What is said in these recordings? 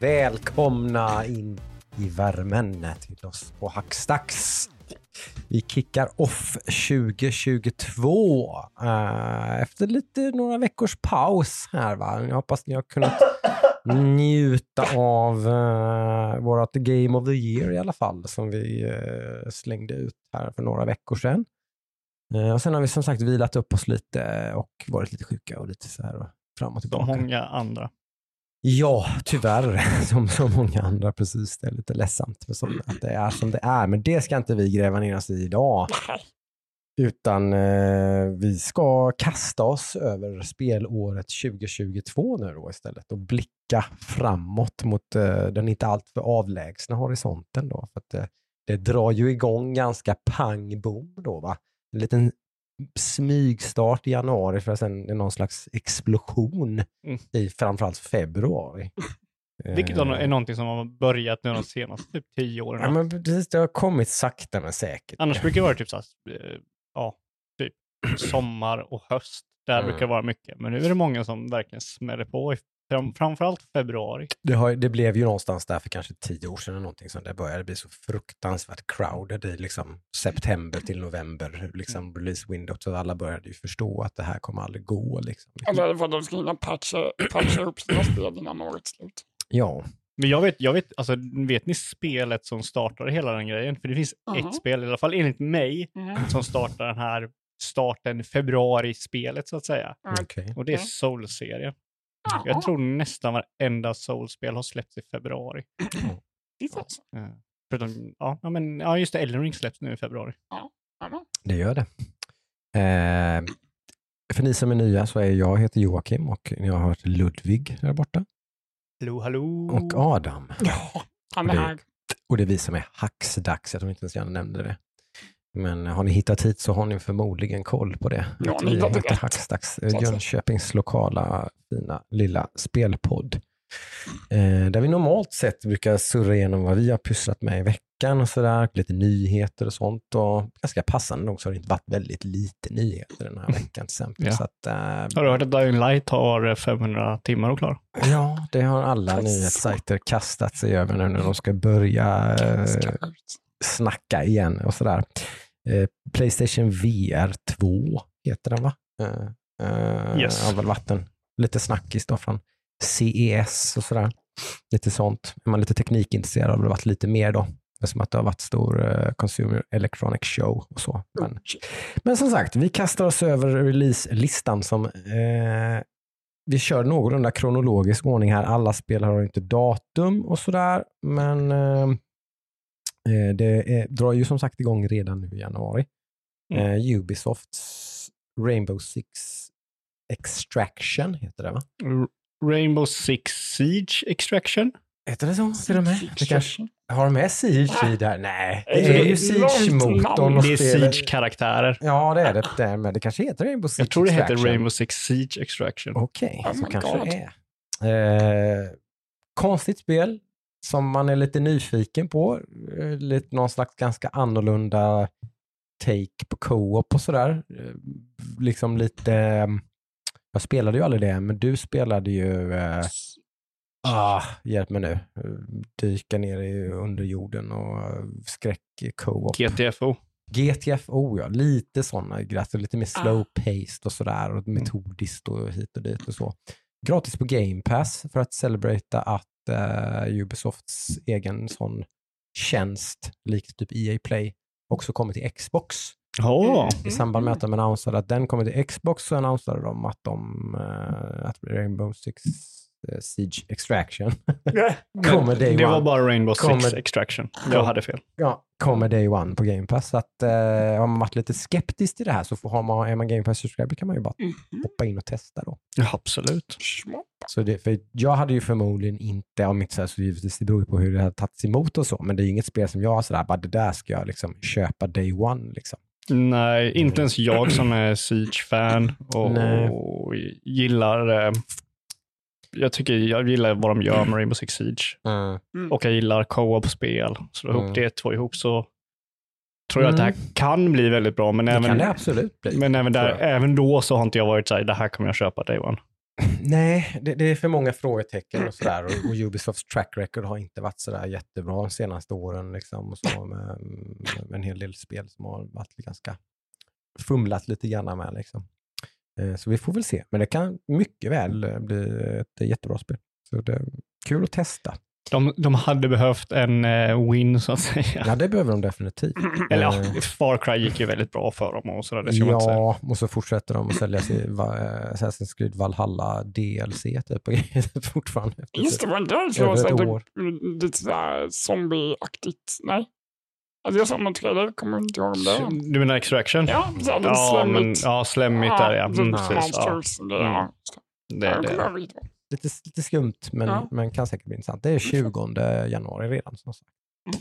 Välkomna in i värmen till oss på Hackstacks. Vi kickar off 2022 uh, efter lite några veckors paus här. Va? Jag hoppas ni har kunnat njuta av uh, vårt Game of the Year i alla fall som vi uh, slängde ut här för några veckor sedan. Uh, och sen har vi som sagt vilat upp oss lite och varit lite sjuka och lite så här fram och tillbaka. Som många andra. Ja, tyvärr. Som så många andra. Precis. Det är lite ledsamt för så, att det är som det är. Men det ska inte vi gräva ner oss i idag. Utan eh, vi ska kasta oss över spelåret 2022 nu då istället och blicka framåt mot eh, den inte alltför avlägsna horisonten. Då, för att, eh, det drar ju igång ganska pang bom då. Va? En liten smygstart i januari för att sen är någon slags explosion Mm. i framförallt februari. Vilket Eh, är någonting som har börjat nu de senaste typ tio åren. Ja, men precis, det har kommit sakta men säkert. Annars brukar det vara typ så här, eh, ja, typ sommar och höst. Där Mm. brukar det vara mycket. Men nu är det många som verkligen smäller på, i fram, framförallt februari. Det, har, det blev ju någonstans där för kanske tio år sedan eller någonting som det började bli så fruktansvärt crowded i liksom september till november, liksom release window, så alla började ju förstå att det här kommer aldrig gå. Liksom. Eller vad de ska hinna patcha, patcha upp sina spel innan årets slut. Ja, Men jag vet, jag vet, alltså vet ni spelet som startade hela den grejen? För det finns Mhm. ett spel, i alla fall enligt mig, Mm. som startar den här starten februari-spelet så att säga. okej. Och det är. Soul-serien. Jag tror nästan varenda Soul-spel har släppts i februari. fy fasen. Eh, Förutom, ja, ja, men, ja, just det, Elden Ring släpps nu i februari. Jajamän. Det gör det. Eh, för ni som är nya så är jag heter Joakim och ni har hört Ludvig där borta Hallå, hallå! och Adam. Ja, han är Det- här. Och det är vi som är Hacksdags. Jag tror inte ens jag nämnde det. Men har ni hittat hit så har ni förmodligen koll på det. Ja, Att ni heter rätt. Att säga. Jönköpings lokala fina lilla spelpodd. Eh, där vi normalt sett brukar surra igenom vad vi har pysslat med i veckan och sådär. Lite nyheter och sånt. Och ganska passande nog så har det inte varit väldigt lite nyheter den här veckan till exempel. Ja. Så att, eh, Har du hört att Dying Light har eh, 500 timmar och klar? ja, det har alla nyhetssajter kastat sig över nu när de ska börja eh, snacka igen och sådär. Eh, Playstation VR 2 heter den va? Eh, eh, Yes. Har väl varit en lite snackis då från CES och sådär. Lite sånt. Är man lite teknikintresserad har det varit lite mer då. Eftersom att det har varit stor eh, Consumer Electronic Show och så. Men, men som sagt, vi kastar oss över release-listan som eh, vi kör någorlunda kronologisk ordning här. Alla spel har inte datum och sådär, men eh, det är, drar ju som sagt igång redan nu i januari. Mm. Eh, Ubisofts Rainbow Six Extraction heter det va? Rainbow Six Siege Extraction? Heter det så? Till och med? Det kanske, har de med Siege i där? Nej, det är ju det är långt Siege-motorn. Det är Siege-karaktärer. Ja, det är det. det är, men det kanske heter Rainbow Six Jag tror det heter Extraction. Rainbow Six Siege Extraction. Okej, Oh så kanske God. det är. Eh, konstigt spel som man är lite nyfiken på. Eh, lite någon slags ganska annorlunda take på co-op och sådär. Eh, liksom lite, eh, jag spelade ju aldrig det, men du spelade ju, eh, ah, hjälp mig nu, dyka ner i underjorden och eh, skräck-co-op. GTFO. GTFO, ja. Lite sådana grejer. Lite mer Ah. slow-paced och sådär och metodiskt och hit och dit och så. Gratis på Game Pass för att celebrata att eh, Ubisofts egen sån tjänst, likt typ EA Play, också kommer till Xbox. Ja, I samband med att de annonserade. Att den kommer till Xbox så annonserade de att de, eh, att Rainbow Six Siege Extraction kommer Day det One. var bara Rainbow Six Kommer- Extraction. Jag hade fel. ja, kommer Day One på Game Pass. Så att, eh, har man varit lite skeptisk till det här så får, har man, är man Game Pass subscriber kan man ju bara Mhm. hoppa in och testa då. Ja, absolut. Så det, för jag hade ju förmodligen inte, om inte så, här, så givetvis det beror på hur det hade tagits emot och så, men det är ju inget spel som jag har sådär, bara det där ska jag liksom köpa Day One liksom. Nej, inte ens jag som är Siege-fan och, Nej. och gillar... Eh, jag tycker jag gillar vad de gör med Rainbow Six Siege. Och jag gillar co-op-spel. Så ihop Mm. det två ihop så tror jag att det här kan bli väldigt bra. Men, Det kan även, det absolut bli. men även, där, även då så har inte jag varit så här, det här kommer jag köpa day one. Nej, det, det är för många frågetecken och sådär. Och, och Ubisofts track record har inte varit sådär jättebra de senaste åren. Liksom, och så med, med en hel del spel som har varit ganska fumlat lite grann med. Liksom. Eh, Så vi får väl se. Men det kan mycket väl eh, bli ett jättebra spel. Så det är kul att testa. De, de hade behövt en eh, win så att säga. Ja, det behöver de definitivt. Eller ja, Eh, Far Cry gick ju väldigt bra för dem och sådär. Det ska man inte säga. Ja, och så fortsätter de att sälja sig, va, eh, Assassin's Creed Valhalla DLC typ fortfarande. Just det, var det så så år. lite sådär zombieaktigt? Nej. Alltså jag såg någon trailer, kommer inte ihåg om det. Du menar Extraction? Ja, så hade ja, men, ja slemmigt där ja. Mm, det- precis, ja. Monsters. det- ja, Mm. det. Ja, det det. Lite, lite skumt, men, Ja. men kan säkert bli intressant. Det är 20 januari redan. Som sagt.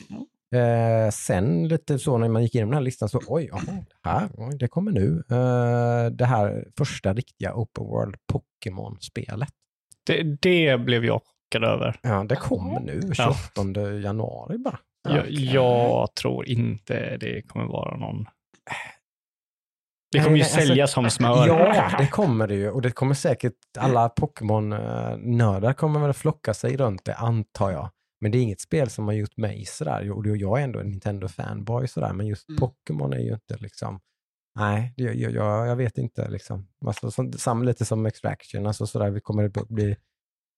Mhm. Eh, sen lite så när man gick igenom den här listan så oj, jaha, det här, oj, det kommer nu. Eh, det här första riktiga Open World Pokémon-spelet. Det, det blev jag chockad över. Ja, det kommer nu, 28 januari bara. Jag, jag tror inte det kommer vara någon... Det kommer ju Nej, alltså- säljas som smör. Ja, det kommer det ju. Och det kommer säkert, alla Pokémon-nördar kommer väl flocka sig runt det, antar jag. Men det är inget spel som har gjort mig sådär. Och jag är ändå en Nintendo-fanboy sådär, men just Mm. Pokémon är ju inte liksom, nej, det, jag, jag, jag vet inte liksom. Alltså, som, lite som Extraction, alltså sådär, vi kommer att bli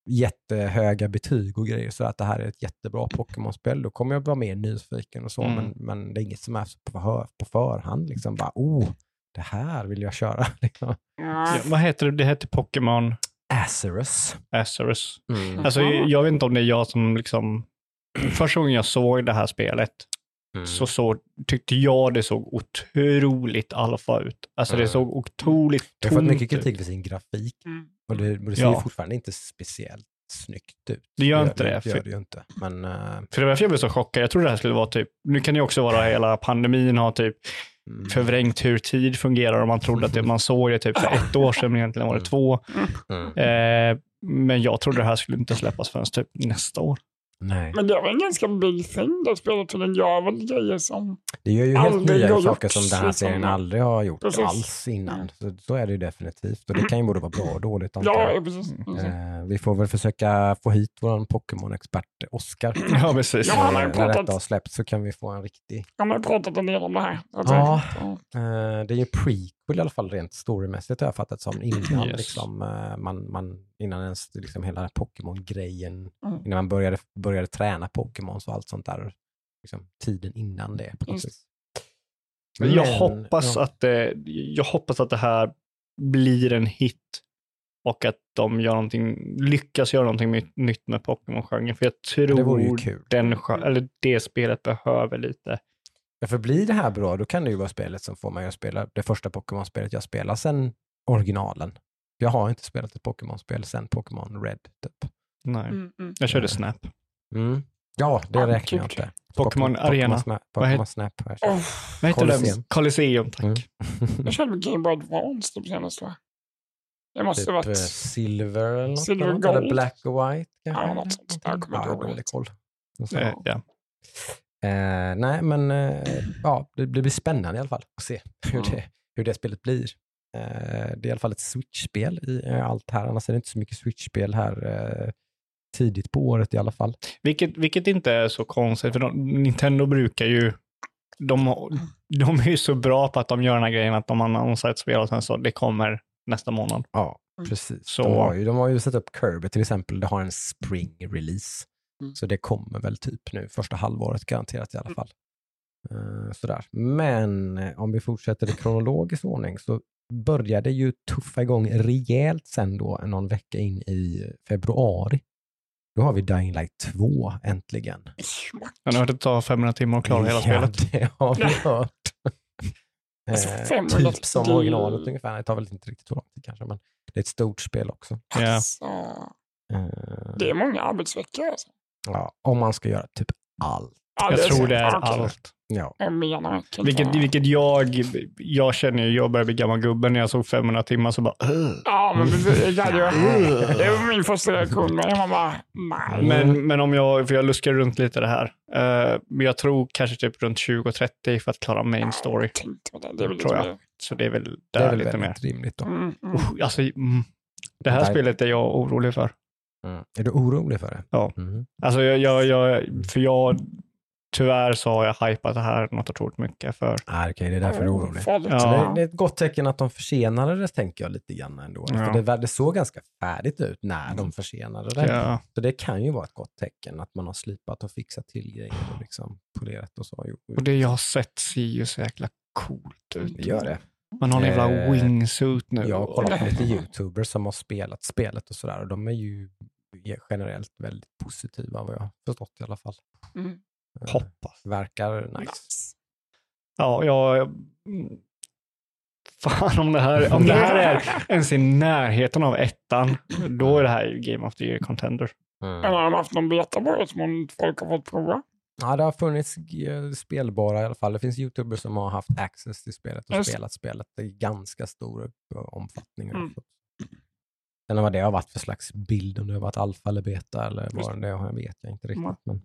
jättehöga betyg och grejer, så att det här är ett jättebra Pokémon-spel, då kommer jag vara mer nyfiken och så, Mm. men, men det är inget som är på, för, på förhand, liksom bara, oh, det här vill jag köra. Liksom. Ja, vad heter det? Det heter Pokémon Azerus. Azerus. Mm. Alltså, jag vet inte om det är jag som liksom... Första gången jag såg det här spelet Mm. så, så tyckte jag det såg otroligt alfa ut. Alltså det Mm. såg otroligt Det har fått tomt mycket ut. kritik för sin grafik Mm. och det, och det ser Ja. ju fortfarande inte speciellt snyggt ut. Det gör inte det, Det, för- gör det ju inte. Men eh, För det var därför jag blev så chockad. Jag trodde det här skulle vara typ, nu kan det ju också vara hela pandemin har typ mm, förvrängt hur tid fungerar och man trodde att det, man såg det typ för ett år sedan, men egentligen var det två. mm. Eh, men jag trodde det här skulle inte släppas förrän typ nästa år. Nej. Men det var en ganska big thing det spelet, för den gör väl grejer som... Det gör ju helt nya har saker som den här liksom. serien aldrig har gjort Precis. alls innan. Mm. Så, så är det ju definitivt. Och det kan ju både vara bra och dåligt. Ja, precis. precis. Eh, vi får väl försöka få hit vår Pokémon-expert Oscar. Ja, precis. Ja, han har ju Eh, När pratat- detta har släppts så kan vi få en riktig Han har pratat en del om det här. Ja. Eh, det är ju prequel i alla fall rent storymässigt har jag fattat som innan, Yes. liksom, eh, man, man, innan ens liksom hela Pokémon-grejen, Mm. innan man började, började träna Pokémon och allt sånt där. Liksom, tiden innan det på något vis. Men jag hoppas, ja. att det, jag hoppas att det här blir en hit och att de gör någonting, lyckas göra någonting nytt med Pokémon-genren. För jag tror den, eller det spelet behöver lite. Ja, för blir det här bra, då kan det ju vara spelet som får mig att spela det första Pokémon-spelet jag spelar sen originalen. Jag har inte spelat ett Pokémon-spel sen Pokémon Red. Typ. Nej. Mm, mm. Jag körde Nej. Snap. Mm. Ja, det Ja, räknar jag inte. Pokémon Arena. Snap, Vad Pokémon Snap har jag kört. Oh, Vad heter Colosseum. den? Colosseum, tack. Mm. jag körde Game Boy Advance typ senast va? Det måste Typ ha eh, varit... silver eller något Silver annat, eller black och white kanske? Ja, något sånt. Jag kommer Ja, inte jag ihåg har dålig rätt. koll. Så, Eh, ja. Eh, nej, men eh, ja, det, det blir spännande i alla fall att se hur, Mm. det, hur det spelet blir. Eh, det är i alla fall ett Switch-spel i eh, allt här, annars är det inte så mycket Switch-spel här eh, tidigt på året i alla fall. Vilket, vilket inte är så konstigt, för de, Nintendo brukar ju, de, de är ju så bra på att de gör den här grejen att de annonserar ett spel och sen så det kommer nästa månad. Ja, Mm. precis. Så- De, har ju, de har ju satt upp Kirby till exempel, det har en spring-release. Mm. Så det kommer väl typ nu första halvåret garanterat i alla Mm. fall. Eh, sådär. Men eh, om vi fortsätter i kronologisk ordning så började ju tuffa igång rejält sen då någon vecka in i februari. Då har vi Dying Light 2 äntligen. Jag har hört att det tar 500 timmar att klara hela spelet. Ja, det har vi hört. Alltså, Eh, 500 typ som originalet ungefär. Det tar väl inte riktigt så lång tid kanske, men det är ett stort spel också. Ja. Alltså, Eh, det är många arbetsveckor alltså. Ja, om man ska göra typ allt. Ja, Jag tror det är Okej. allt. Ja, Jag menar Vilket, vilket jag, jag känner ju, jag börjar bli gammal gubbe när jag såg 500 timmar så bara "Ugh." Ja, men det, hade jag, det var min första reaktion. Men bara, nej. men, men om jag, för jag luskar runt lite det här. Eh, men jag tror kanske typ runt 20-30 för att klara main story. På det. Det Tror jag. Så det är väl det är där väl lite mer. rimligt då. Mm, mm. Usch, alltså, mm, Det här Där- spelet är jag orolig för. Mm. Är du orolig för det? Ja. Mm. Alltså jag, jag, jag, för jag, tyvärr så har jag hypat det här något otroligt mycket för. Ah, Okej, det är därför du är orolig. Ja. Det, det är ett gott tecken att de försenade det, tänker jag lite grann ändå. Ja. För det, det såg ganska färdigt ut när de försenade det. Ja, Så det kan ju vara ett gott tecken att man har slipat och fixat till grejer och liksom polerat och så. Och det jag har sett ser ju så jäkla coolt ut. det gör det. Man har en jävla Eh, wingsuit nu. Jag har kollat på lite YouTubers som har spelat spelet och sådär och de är ju generellt väldigt positiva vad jag har förstått i alla fall. Mm. Eh, Hoppas. Verkar nice. Ja, jag... Fan om det här, om det här är ens i närheten av ettan, då är det här ju Game of the Year contender. Mm. Eller har de haft någon beta på det som folk har fått prova? Ja, det har funnits eh, spelbara i alla fall. Det finns YouTubers som har haft access till spelet och Just. spelat spelet i ganska stor eh, omfattning. Mm. Sen vad det har varit för slags bild, om det har varit alfa eller beta eller vad det har, vet jag inte riktigt. Mm. Men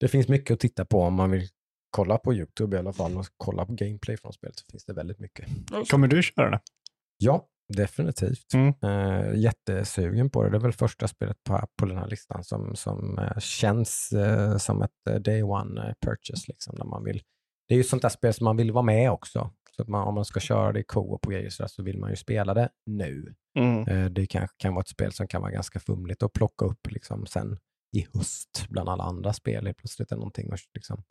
det finns mycket att titta på om man vill kolla på YouTube i alla fall och kolla på gameplay från spelet så finns det väldigt mycket. Kommer du köra det? Ja, definitivt. Mm. Eh, jättesugen på det. Det är väl första spelet på, på den här listan som, som eh, känns eh, som ett day one purchase. Liksom, där man vill, det är ju sånt där spel som man vill vara med också. Så man, om man ska köra det i co-op och grejer så, där, så vill man ju spela det nu. Mm. Det kanske kan vara ett spel som kan vara ganska fumligt att plocka upp liksom, sen i höst bland alla andra spel. Helt plötsligt är det någonting att liksom,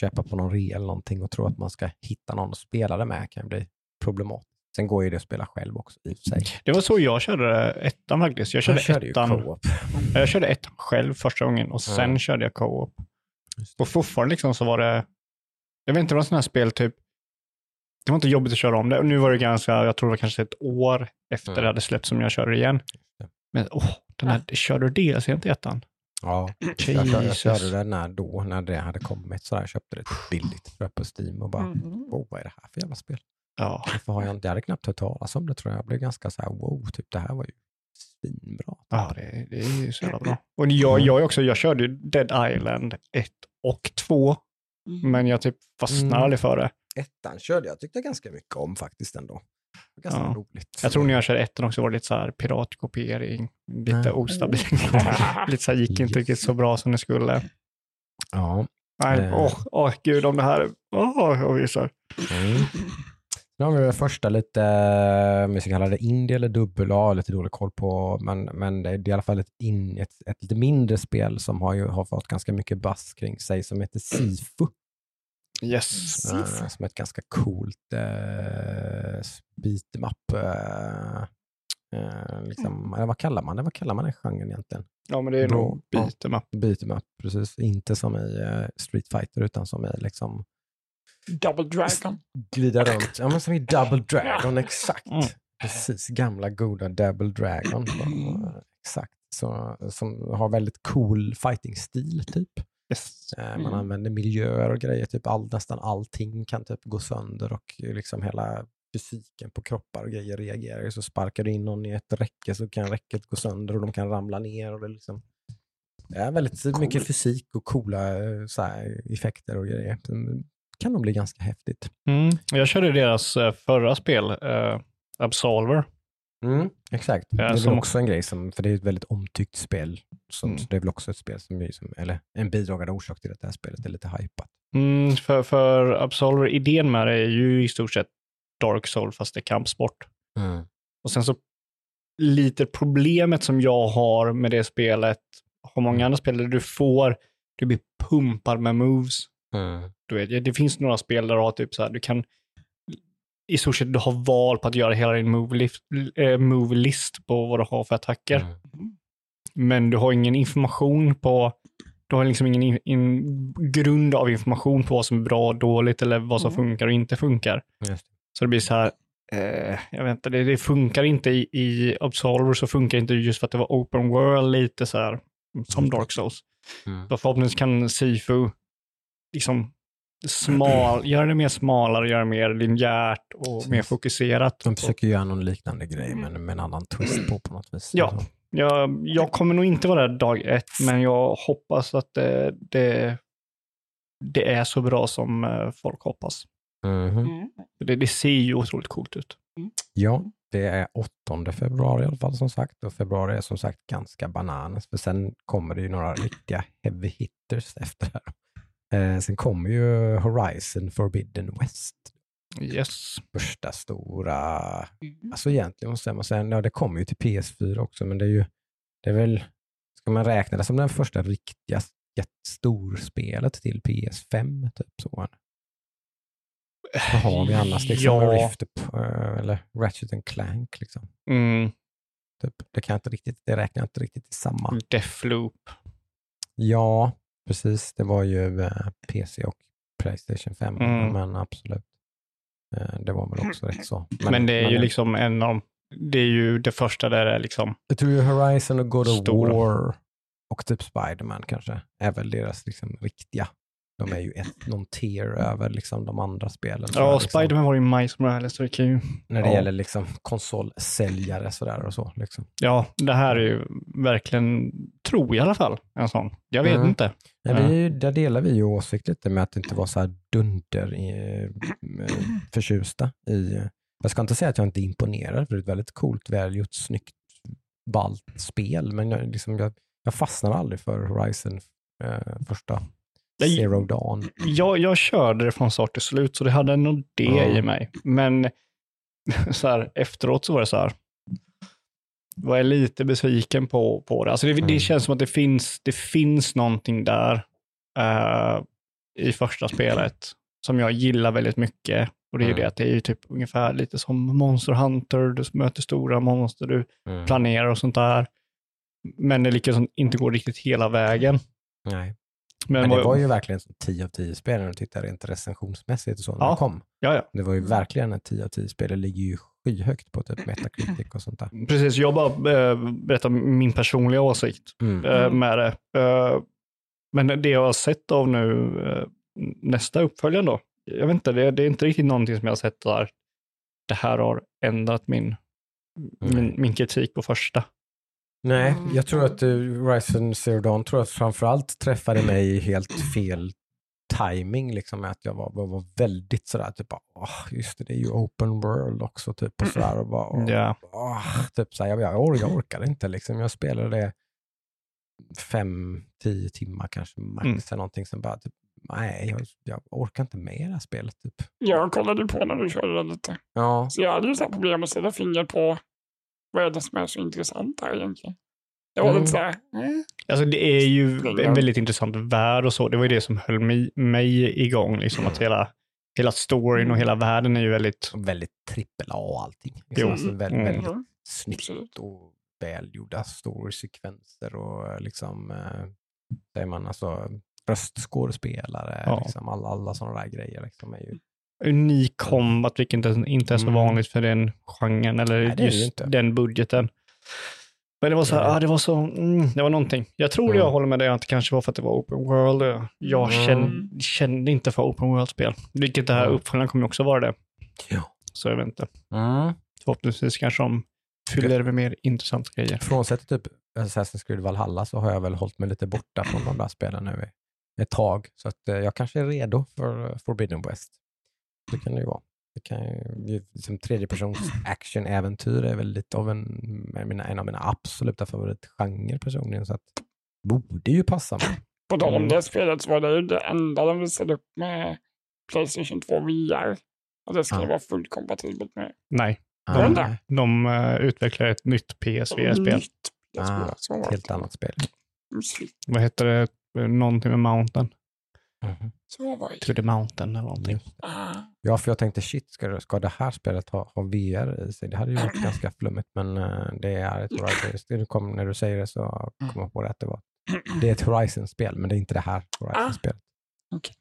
köpa på någon rea eller någonting och tro att man ska hitta någon att spela det med kan bli problematiskt. Sen går ju det att spela själv också i sig. Det var så jag körde ettan faktiskt. Jag körde, Jag körde ettan, jag körde ettan själv första gången och sen Mm. körde jag co-op. Och fortfarande liksom så var det, jag vet inte, det var sådana här spel typ, det var inte jobbigt att köra om det. Och nu var det ganska, jag tror det var kanske ett år efter Mm. det hade släppts som jag körde igen. Men åh, den här, körde du det sent i ettan? Ja, jag, kör- jag körde det när, då, när det hade kommit. Så där, jag köpte det billigt jag, på Steam och bara, Mhm. wow, vad är det här för jävla spel? Ja. Varför har jag inte, jag hade knappt hört talas om det tror jag. Jag blev ganska så här, wow, typ det här var ju svinbra. Ja, det, det är ju så jävla bra. Och jag, jag, är också, jag körde ju Dead Island 1 och 2, Mm. men jag typ fastnade Mm. aldrig för det. Ettan körde jag, tyckte jag ganska mycket om faktiskt ändå. Ganska Ja. roligt. Jag tror när jag körde ettan också var det lite så här piratkopiering, lite Nej. ostabil. lite så här gick inte riktigt så bra som det skulle. Ja. Nej, Eh. åh, åh gud om det här, åh, jag visar. Mm. Nu har vi det första lite, eh, om vi ska kalla det indie eller dubbel A, lite dålig koll på, men, men det är i alla fall ett, in, ett, ett lite mindre spel som har, ju, har fått ganska mycket buzz kring sig som heter Sifu. Yes. Eh, som är ett ganska coolt uh, up. eh, eh, liksom, eller vad kallar man det? Vad kallar man den genren egentligen? Ja, men det är Bra. nog beat'em up. Beat em up, precis. Inte som i eh, Street Fighter utan som i liksom Double Dragon. glida runt. Ja, men som i Double Dragon, exakt. Mm. Precis, gamla goda Double Dragon. Mm. Exakt. Så, som har väldigt cool fighting-stil typ. Yes. Eh, Man Mm. använder miljöer och grejer, typ all, nästan allting kan typ gå sönder och liksom hela fysiken på kroppar och grejer reagerar. Så sparkar du in någon i ett räcke så kan räcket gå sönder och de kan ramla ner. Och det, liksom, det är väldigt mycket fysik och coola eh, så här, effekter och grejer. Kan nog bli ganska häftigt. Mm. Jag körde deras eh, förra spel, eh, Absolver. Exakt. Ja, det är väl som- också en grej, som, för det är ett väldigt omtyckt spel. Som, Mm. så det är väl också ett spel som, som, eller en bidragande orsak till att det här spelet är lite hypat. Mm, för, för Absolver, idén med det är ju i stort sett Dark Soul fast det är kampsport. Och sen så lite problemet som jag har med det spelet, har många andra spel där du får, du blir pumpad med moves. Du vet, det finns några spel där du har typ så här, du kan i stort sett du har val på att göra hela din move list, eh, move list på vad du har för attacker. Mm. Men du har ingen information på, du har liksom ingen in, in, grund av information på vad som är bra och dåligt eller vad som Mm. funkar och inte funkar. Just Så det blir så här, eh, jag vet inte, det, det funkar inte i, i Absolver så funkar inte just för att det var open world lite så här som Dark Souls. Mm. Så förhoppningsvis kan Sifu liksom smal, göra det mer smalare, göra det mer linjärt och mer fokuserat. De försöker göra någon liknande grej men med en annan twist på på något vis. Ja. Alltså. Jag, jag kommer nog inte vara där dag ett, men jag hoppas att det, det, det är så bra som eh, folk hoppas. Mhm. Mm. Det, det ser ju otroligt coolt ut. Ja, det är 8 februari i alla fall som sagt och februari är som sagt ganska bananas för sen kommer det ju några riktiga heavy hitters efter det här. Eh, sen kommer ju Horizon Forbidden West. Yes. Första stora, alltså egentligen måste man säga, ja det kommer ju till PS4 också men det är ju, det är väl, ska man räkna det som den första riktiga storspelet till PS5? Typ så. Vad har vi annars? Liksom Ja. Rift, eh, eller Ratchet and Clank. Liksom. Mm, Typ. Det, kan jag inte riktigt, det räknar jag inte riktigt i samma. Deathloop. Ja, precis. Det var ju eh, PC och Playstation 5. Mm. Men absolut. Eh, det var väl också rätt så. Men, det är ju men- liksom en av de, det är ju det första där det är liksom, Jag tror ju Horizon och God of. War och typ Spiderman kanske är väl deras liksom riktiga. De är ju ett, någon tier över liksom de andra spelen. Ja, liksom, Spiderman var ju Miles Morales, så det kan ju, När det ja. gäller liksom konsolsäljare sådär och så. Liksom. ja, det här är ju verkligen, tror jag i alla fall, en sån. Jag vet Mm. inte. Ja, vi, ju- där delar vi ju åsikt lite med att det inte var så här dunder eh, förtjusta i. Jag ska inte säga att jag inte är imponerad, för det är ett väldigt coolt, välgjort, snyggt, ballt spel. Men jag, liksom, jag, jag fastnar aldrig för Horizon eh, första Zero Dawn. Jag, jag körde det från start till slut, så det hade nog det Ja. i mig. Men så här, efteråt så var det så här, var jag lite besviken på, på det. Alltså det, Mm. det känns som att det finns, det finns någonting där eh, i första spelet som jag gillar väldigt mycket. Och det är ju Mm. det att det är ju typ ungefär lite som Monster Hunter, du möter stora monster, du planerar och sånt där. Men det liksom inte går riktigt hela vägen. Nej. Men, Men det var ju verkligen som 10 av 10 spel när du tittar rent recensionsmässigt och så när Ja. det kom. ja, ja. Det var ju verkligen ett 10 av 10 spel. Det ligger ju skyhögt på typ Metacritic och sånt där. Precis, jag bara eh, berättar min personliga åsikt Mm. eh, med det. Eh, men det jag har sett av nu, eh, nästa uppföljare då, jag vet inte, det, det är inte riktigt någonting som jag har sett där det här har ändrat min, min, min kritik på första. Nej, jag tror att uh, Horizon Zero Dawn tror jag framförallt träffade mig i helt fel timing liksom att jag var, var, var väldigt sådär typ åh, just det, det är ju open world också typ och sådär och bara, åh, Ja. åh, typ såhär, jag, jag, or, jag orkar inte liksom. Jag spelade det fem, tio timmar kanske max Mm. eller någonting som bara typ, nej, jag, jag orkar inte med det här spelet typ. Jag kollade på när du körde det lite. Ja, Så jag hade ju så problem att sätta fingret på vad är det som är så intressant här egentligen. Jag var Mm. lite så här, eh. Alltså det är ju en väldigt intressant värld och så. Det var ju det som höll mig, mig igång, liksom att hela, hela storyn och hela världen är ju väldigt, väldigt trippel A och allting. Jo. Liksom, alltså, väldigt, Mm. väldigt Ja, snyggt och välgjorda storysekvenser och eh, liksom, eh, säger man, alltså röstskådespelare, Ja. liksom, alla, alla sådana där grejer. Liksom, är ju, unik combat, vilket inte, inte är så Mm. vanligt för den genren eller Nej, just den budgeten. Men det var så här, Nej. ah, det var så, mm, det var någonting. Jag tror Mm. jag håller med dig att det kanske var för att det var open world. Jag Mm. kände, kände inte för open world-spel. Vilket det här Mm. uppföljaren kommer också vara det. Ja. Så jag vet inte. Mm. Förhoppningsvis kanske de fyller det med mer intressanta grejer. Frånsett typ Assassin's Creed Valhalla så har jag väl hållit mig lite borta från de där spelen nu ett tag. Så att eh, jag kanske är redo för eh, Forbidden West. Det kan det ju vara. Det kan ju, som tredjepersons action-äventyr är väl lite av en, mina, en av mina absoluta favoritgenrer personligen. Så att borde ju passa mig. På tal om Mm. det spelet så var det ju det enda de visade upp med Playstation 2 VR. Och det skulle Ja. vara fullt kompatibelt med. Nej, Ah, det. de uh, utvecklar ett nytt PSVR-spel. Ah, ett helt annat spel. Vad heter det? Någonting med Mountain. Mhm. Så var det. To the Mountain eller någonting. Ah, Ja, för jag tänkte shit, ska, det- ska det här spelet ha, ha VR i sig? Det hade ju varit ganska flummigt, men eh, det är ett Horizon. Det kom, när du säger det så kom jag på det att det var det är ett Horizon-spel, men det är inte det här Horizon-spelet. okej.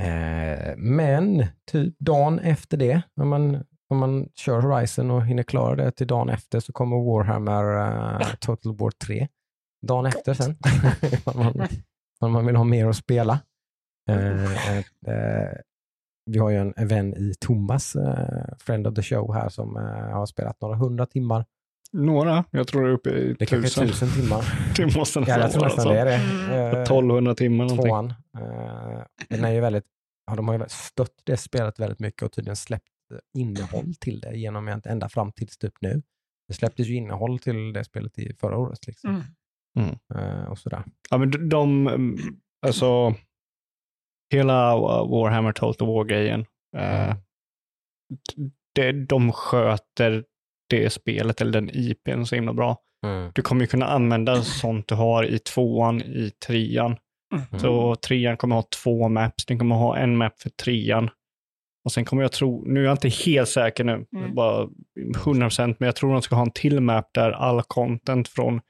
Eh, men typ dagen efter det, om man, om man kör Horizon och hinner klara det till dagen efter så kommer Warhammer eh, Total War 3. Dagen efter sen, om, man, om man vill ha mer att spela. Eh, eh, eh, vi har ju en vän i Thomas, eh, friend of the show här, som eh, har spelat några hundra timmar. Några, jag tror det är uppe i Det kanske är tusen. tusen timmar. Det måste Ja, nästan jag tror nästan så. det är det. Mm. Eh, 1200 timmar någonting. tvåan. Eh, den är ju väldigt, ja, de har ju stött det spelet väldigt mycket och tydligen släppt innehåll till det genom att ända fram tills typ nu. Det släpptes ju innehåll till det spelet i förra året. Liksom. Mm. Eh, och sådär. Ja, men de, de mm, alltså, hela Warhammer Total War-grejen, eh, Mm. det, de sköter det spelet, eller den IPn, så himla bra. Du kommer ju kunna använda sånt du har i tvåan, i trean. Mm. Så trean kommer ha två maps, den kommer ha en map för trean. Och sen kommer jag tro, nu är jag inte helt säker nu, Mm. bara 100%, men jag tror de ska ha en till map där all content från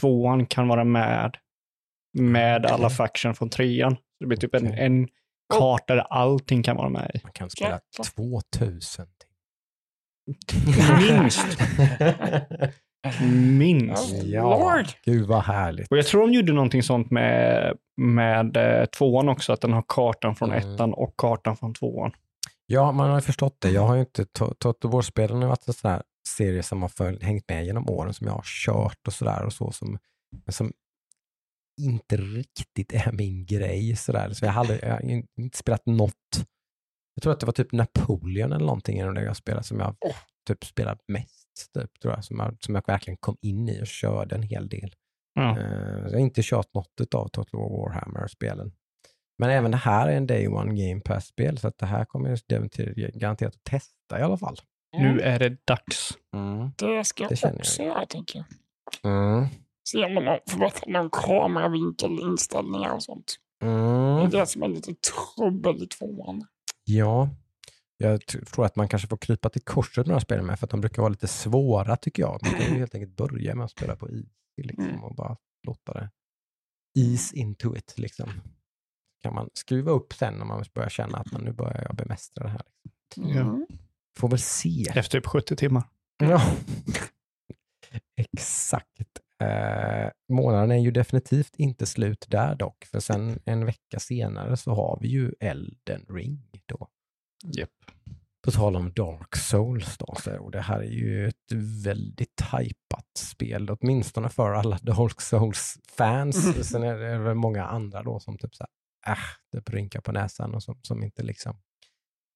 tvåan kan vara med, med alla Okej. faction från trean. Det blir typ en, en karta där allting kan vara med i. Man kan spela Jäklar. 2000 Minst. Minst. Ja, Lord. gud vad härligt. Och jag tror de gjorde någonting sånt med, med eh, tvåan också, att den har kartan från Mm. ettan och kartan från tvåan. Ja, man har ju förstått det. Jag har ju inte, To- Total War-spelen har varit en sån här serie som har följt, hängt med genom åren, som jag har kört och sådär och så, som, men som inte riktigt är min grej. Sådär. Så jag, hade, jag har in- inte spelat något. Jag tror att det var typ Napoleon eller någonting det jag spelade som jag typ spelat mest, typ, tror jag, som, jag, som jag verkligen kom in i och körde en hel del. Ja. Eh, Jag har inte kört något av Total War Warhammer-spelen. Men även det här är en Day One Game Pass-spel, så att det här kommer jag definitivt garanterat att testa i alla fall. Nu är det dags. Det ska Det jag jag också göra, tänker jag. Mm. Se om de har förbättrat någon kameravinkel, inställningar och sånt. Det är Mm. det som är lite trubbel i tvåan. Ja, jag tror att man kanske får krypa till korset med de här spelen med, för att de brukar vara lite svåra tycker jag. Man kan ju helt enkelt börja med att spela på is liksom, Mm. och bara låta det ease into it. Liksom. Kan man skruva upp sen om man börjar känna att man nu börjar jag bemästra det här. Ja. Mm. Får väl se. Efter typ 70 timmar. Ja. Exakt. Eh, månaden är ju definitivt inte slut där dock, för sen en vecka senare så har vi ju Elden Ring då. Yep. På tal om Dark Souls då, så, och det här är ju ett väldigt hypat spel, åtminstone för alla Dark Souls-fans. Mm. Sen är det väl många andra då som typ så här, äh, typ rynkar på näsan och som, som inte liksom,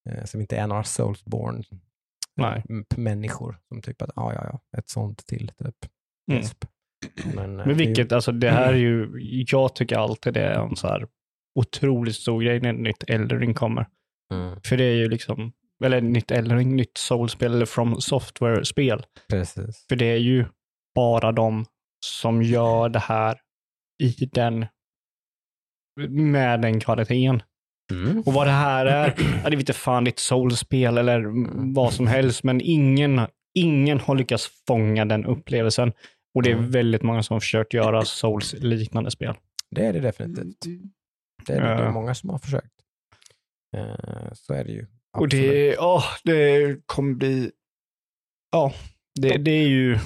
eh, som inte är några Soulsborne Nej. människor som tycker att ja, ja, ja, ett sånt till typ. Mm. Men, eh, Men vilket, alltså det här är ju, jag tycker alltid det är en så här otroligt stor grej när nytt Elden Ring kommer. Mm, För det är ju liksom, eller nytt Elden Ring, nytt Soulspel eller From Software-spel. precis. För det är ju bara de som gör det här i den, med den kvaliteten. Mm. Och vad det här är, ja, det vet inte fan, det är ett soulspel eller vad som helst, men ingen, ingen har lyckats fånga den upplevelsen. Och det är Mm. väldigt många som har försökt göra souls-liknande spel. Det är det definitivt. Mm. Det är, det. det är Ja. många som har försökt. Eh, så är det ju. Och Absolut. det, åh, det kommer bli, ja, det, det är ju,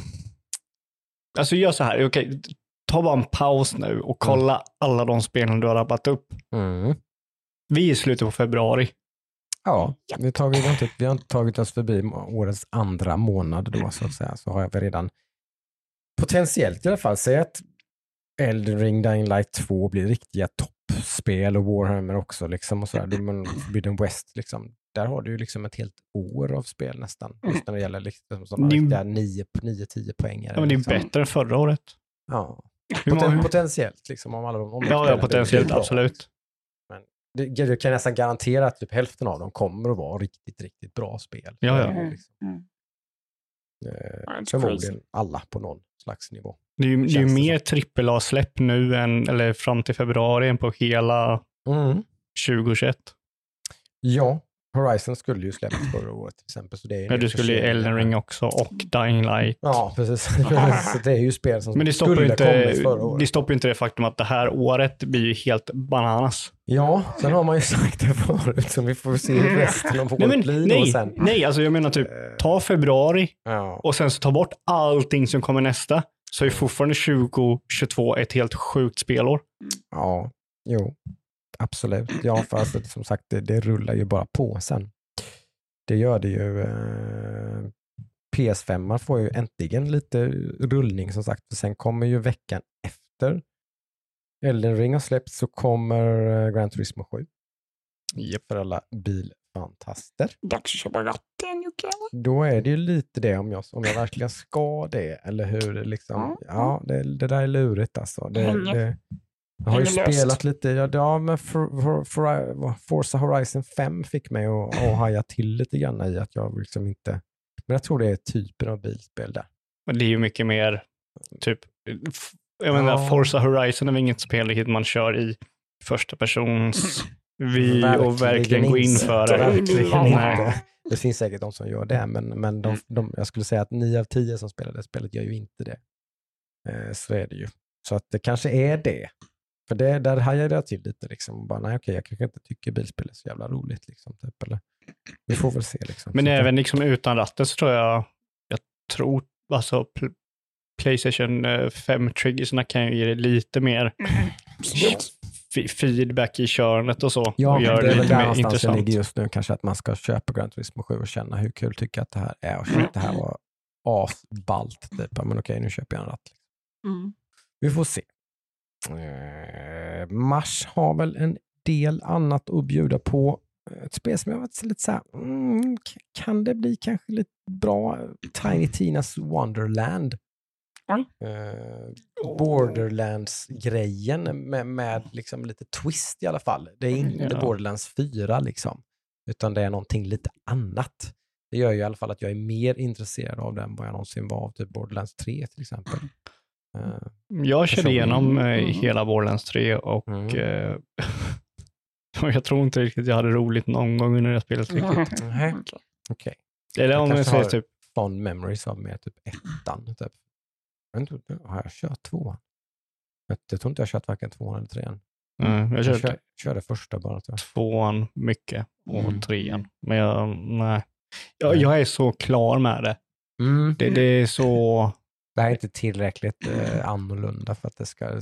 alltså gör så här, okej, ta bara en paus nu och kolla alla de spelen du har rappat upp. Mm. Vi är i slutet på februari. Ja, vi har, tagit, vi, har inte, vi har inte tagit oss förbi årets andra månad då så att säga. Så har jag väl redan potentiellt i alla fall säga att Elden Ring Dying Light 2 blir riktiga toppspel och Warhammer också liksom och sådär. Det- Men Forbidden West liksom, där har du ju liksom ett helt år av spel nästan. Just när det gäller liksom sådana Det riktiga 9-10 poängare. Ja, men det är liksom. bättre än förra året. Ja. Poten, potentiellt liksom om alla de om Ja, ja, potentiellt, absolut. Det, jag kan nästan garantera att typ hälften av dem kommer att vara riktigt, riktigt bra spel. Ja, ja. Mm. Liksom. Mm. Eh, förmodligen crazy. alla på någon slags nivå. Det är ju, det är ju mer trippel-A-släpp nu än, eller fram till februari än på hela 2021. Ja, Horizon skulle ju släppts förra året till exempel. Så det är Ja, du skulle ju Elden Ring också och Dying Light. Ja, precis. så det är ju spel som Men det stoppar, skulle ju ha inte, kommit förra året. det stoppar ju inte det faktum att det här året blir ju helt bananas. Ja, sen har man ju sagt det förut, så vi får se hur resten av Nej, året men, blir nej, sen. nej, alltså jag menar typ, Eh, ta februari Ja, och sen så ta bort allting som kommer nästa. Så är fortfarande 2022 ett helt sjukt spelår. ja, jo, absolut. Ja, för alltså, som sagt, det, det rullar ju bara på sen. Det gör det ju. Eh, PS5 får ju äntligen lite rullning som sagt. Sen kommer ju veckan efter Elden Ring har släppts så kommer eh, Gran Turismo 7. För alla fantaster. Dags att köpa ratten Jocke. Då är det ju lite det om jag, om jag verkligen ska det, eller hur? Liksom, Ja, ja, det, det där är lurigt alltså. Det, det, jag har ju löst. spelat lite, ja, ja men For, For, For, Forza Horizon 5 fick mig att, att haja till lite grann i att jag liksom inte, men jag tror det är typen av bilspel där. Men det är ju mycket mer, typ, jag menar, Ja. Forza Horizon är väl inget spel riktigt man kör i första persons vy och verkligen gå in för det. Verkligen inte. Det finns säkert de som gör det, men, men de, de, jag skulle säga att nio av tio som spelar det spelet gör ju inte det. Eh, så är det ju. Så att det kanske är det. För det, där hajade jag till lite. Liksom. Bara, nej, okej, jag kanske inte tycker bilspel är så jävla roligt. Liksom, typ, eller, vi får väl se. Liksom. Men Så även liksom utan ratten så tror jag, jag tror, alltså pl- Playstation 5-triggersna kan ju ge dig lite mer f- feedback i körandet och så. Ja, och gör det är väl där någonstans jag intressant. ligger just nu. Kanske att man ska köpa Gran Turismo 7 och känna hur kul tycker jag att det här är. Och Mm. shit, det här var asballt. Typ. Men okej, nu köper jag en ratt. Mm. Vi får se. Eh, Mars har väl en del annat att bjuda på. Ett spel som jag varit lite så här, mm, kan det bli kanske lite bra? Tiny Tinas Wonderland. Oj. Eh, Borderlands-grejen med, med liksom lite twist i alla fall. Det är inte Ja. Borderlands 4 liksom, utan det är någonting lite annat. Det gör ju i alla fall att jag är mer intresserad av den än vad jag någonsin var av typ Borderlands 3 till exempel. Eh, Jag körde igenom eh, Mm. hela Borderlands 3 och Mm. eh, jag tror inte riktigt jag hade roligt någon gång under det spelet riktigt. Okej. Eller Jag om jag kanske säger typ, Fond memories av mer typ ettan. Typ. Jag inte, har jag kört tvåan? Jag, jag tror inte jag har kört varken tvåan eller trean. eh, jag Jag körde kör, körde första bara. Tror jag. tvåan mycket och Mm. trean. Men jag, nej. Jag, jag är så klar med det. Det, det är så, Det här är inte tillräckligt eh, annorlunda för att det ska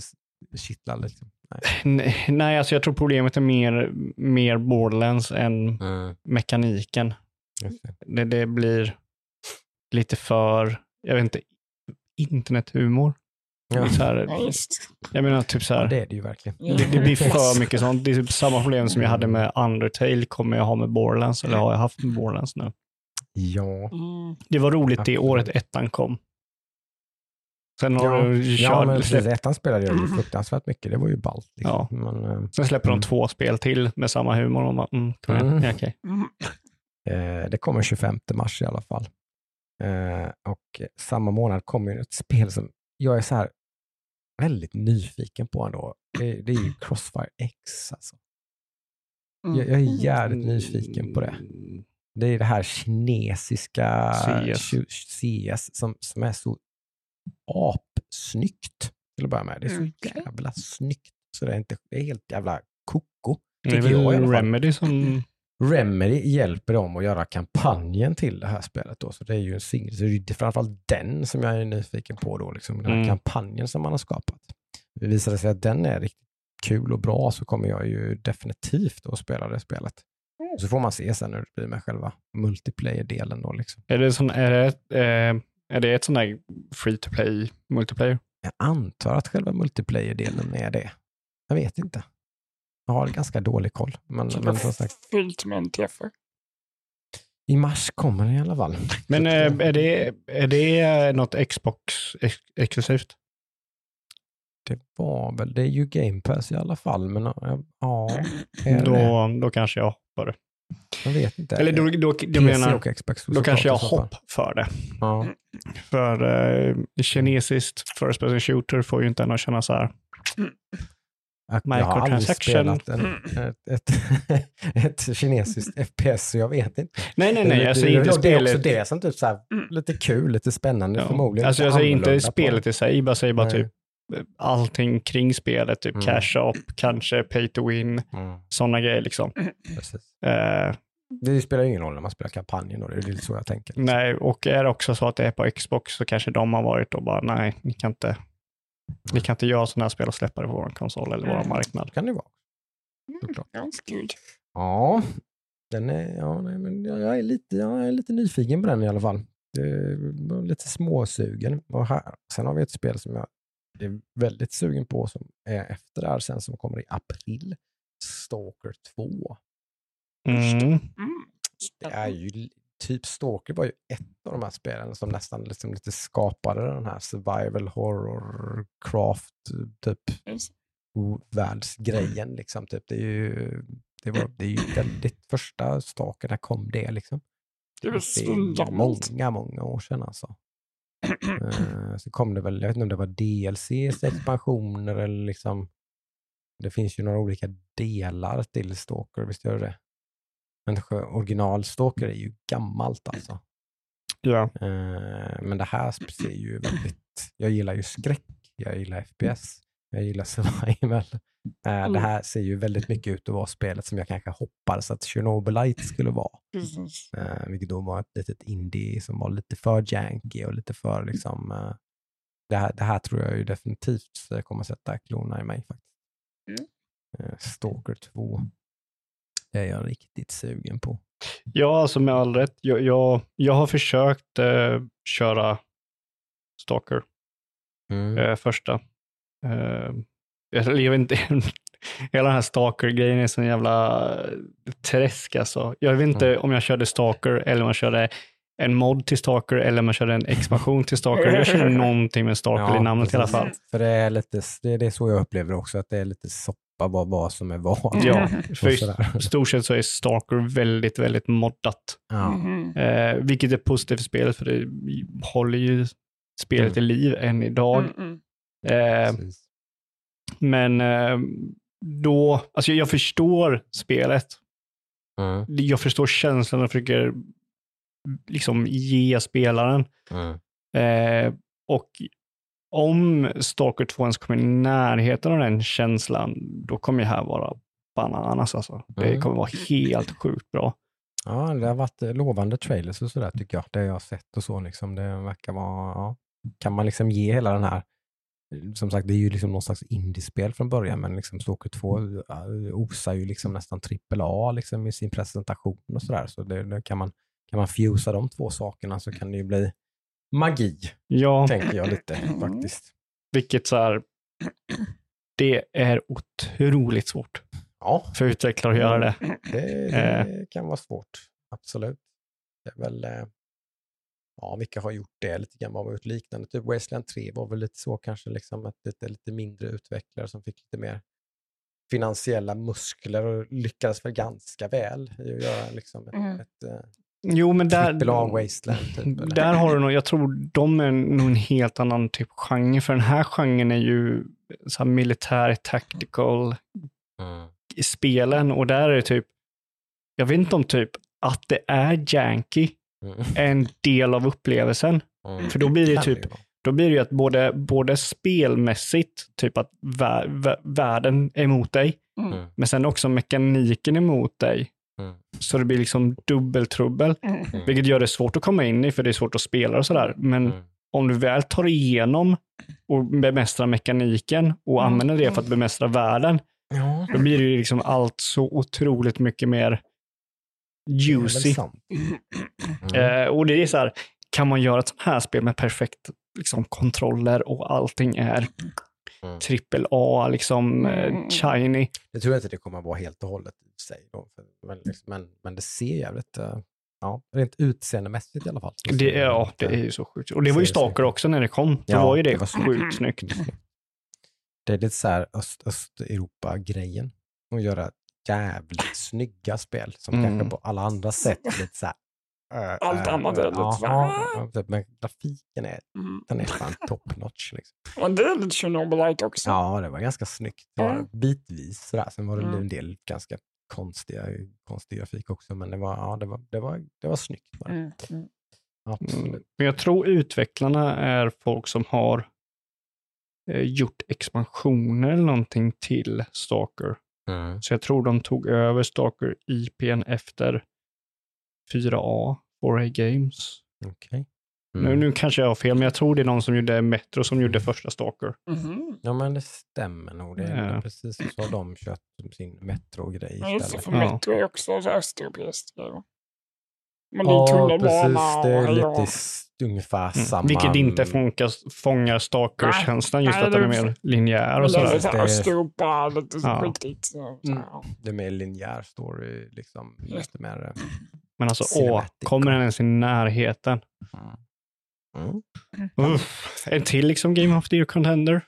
kittla. Liksom. Nej. nej, alltså jag tror problemet är mer, mer Borderlands än mekaniken. Just det. Det, det blir lite för, jag vet inte, internethumor. Ja. Så här, Ja, jag menar typ så ja, här, det är det ju verkligen. det, det blir för mycket sånt. Det är typ samma problem som jag hade med Undertale kommer jag ha med Borderlands, eller har jag haft med Borderlands nu. Ja. Mm. Det var roligt det Absolut. året ettan kom. Sen har Ja, du ja, kört, men precis. Ettan spelade jag ju fruktansvärt mycket. Det var ju ballt. Liksom. Ja. Men, eh, sen släpper Mm. de två spel till med samma humor. Och man, mm. Mm. Ja, okej. Mm. Eh, det kommer 25 mars i alla fall. Eh, och samma månad kommer ju ett spel som jag är så här väldigt nyfiken på ändå. Det, det är ju Crossfire X. Alltså. Mm. Jag, jag är jävligt nyfiken på det. Det är det här kinesiska CS. CS som, som är så apsnyggt till att börja med. Det är så Okej. jävla snyggt. Så det är, inte, det är helt jävla koko. Det är tycker jag i alla väl fall. Remedy som... Remedy hjälper dem att göra kampanjen till det här spelet. Då. Så det är ju en singel. Så det är framförallt den som jag är nyfiken på. Då, liksom, den här Mm. kampanjen som man har skapat. Det visar det sig att den är riktigt kul och bra så kommer jag ju definitivt att spela det spelet. Så får man se sen hur det blir med själva multiplayer-delen. Då, liksom. Är det, sån, är det, eh, är det ett sån där free to play multiplayer? Jag antar att själva multiplayer-delen är det. Jag vet inte. Jag har ganska dålig koll. Men, men som sagt, Fyllt med NTF. i mars kommer den i alla fall. Men eh, är det, är det något Xbox ex- exklusivt? Det var väl, det är ju Game Pass i alla fall, men ja, det? Då, då kanske jag hoppar det. Jag vet inte. Eller då, då, jag menar, då kanske jag fall. hopp för det. Ja. För eh, kinesiskt first person shooter får ju inte en att känna så här. Jag jag har aldrig spelat en, ett, ett, ett kinesiskt FPS, så jag vet inte. Nej, nej, nej. det, Alltså det, inte det, det är också spelet. det som typ så här, Mm. lite kul, lite spännande Ja. förmodligen. Alltså jag säger inte på- spelet i sig, bara säger bara Nej. typ eh, allting kring spelet, typ Mm. cash up, kanske pay to win, Mm, sådana grejer liksom. precis. Eh, Det spelar ju ingen roll när man spelar kampanjen, då. det är lite så jag tänker. nej, och är det också så att det är på Xbox så kanske de har varit och bara nej, ni kan inte, ni kan inte göra sådana här spel och släppa det på vår konsol eller vår Mm. marknad. kan det vara. Mm. Såklart. Ganska Ja, den är, ja nej, men jag jag är, lite, jag är lite nyfiken på den i alla fall. Det är lite småsugen. Och här, sen har vi ett spel som jag är väldigt sugen på som är efter det här sen som kommer i april. Stalker 2. Mm. Mm. Det är ju typ Stalker var ju ett av de här spelen som nästan liksom lite skapade den här survival horror craft typ världsgrejen liksom. Typ. Det, är ju, det, var, det är ju väldigt första Stalker, när kom det liksom? Det är är svingammalt. många, många år sedan alltså. Eh, så kom det väl, jag vet inte om det var DLCs, expansioner eller liksom, det finns ju några olika delar till Stalker, visst gör det? Men sjö- original Stalker är ju gammalt alltså. Ja. Eh, men det här ser ju väldigt, jag gillar ju skräck, jag gillar FPS, jag gillar survival. Eh, det här ser ju väldigt mycket ut att vara spelet som jag kanske hoppades att Chernobylite skulle vara. Precis. Eh, vilket då var ett litet indie som var lite för janky och lite för liksom, eh, det, här, det här tror jag ju definitivt kommer sätta klorna i mig faktiskt. Mm. Stalker 2. Det är jag riktigt sugen på. Ja, alltså med all rätt. Jag, jag, jag har försökt eh, köra Stalker, Mm. eh, första. Eh, jag, vet inte, hela den här Stalker-grejen är sån jävla eh, träsk alltså. Jag vet inte Mm. om jag körde Stalker eller om jag körde en mod till Stalker eller om jag körde en expansion till Stalker. Jag känner någonting med Stalker i namnet i alla precis. fall. För det är lite, det är så jag upplever också, att det är lite soppa vad, vad som är vad. Ja, för i stort sett så är Stalker väldigt, väldigt moddat. Ja. Mhm. Eh, vilket är positivt för spelet, för det håller ju spelet i liv än idag. Mm, mm. Eh, men eh, då, alltså jag förstår spelet. Mm. Jag förstår känslan och försöker liksom ge spelaren. Mm. Eh, och om Stalker 2 ens kommer i närheten av den känslan, då kommer det här vara bananas alltså. Det Mm. kommer vara helt sjukt bra. Ja, det har varit eh, lovande trailers och sådär tycker jag. Det jag har sett och så liksom. Det verkar vara, ja. Kan man liksom ge hela den här, som sagt det är ju liksom någon slags indiespel från början men liksom Stalker 2 eh, osar ju liksom nästan trippel A liksom i sin presentation och sådär. Så det, det kan man, kan man fusa de två sakerna så kan det ju bli magi, Ja, tänker jag lite faktiskt. vilket så här, det är otroligt svårt Ja, för utvecklare att göra det. det, Eh. det kan vara svårt. Absolut. Det är väl, eh, ja, vilka har gjort det lite grann? Vad har gjort liknande? Typ Wasteland 3 var väl lite så kanske, liksom att lite, lite mindre utvecklare som fick lite mer finansiella muskler och lyckades väl ganska väl i att göra liksom ett, Mm. ett, ett Jo, men där, Wasteland. Typ, där har du nog, jag tror de är nog en helt annan typ genre, för den här genren är ju så här militär tactical Mm. i spelen och där är det typ, jag vet inte om typ att det är janky Mm. är en del av upplevelsen. Mm. För då blir det typ, då blir det ju att både, både spelmässigt, typ att vä- vä- världen är emot dig, Mm. Mm. men sen också mekaniken emot dig. Mm. Så det blir liksom dubbeltrubbel, Mm. Mm. vilket gör det svårt att komma in i, för det är svårt att spela och sådär. Men Mm. om du väl tar igenom och bemästrar mekaniken och Mm. använder det för att bemästra världen, då blir det ju liksom allt så otroligt mycket mer det juicy. Mm. Eh, och det är så här, kan man göra ett sånt här spel med perfekt liksom, kontroller och allting är Mm. trippel A, liksom eh, Mm. shiny. Det tror jag inte det kommer att vara helt och hållet i sig. Då, men, liksom, men, men det ser jävligt, uh, ja, rent utseendemässigt i alla fall. Det, ja, det väldigt, är ju så sjukt. Och det var ju Stalker också när det kom. Då Ja, var ju det, det var så- sjukt snyggt. eh, Det är lite så här öst, Östeuropa-grejen. Att göra jävligt snygga spel som Mm. kanske på alla andra sätt lite så här. Allt äh, annat är lite ja, typ, Men grafiken är, Mm. den är fan top notch. Liksom. Och det är lite Chernobylite också. Ja, det var ganska snyggt. Det var Mm. bitvis sådär. Sen var det Mm. en del ganska konstiga, konstig grafik också. Men det var, ja, det var, det var, det var snyggt. Det. Mm. Mm. Absolut. Mm. Men jag tror utvecklarna är folk som har eh, gjort expansioner eller någonting till Stalker. Mm. Så jag tror de tog över Stalker IPn efter 4A, 4A Games. Nu, Mm. nu kanske jag har fel, men jag tror det är någon som gjorde Metro som gjorde första Stalker. Mhm. Ja, men det stämmer nog. Det är Ja. precis så har de kört sin Metro-grej Ja, istället. för Ja. Metro är också så östeuropeiskt. Men det är Ja, tunnelbana precis. Det är lite ungefär Mm. samma. Vilket inte fångar, fångar Stalker-känslan, just Nej, att den är mer linjär och det är sådär. Det är- Östeuropa, lite så Ja. skitigt. Så, Mm. Det är mer linjär story, liksom. Lite mer... Men alltså, åh, kommer den ens i närheten? Mm. Uff. En till liksom Game of the Year Contender.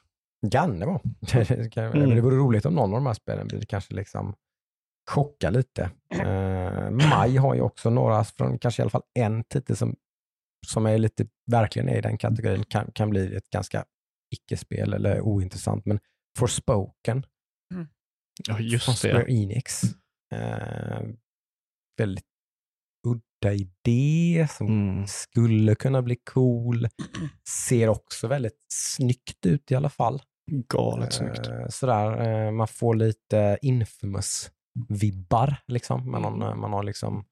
Det. Det kan- Mm. Det vore roligt om någon av de här spelen blir kanske liksom chocka lite. Uh, Maj har ju också några, från kanske i alla fall en titel som, som är lite, verkligen är i den kategorin, kan, kan bli ett ganska icke-spel eller ointressant. Men Forspoken Ja, från just Square det. Enix. Eh, väldigt udda idé som Mm. skulle kunna bli cool. Ser också väldigt snyggt ut i alla fall. Galet snyggt. Eh, sådär, eh, man får lite infamous-vibbar. Liksom. Man, har, man har liksom,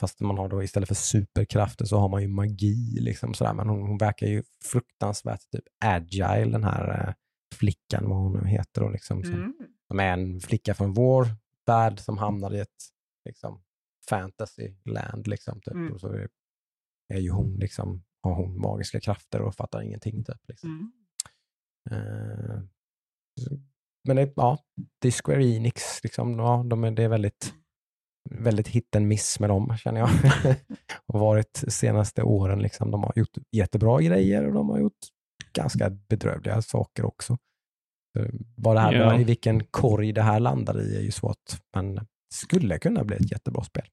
fast man har då istället för superkrafter så har man ju magi. Liksom, sådär. Men hon, hon verkar ju fruktansvärt typ agile, den här eh, flickan, vad hon nu heter. Då, liksom, som, Mm. som är en flicka från vår värld som hamnar i ett liksom, fantasy land. Liksom, typ. Mm. Och så är, ju hon liksom, har hon magiska krafter och fattar ingenting. Typ, liksom. Mm. Så- men det, ja, det är Square Enix. Liksom, ja, de är, det är väldigt, väldigt hit and miss med dem, känner jag. och varit senaste åren. Liksom, de har gjort jättebra grejer och de har gjort ganska bedrövliga saker också. Så Vad det här, Ja. I vilken korg det här landar i är ju svårt, men skulle kunna bli ett jättebra spel.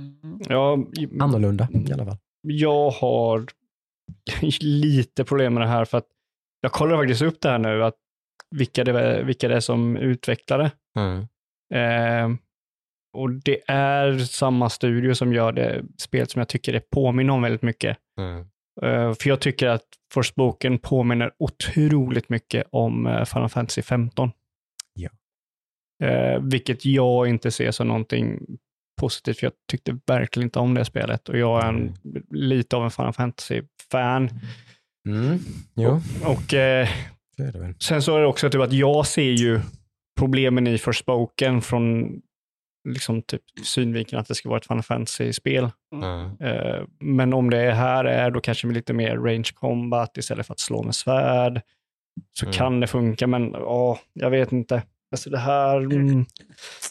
Mm. Ja, Annorlunda i alla fall. jag har lite problem med det här för att jag kollar faktiskt upp det här nu, att vilka det, vilka det är som utvecklar det. Eh, och det är samma studio som gör det spel som jag tycker det påminner om väldigt mycket. Eh, för jag tycker att Forspoken påminner otroligt mycket om eh, Final Fantasy 15. Ja. Eh, vilket jag inte ser som någonting positivt, för jag tyckte verkligen inte om det spelet. Och jag är en, lite av en Final Fantasy-fan. Mm. Jo, Och eh, det väl. sen så är det också typ att jag ser ju problemen i Forspoken från liksom typ synvinkeln att det ska vara ett Final Fantasy-spel. Eh, men om det här är då kanske med lite mer range combat istället för att slå med svärd, så Mm. kan det funka, men åh, jag vet inte. Alltså det här... Mm,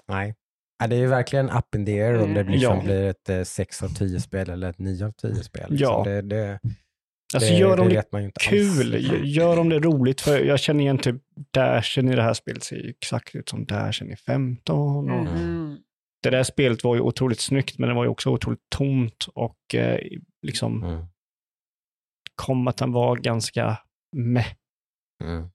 Nej. Ja, det är ju verkligen up in the air om det liksom Ja. blir ett eh, 6 av 10 spel eller ett 9 av 10 spel. Liksom. Ja. Det, det, alltså det, gör de det det vet man ju inte kul, alls. gör- gör de det roligt, för jag känner igen typ Dashen i det här spelet ser ju exakt ut som Dashen i 15. Och Mm. Det där spelet var ju otroligt snyggt, men det var ju också otroligt tomt och eh, liksom Mm. combaten var ganska meh. Mm.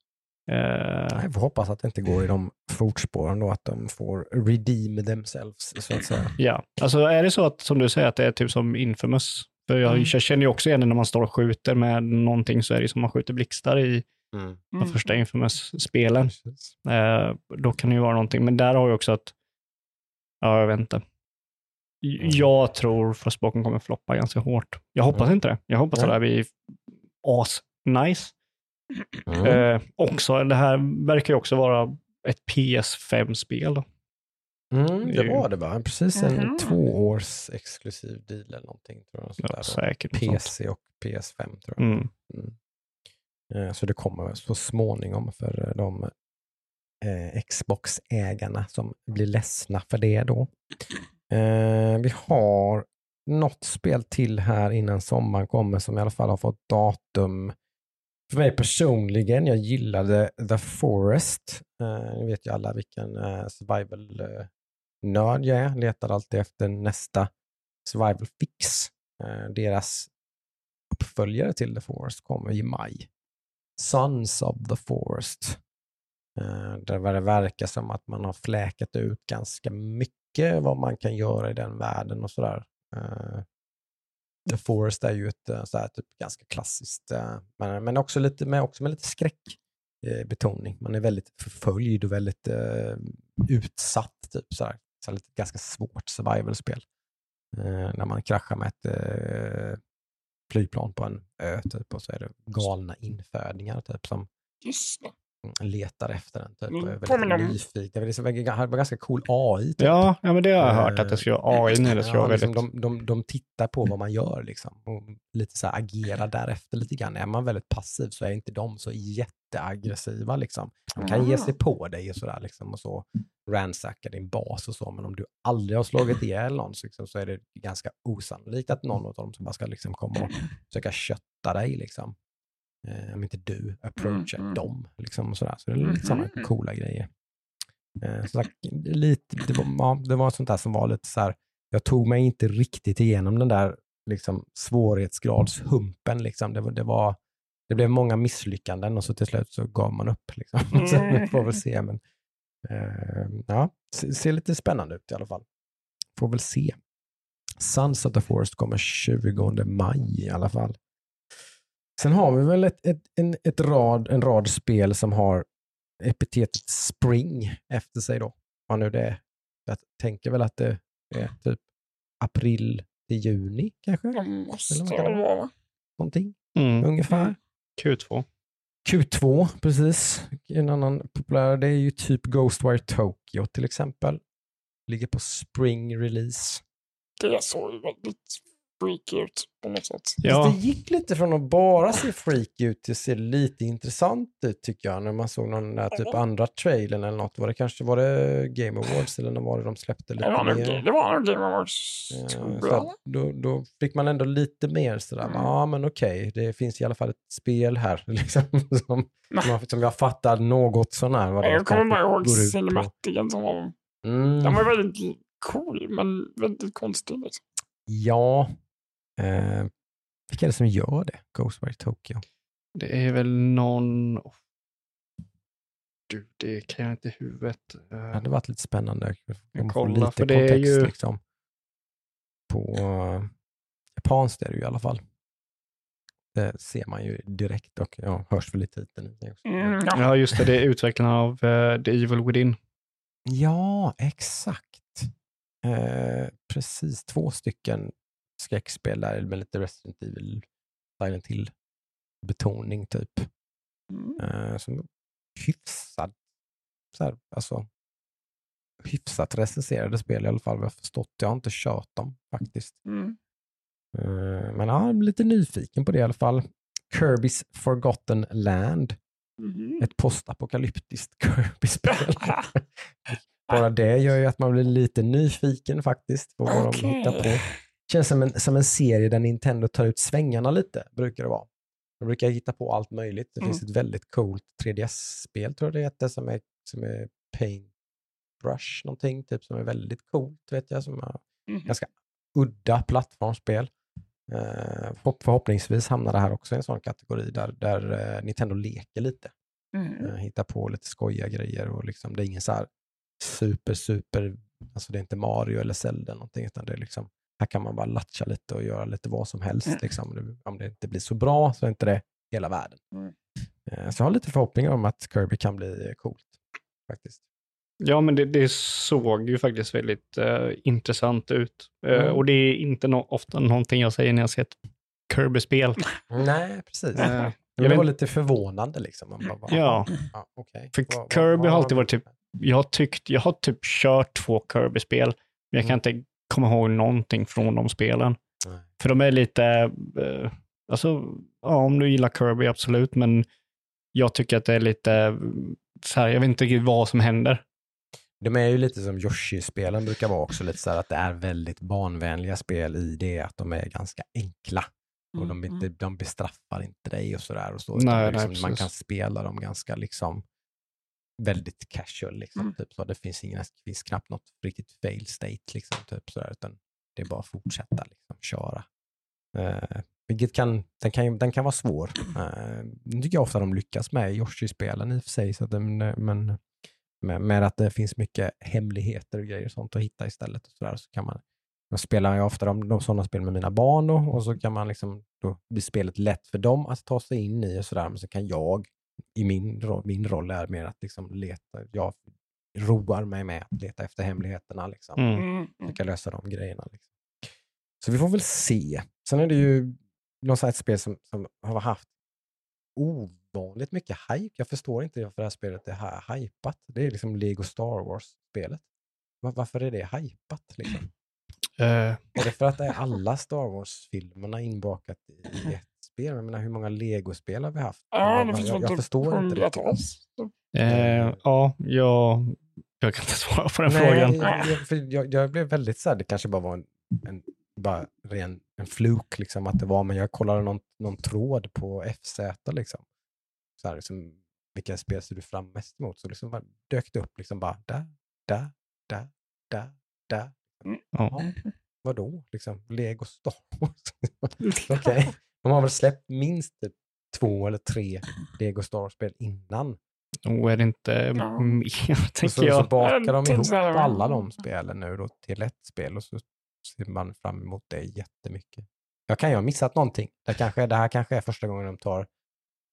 Eh, Jag får hoppas att det inte går i de fotspåren då, att de får redeem themselves, så att säga. Ja, alltså är det så att som du säger att det är typ som Infamous, för jag, Mm. jag känner ju också igen det när man står och skjuter med någonting så är det som man skjuter blixtar i Mm. de Mm. första Infamous-spelen. Precis. Eh, då kan det ju vara någonting, men där har jag också att, ja jag vet inte. Mm. Jag tror Forspoken kommer floppa ganska hårt. Jag hoppas Mm. inte det. Jag hoppas att det här blir as-nice. Mm. Eh, också, det här verkar ju också vara ett PS5-spel. Mm, det var det va? Precis en Mhm. tvåårs exklusiv deal eller någonting. Tror jag, Ja, säkert. något sånt. PC och PS5 tror jag. Mm. Mm. Eh, Så det kommer väl så småningom för eh, de eh, Xbox-ägarna som blir ledsna för det då. Eh, vi har något spel till här innan sommaren kommer som i alla fall har fått datum. För mig personligen, jag gillade The Forest. Eh, ni vet ju alla vilken eh, survival-nörd jag är. Letar alltid efter nästa survival fix. Eh, deras uppföljare till The Forest kommer i maj. Sons of the Forest. Eh, där det verkar som att man har fläkat ut ganska mycket vad man kan göra i den världen och sådär. Eh, the Forest är ju ett eh, så här, typ, ganska klassiskt, eh, men, men också, lite, med, också med lite skräckbetoning. Eh, man är väldigt förföljd och väldigt uh, utsatt. Typ, så här. Så här, lite ganska svårt survival-spel. Uh, när man kraschar med ett uh, flygplan på en ö typ, och så är det galna infödingar typ, som Just det letar efter den. Typ. Mm, väldigt om- nyfiken. Det var liksom- ganska cool AI. Typ. Ja, ja, men det har jag hört Eh, att det ska vara AI i det ska Ja, liksom, väldigt... de, de, de tittar på vad man gör liksom, och lite så här agerar därefter lite grann. Är man väldigt passiv så är inte de så jätteaggressiva. Liksom. De kan ge sig på dig och sådär liksom, och så ransacka din bas och så, men om du aldrig har slagit ihjäl någon så, liksom, så är det ganska osannolikt att någon av dem som bara ska liksom komma och försöka kötta dig. Liksom. Eh, om inte du approachar Mm, mm. dem. Liksom, och sådär. Så det är lite sådana Mhm. coola grejer. Eh, som sagt, lite, det, var, ja, det var sånt där som var lite så här, jag tog mig inte riktigt igenom den där liksom, svårighetsgradshumpen. Liksom. Det, var, det, var, det blev många misslyckanden och så till slut så gav man upp. Liksom. så vi får väl se. Men, eh, ja, ser, ser lite spännande ut i alla fall. Får väl se. Sons of the Forest kommer 20 maj i alla fall. Sen har vi väl ett, ett, en, ett rad, en rad spel som har epitetet spring efter sig då. Vad nu det är. Jag tänker väl att det är typ april till juni kanske? Det måste det väl vara, va? Någonting Mm. ungefär. Q2. Q2, precis. En annan populär, det är ju typ Ghostwire Tokyo till exempel. Ligger på spring release. Det såg ju väldigt freaky ut på något sätt. Fast Ja, det gick lite från att bara se freaky ut till att se lite intressant ut tycker jag. När man såg någon där typ andra trailern eller något. Var det kanske var det Game Awards eller när var det de släppte lite Det var nog, mer? det var nog Game Awards. Eh, så jag. att då, då fick man ändå lite mer sådär, Mm. ja men okej, det finns i alla fall ett spel här liksom, som, Nej. som, jag- som jag fattar något sånär vad det Jag kommer bara ihåg cinematiken som var, Mm, den var väldigt cool men väldigt konstig. Liksom. ja, eh, vilka är det som gör det? Ghostwire Tokyo? det är väl någon... oh. Du, det kan jag inte i huvudet. Det Eh, hade varit lite spännande. Jag Om få kollar, lite för det är kontext ju- liksom. På uh, japanskt är det ju i alla fall. Det ser man ju direkt och ja, hörs väl i titeln. också. Mm, ja. Ja, just det. Det är utvecklarna av eh, The Evil Within. Ja, exakt. Eh, precis, två stycken skräckspel där med lite Resident Evil, Silent Hill betoning typ. Mm. Eh, som hyfsad, så här, alltså, hyfsat recenserade spel i alla fall vad jag förstått. Jag har inte kört dem faktiskt. Mm. Eh, men ja, jag är lite nyfiken på det i alla fall. Kirby's Forgotten Land. Mhm. Ett postapokalyptiskt Kirby-spel. Bara det gör ju att man blir lite nyfiken faktiskt på vad de Okej. hittar på. Känns som en, som en serie där Nintendo tar ut svängarna lite, brukar det vara. De brukar hitta på allt möjligt. Det Mm. finns ett väldigt coolt 3DS-spel tror jag det heter som är, som är Paintbrush någonting, typ som är väldigt coolt vet jag. Som är Mhm. ganska udda plattformsspel. Eh, förhopp- förhoppningsvis hamnar det här också i en sån kategori där, där eh, Nintendo leker lite. Mm. Eh, hitta på lite skojiga grejer och liksom, det är ingen så här super, super, alltså det är inte Mario eller Zelda någonting, utan det är liksom, här kan man bara latcha lite och göra lite vad som helst. Mm. Liksom. Om det inte blir så bra så är inte det hela världen. Mm. Eh, Så jag har lite förhoppningar om att Kirby kan bli coolt. Faktiskt. Ja, men det, det såg ju faktiskt väldigt eh, intressant ut. Eh, Mm. Och det är inte no ofta någonting jag säger när jag ser ett Kirby-spel. Nej, precis. Eh, Men jag det var lite förvånande liksom. Man bara, bara, Ja. ja okej. För Vad- Kirby vad har alltid varit typ- jag har tyckt, jag har typ kört två Kirby-spel, men jag kan inte komma ihåg någonting från de spelen. Nej. För de är lite, eh, alltså, ja, om du gillar Kirby, absolut, men jag tycker att det är lite, eh, så här, jag vet inte riktigt vad som händer. De är ju lite som Yoshi-spelen brukar vara också, lite så här att det är väldigt barnvänliga spel i det att de är ganska enkla. Och de, Mm. inte, de bestraffar inte dig och sådär. Och så, Nej, nej, liksom, man kan spela dem ganska liksom väldigt casual. Liksom, Mm. typ så. Det finns, ingen, finns knappt något riktigt fail state, liksom, typ sådär, utan det är bara att fortsätta liksom, köra. Eh, vilket kan, den, kan, den kan vara svår. Eh, det tycker jag ofta de lyckas med i Yoshi-spelen i och för sig. Så att men med, med att det finns mycket hemligheter och grejer och sånt att hitta istället. Och så, där, så kan man, jag spelar ju ofta de, de sådana spel med mina barn då, och så kan man liksom, då blir spelet lätt för dem att ta sig in i och sådär, men så kan jag, i min roll, min roll är mer att liksom leta, jag roar mig med att leta efter hemligheterna, liksom. Mm. Mm. Mm. försöka lösa de grejerna. Liksom. Så vi får väl se. Sen är det ju något här spel som, som har haft ovanligt mycket hype. Jag förstår inte varför det här spelet är hy- hypat. Det är liksom Lego Star Wars-spelet. Va- Varför är det hypat liksom? Eh, Är det för att det är alla Star Wars-filmerna inbakat i ett spel? Jag menar, hur många Lego-spel har vi haft? Ja, jag, det finns jag, väl jag typ förstår inte det. hundratals. eh, ja, jag, jag kan inte svara på den Nej, frågan. jag, jag, för jag, jag blev väldigt så här, det kanske bara var en, en, bara ren, en fluk, liksom, att det var, men jag kollade någon, någon tråd på FZ, liksom. Så här, liksom, vilka spel ser du fram mest emot? Så liksom bara dök det upp, liksom bara där, där, där, där, där. Ja. Vadå, liksom? Lego Star Wars? Okej. De har väl släppt minst typ två eller tre Lego Star Wars-spel innan. Då är det inte Ja. mer, Och så, tänker så jag. bakar Jag de ihop alla de spelen nu då till ett spel och så ser man fram emot det jättemycket. Jag kan ju ha missat någonting. Det, kanske, det här kanske är första gången de tar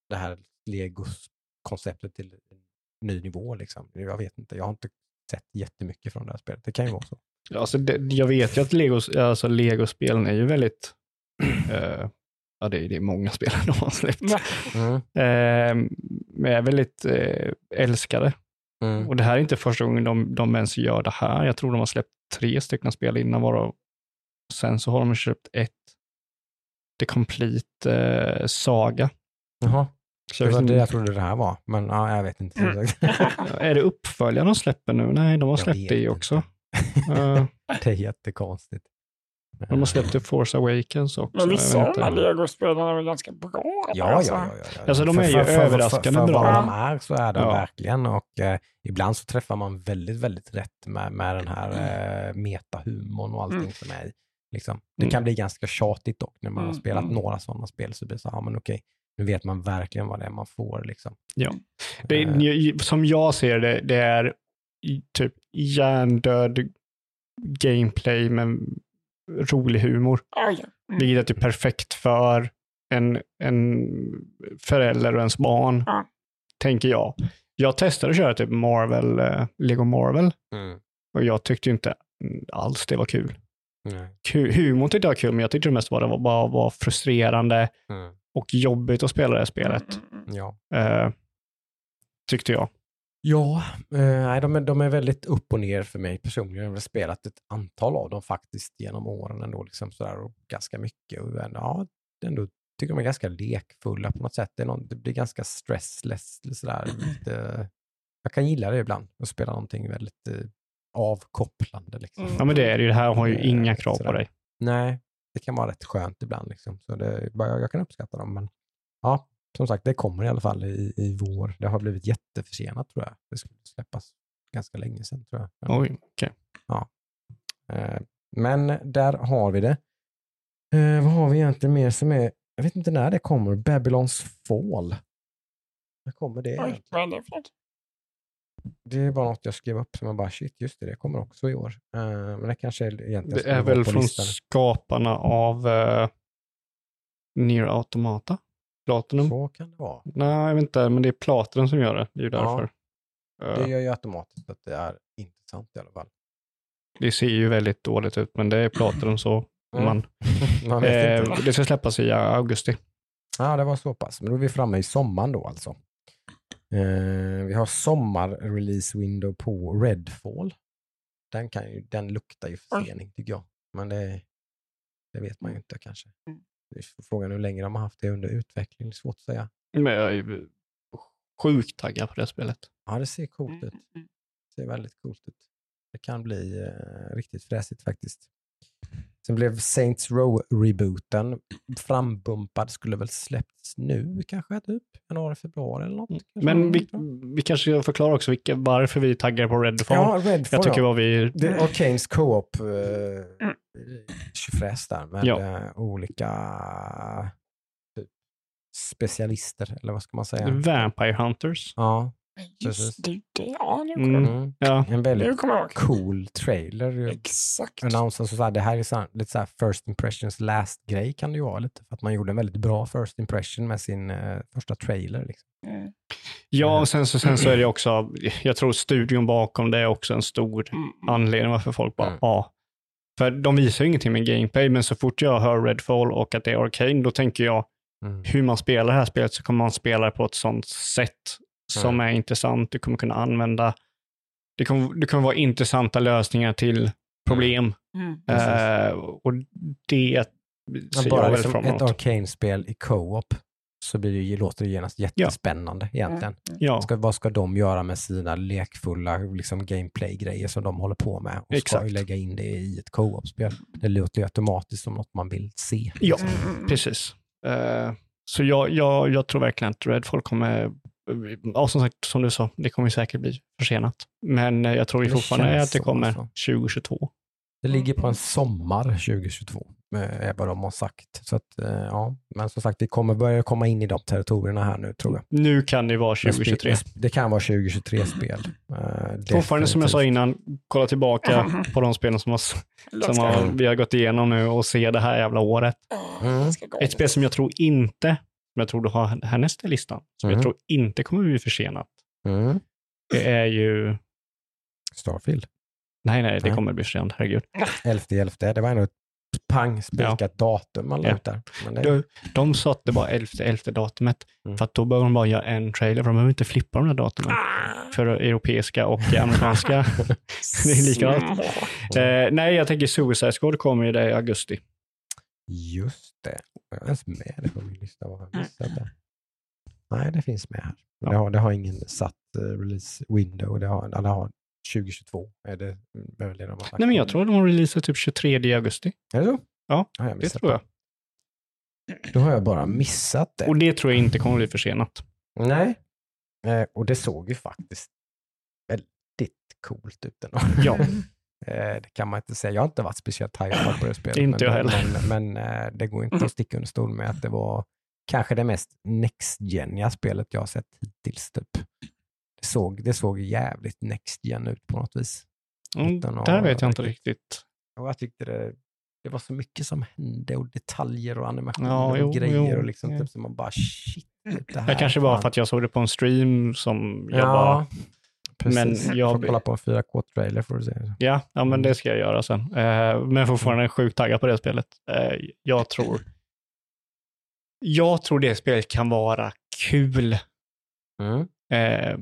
det här Legos-konceptet till en ny nivå. Liksom. Jag vet inte, jag har inte sett jättemycket från det här spelet. Det kan ju vara så. Alltså, det, jag vet ju att Legos, alltså, Lego-spelen är ju väldigt, eh, ja det är, det är många spel de har släppt. Mm. eh, men är väldigt eh, älskade. Mm. Och det här är inte första gången de, de ens gör det här. Jag tror de har släppt tre stycken spel innan varav sen så har de köpt ett The Complete eh, Saga. Jaha, Så det jag var det jag trodde det här var. Men ja, jag vet inte. Mm. Är det uppföljaren de släpper nu? Nej, de har släppt det också. Det är jättekonstigt. De har släppt The Force Awakens också. Men vissa av de här legospelen är väl ganska bra? Ja, alltså. ja, ja. ja, ja. Alltså, de är ju överraskande för, för, bra. vad de är så är de Ja. verkligen och eh, ibland så träffar man väldigt, väldigt rätt med, med den här eh, metahumorn och allting Mm. som är i. Liksom. Det Mm. kan bli ganska tjatigt dock när man har Mm, spelat mm. några sådana spel så blir det så, ja men okej, nu vet man verkligen vad det är man får liksom. Ja. Det, Eh, är- som jag ser det, det är typ hjärndöd gameplay med rolig humor. Mm. Vilket är typ perfekt för en, en förälder och ens barn, Ja. tänker jag. Jag testade att köra typ Marvel, eh, Lego Marvel mm, och jag tyckte inte alls det var kul. Hu- Humorn tyckte jag var kul, men jag tyckte det mest var det var bara var frustrerande mm, och jobbigt att spela det här spelet, Mm, mm, ja. eh, tyckte jag. Ja, eh, de, är, de är väldigt upp och ner för mig personligen. Jag har spelat ett antal av dem faktiskt genom åren ändå, liksom sådär, och ganska mycket. Och, ja, ändå tycker de är ganska lekfulla på något sätt. Det, är någon, det blir ganska stressless. Sådär, lite, jag kan gilla det ibland, att spela någonting väldigt eh, avkopplande. Liksom. Mm. Ja, men det är det ju. Det här har ju Eh, inga krav på sådär. dig. Nej, det kan vara rätt skönt ibland. Liksom. Så det, bara, jag kan uppskatta dem. Men ja, som sagt, det kommer i alla fall i, i vår. Det har blivit jätteförsenat tror jag. Det skulle släppas ganska länge sedan tror jag. Men, Oj, okej. eh, men där har vi det. Eh, vad har vi egentligen mer som är, jag vet inte när det kommer, Babylons Fall. När kommer det? Oj, egentligen? vad är det för något? Det är bara något jag skrev upp som jag bara, shit, just det, det kommer också i år. Eh, men det kanske är egentligen Det är väl från listan. skaparna av uh, Nier Automata? Platinum? Så kan det vara. Nej, jag vet inte, men det är Platinum som gör det. Det är ju Ja. därför. Eh, Det gör ju automatiskt att det är intressant i alla fall. det ser ju väldigt dåligt ut, men det är Platinum så. Mm. Man, Man vet inte. eh, det ska släppas i augusti. Ja, det var så pass. Men då är vi framme i sommaren då alltså. Eh, vi har sommar-release-window på Redfall. Den, kan ju, den luktar ju försening tycker jag. Men det, det vet man ju inte kanske. Mm. Det är frågan hur länge de har haft det under utveckling. Det är svårt att säga. Men jag är ju sjukt taggad på det spelet. Ja, det ser coolt Mm, ut. mm, Det ser väldigt coolt ut. Det kan bli eh, riktigt fräsigt faktiskt. Sen blev Saints Row-rebooten frambumpad. Skulle väl släppts nu kanske, typ januari, februari eller något. kanske. Men vi, vi kanske ska förklara också vilka, varför vi taggar på Redfall. Ja, Redfall jag tycker ja. vad vi... Det är Arcanes co-op Mm. eh, tjofräs där med Ja. eh, olika typ, specialister, eller vad ska man säga? Vampire Hunters. Ja, Just det, det. Ja, nu Mm. kommer jag mm. Ja, en väldigt cool trailer. Exakt. annonsas och så här, det här är så här, lite så här first impressions last grej kan det ju vara lite. För att man gjorde en väldigt bra first impression med sin eh, första trailer. Liksom. Mm. ja och sen så, sen så är det också, jag tror studion bakom det är också en stor Mm. anledning varför folk bara, Mm. ja. För de visar ju ingenting med gameplay, men så fort jag hör Redfall och att det är Arcane, då tänker jag Mm. hur man spelar det här spelet så kommer man spela det på ett sånt sätt som Mm. är intressant. Du kommer kunna använda, det kommer, det kommer vara intressanta lösningar till problem. Mm. Eh, och det ser jag bara väldigt liksom fram ett emot. Arcane-spel i co-op så blir det, ju- låter det genast jättespännande egentligen. Ja, Ska, vad ska de göra med sina lekfulla liksom, gameplay-grejer som de håller på med? Och ska Exakt. ju lägga in det i ett co-op-spel. Det låter ju automatiskt som något man vill se. ja Mm. precis. Eh, så jag, jag, jag tror verkligen att Redfall kommer, ja som sagt, som du sa, det kommer säkert bli försenat. Men eh, jag tror ju Det fortfarande att det kommer alltså. 2022. Det ligger på en sommar 2022, eh, är vad de har sagt. Så att, eh, ja. Men som sagt, vi kommer börja komma in i de territorierna här nu tror jag. Nu kan det vara Men 2023. spe- Det kan vara 2023-spel. Eh, Fortfarande som jag sa innan, kolla tillbaka på de spelen som, har, som har, vi har gått igenom nu och se det här jävla året. Mm. Ett spel som jag tror inte, som jag tror du har härnäst i listan, som jag Mhm. tror inte kommer bli försenat, Mm. det är ju, Starfield. nej nej, det Nej. kommer bli försenat, herregud. 11 11. Det var ändå ett pang spikat datum man la Ja. ut där. Det, De, de sa att det var 11, 11 datumet, Mm. för att då behöver de bara göra en trailer, för de behöver inte flippa de där datumen. Ah. För europeiska och amerikanska. det är likadant. Eh, nej, jag tänker Suicide Squad kommer ju det i augusti. Just det. Jag har ens med det på min lista. Mm. jag det? Nej, det finns med här. Ja. Det, har, det har ingen satt eh, release window. Det har, alla har 2022. Är det, det är väl det de har sagt Nej, men jag tror de har releasat typ 23 augusti. Är det så? Ja, Har jag Det tror jag. Då har jag bara missat det. Och det tror jag inte kommer bli försenat. Nej. Eh, och det såg ju faktiskt väldigt coolt ut. Ja. Eh, det kan man inte säga. Jag har inte varit speciellt hypad på det spelet. Inte jag men, heller. Men, men eh, det går inte att sticka under stol med att det var kanske det mest next-geniga spelet jag har sett hittills. Typ. Det, såg, det såg jävligt next-gen ut på något vis. Mm, där vet jag inte riktigt. Och jag tyckte det, det var så mycket som hände och detaljer och animationer Ja, och jo, grejer. jo, och liksom, ja. typ, så man bara shit. Det här Det kanske var för att jag såg det på en stream som jag Ja, bara, precis. men jag- Får kolla på en 4K-trailer får du se. ja, ja men det ska jag göra sen. Eh, men fortfarande sjukt taggad på det spelet. Eh, jag tror, jag tror det spelet kan vara kul. Mm. Eh,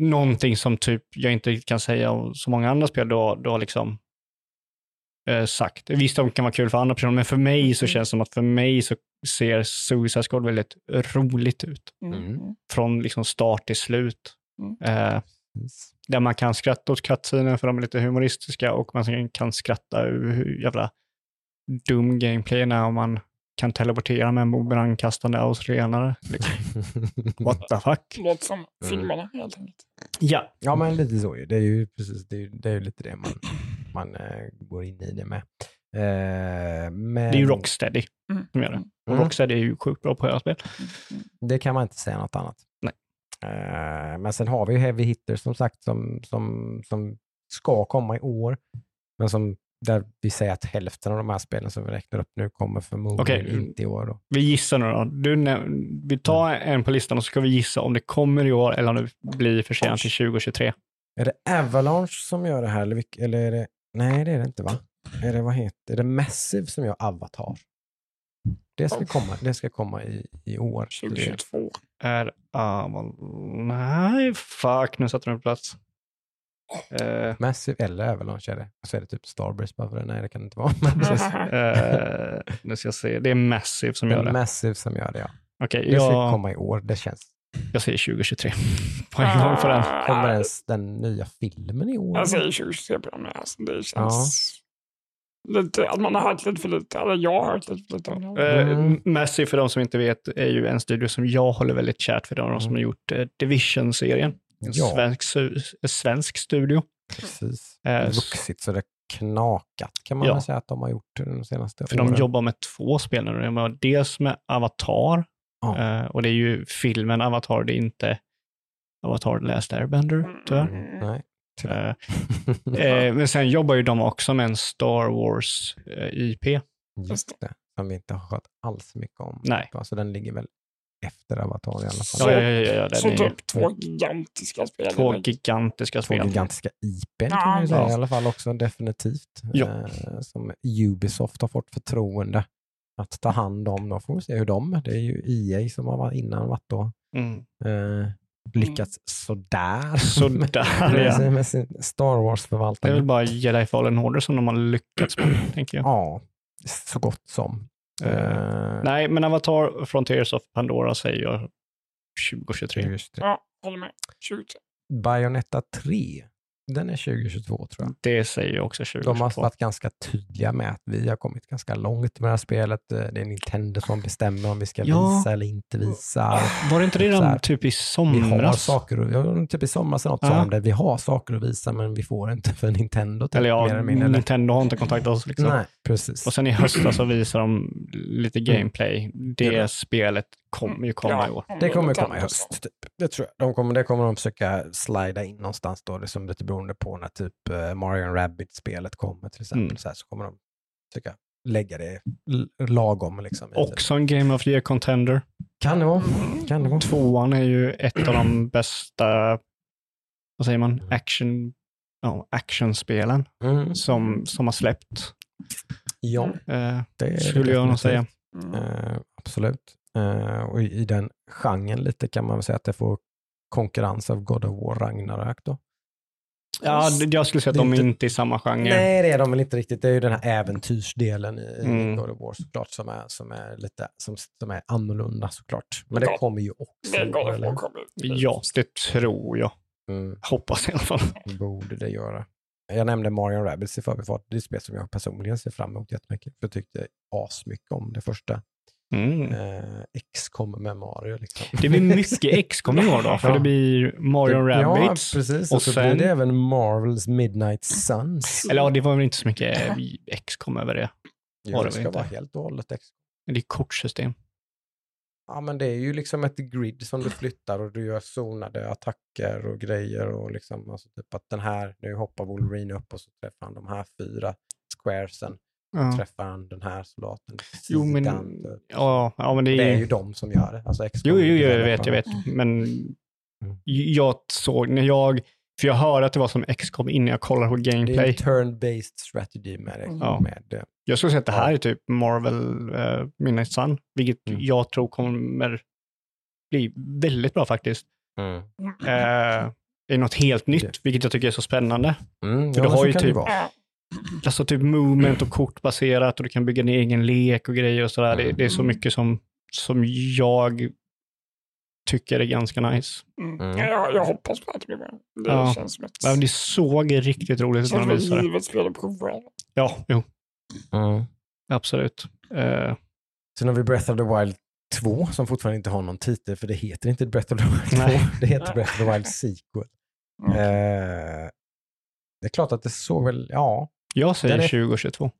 någonting som typ jag inte kan säga om så många andra spel du har, du har liksom eh, sagt. Visst, de kan vara kul för andra personer, men för mig så Mm. känns det som att för mig så ser Suicide Squad väldigt roligt ut. Mm. Från liksom start till slut. Mm. Eh. Där man kan skratta åt cutscenen för de är lite humoristiska och man kan skratta över hur jävla dum gameplay är om man kan teleportera med en bumerangkastande australienare. Liksom. What the fuck? Låter som filmerna helt enkelt. Ja, Ja, men lite så. ju. Det är ju precis det är, det är lite det man, man eh, går in i det med. Eh, men det är ju Rocksteady Mm. som gör det. Och Mm. Rocksteady är ju sjukt bra på att göra spel. Mm. Det kan man inte säga något annat. Nej. Eh, men sen har vi ju Heavy Hitters som sagt som, som, som ska komma i år. Men som där vi säger att hälften av de här spelen som vi räknar upp nu kommer förmodligen Okej. inte i år. Då. Vi gissar nu då. Du, vi tar en på listan och så ska vi gissa om det kommer i år eller om det blir försenat till 2023. Är det Avalanche som gör det här? Eller, eller är det... Nej, det är det inte va? Är det, vad heter, är det Massive som gör Avatar? Det ska komma, det ska komma i, i år. 2022. Är Aval... Nej, fuck, nu satte den på plats. Eh, Massive eller Avalanche är det. Och så är det typ Starbreeze bara för det. Nej, det kan det inte vara. Det eh, nu ska jag se. Det är Massive som gör är det. Massive som gör det, ja. Okej, Det ska jag, komma i år. Det känns. jag säger 2023. På en gång för den. Kommer ens den nya filmen i år? Jag säger 2023 på den. Alltså, det känns lite, att man har hört lite för lite. Eller jag har hört lite för lite. Eh, Mm. Massive, för de som inte vet, är ju en studio som jag håller väldigt kärt för. De som har gjort eh, Division-serien. En Ja. svensk, svensk studio. Precis. Eh, Vuxit så det knakat kan man Ja. säga att de har gjort de senaste För åren. de jobbar med två spel nu. De har dels med Avatar, eh, och det är ju filmen Avatar, det är inte Avatar The Last Airbender, tyvärr. Mm, Nej. Eh, eh, men sen jobbar ju de också med en Star Wars eh, IP. Just det. Som vi inte har hört alls mycket om. Nej. Alltså den ligger väl efter Avatar i alla fall. Så- Ja, ja, ja, ja, Så är typ två gigantiska spel. två gigantiska Två spel. gigantiska IPn kan Ja, man ju säga i alla fall också definitivt. Ja. Eh, som Ubisoft har fått förtroende att ta hand om. Då får vi se hur de, det är ju EA som har varit innan varit då, Mm. eh, lyckats sådär. Sådär med, ja. sin- med sin Star Det är Wars-förvaltning. väl bara Jedi Fallen Order som de har lyckats med, tänker jag. Ja, så gott som. Eh, Nej, men Avatar Frontiers of Pandora säger jag 2023. just det. Ja, håller med. 23. Bayonetta 3, den är 2022 tror jag. Det säger jag också De har 2022. varit ganska tydliga med att vi har kommit ganska långt med det här spelet. Eh, Det är Nintendo som bestämmer om vi ska Ja. visa eller inte visa. Var det inte Så redan här, typ i Vi har somras? saker, att- ja, typ i somras eller något Ja. de det. Vi har saker att visa men vi får inte för Nintendo. Typ, Eller ja, mer eller mindre. Nintendo har inte kontaktat oss. Liksom. Nej, precis. Och sen i höstas så visar de lite gameplay. Det Ja. spelet kommer ju komma i år. Det kommer komma i höst. Typ. Det tror jag. De kommer, det kommer de försöka slida in någonstans då, det är som lite beroende på när typ eh, Mario and Rabbids-spelet kommer till exempel. Mm. Så, här, så kommer de försöka lägga det lagom. Liksom. Också en Game of the Year Contender. Kan det vara. Kan det vara. Tvåan är ju ett av de bästa, vad säger man, action, ja, actionspelen Mm. som, som har släppt. Ja, Eh, det skulle jag nog säga. Mm. Eh, absolut. Eh, och i, den genren lite kan man väl säga att det får konkurrens av God of War Ragnarök då. Ja, jag skulle säga att är de är inte- inte i samma genre. Nej, det är de väl inte riktigt. Det är ju den här äventyrsdelen i, Mm. God of War såklart som är, som är lite som, som är annorlunda såklart. Men det kommer ju också. Det är kommer. Ja, det tror jag. Mm, Hoppas i alla fall. borde det göra. Jag nämnde Mario Rabbids i förbifart. Det är ett spel som jag personligen ser fram emot jättemycket. För jag tyckte asmycket om det första. Mm. Eh, X-com med Mario. Liksom. Det blir mycket X-com i år då, för Ja. det blir Mario Det- Rabbids. Ja, precis. och Och så sen- blir det även Marvels Midnight Suns. Eller ja, det var väl inte så mycket X-com över det. Jo, det det ska inte. vara helt och hållet X. Men Det är kortsystem. Ja, men det är ju liksom ett grid som du flyttar och du gör zonade attacker och grejer och liksom, alltså typ att den här, nu hoppar Wolverine upp och så träffar han de här fyra squaresen. Ja. Träffar han den här soldaten. Jo, men, ja, ja, men det det är är ju... de som gör det. Alltså Jo, jo, jo, jag vet, jag vet. Men Mm. jag såg, när jag, för jag hörde att det var som X-com innan jag kollade på Det är gameplay. turn-based strategy med, det, Ja. med det. Jag skulle säga att det här är typ Marvel uh, Midnight Sun, vilket Mm. jag tror kommer bli väldigt bra faktiskt. Mm. Eh, det är något helt nytt, vilket jag tycker är så spännande. Mm, För ja, du har ju Mm. typ-. Alltså typ movement och kortbaserat och du kan bygga din egen lek och grejer och sådär. Det, det är så Mm. mycket som, som jag tycker är ganska nice. Mm. Mm. Jag, jag hoppas på att det blir bra. Det Ja. känns som ett... Ja, Det såg riktigt roligt ut känns när de som visade det. att prova. Ja, jo, Mm. absolut. Eh, Sen har vi Breath of the Wild 2 som fortfarande inte har någon titel för det heter inte Breath of the Wild 2. Nej. Det heter Breath of the Wild Sequel. Mm. Eh, det är klart att det såg väl, ja, jag säger är- 2022.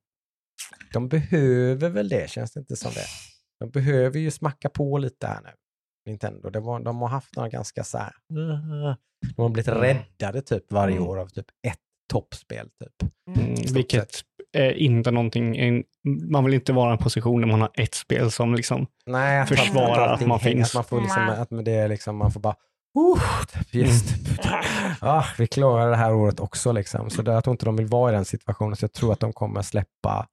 de behöver väl det känns det inte som det. De behöver ju smacka på lite här nu. Nintendo. Det var, de har haft några ganska så här, de har blivit räddade typ varje Mm. år av typ ett toppspel typ. Mm, vilket är inte någonting, man vill inte vara i en position där man har ett spel som liksom, Nej, att Försvara att allting man finns. Att man får liksom, att det är liksom, man får bara, uh, yes, ah, vi klarar det här året också liksom. Så jag tror inte de vill vara i den situationen. Så jag tror att de kommer släppa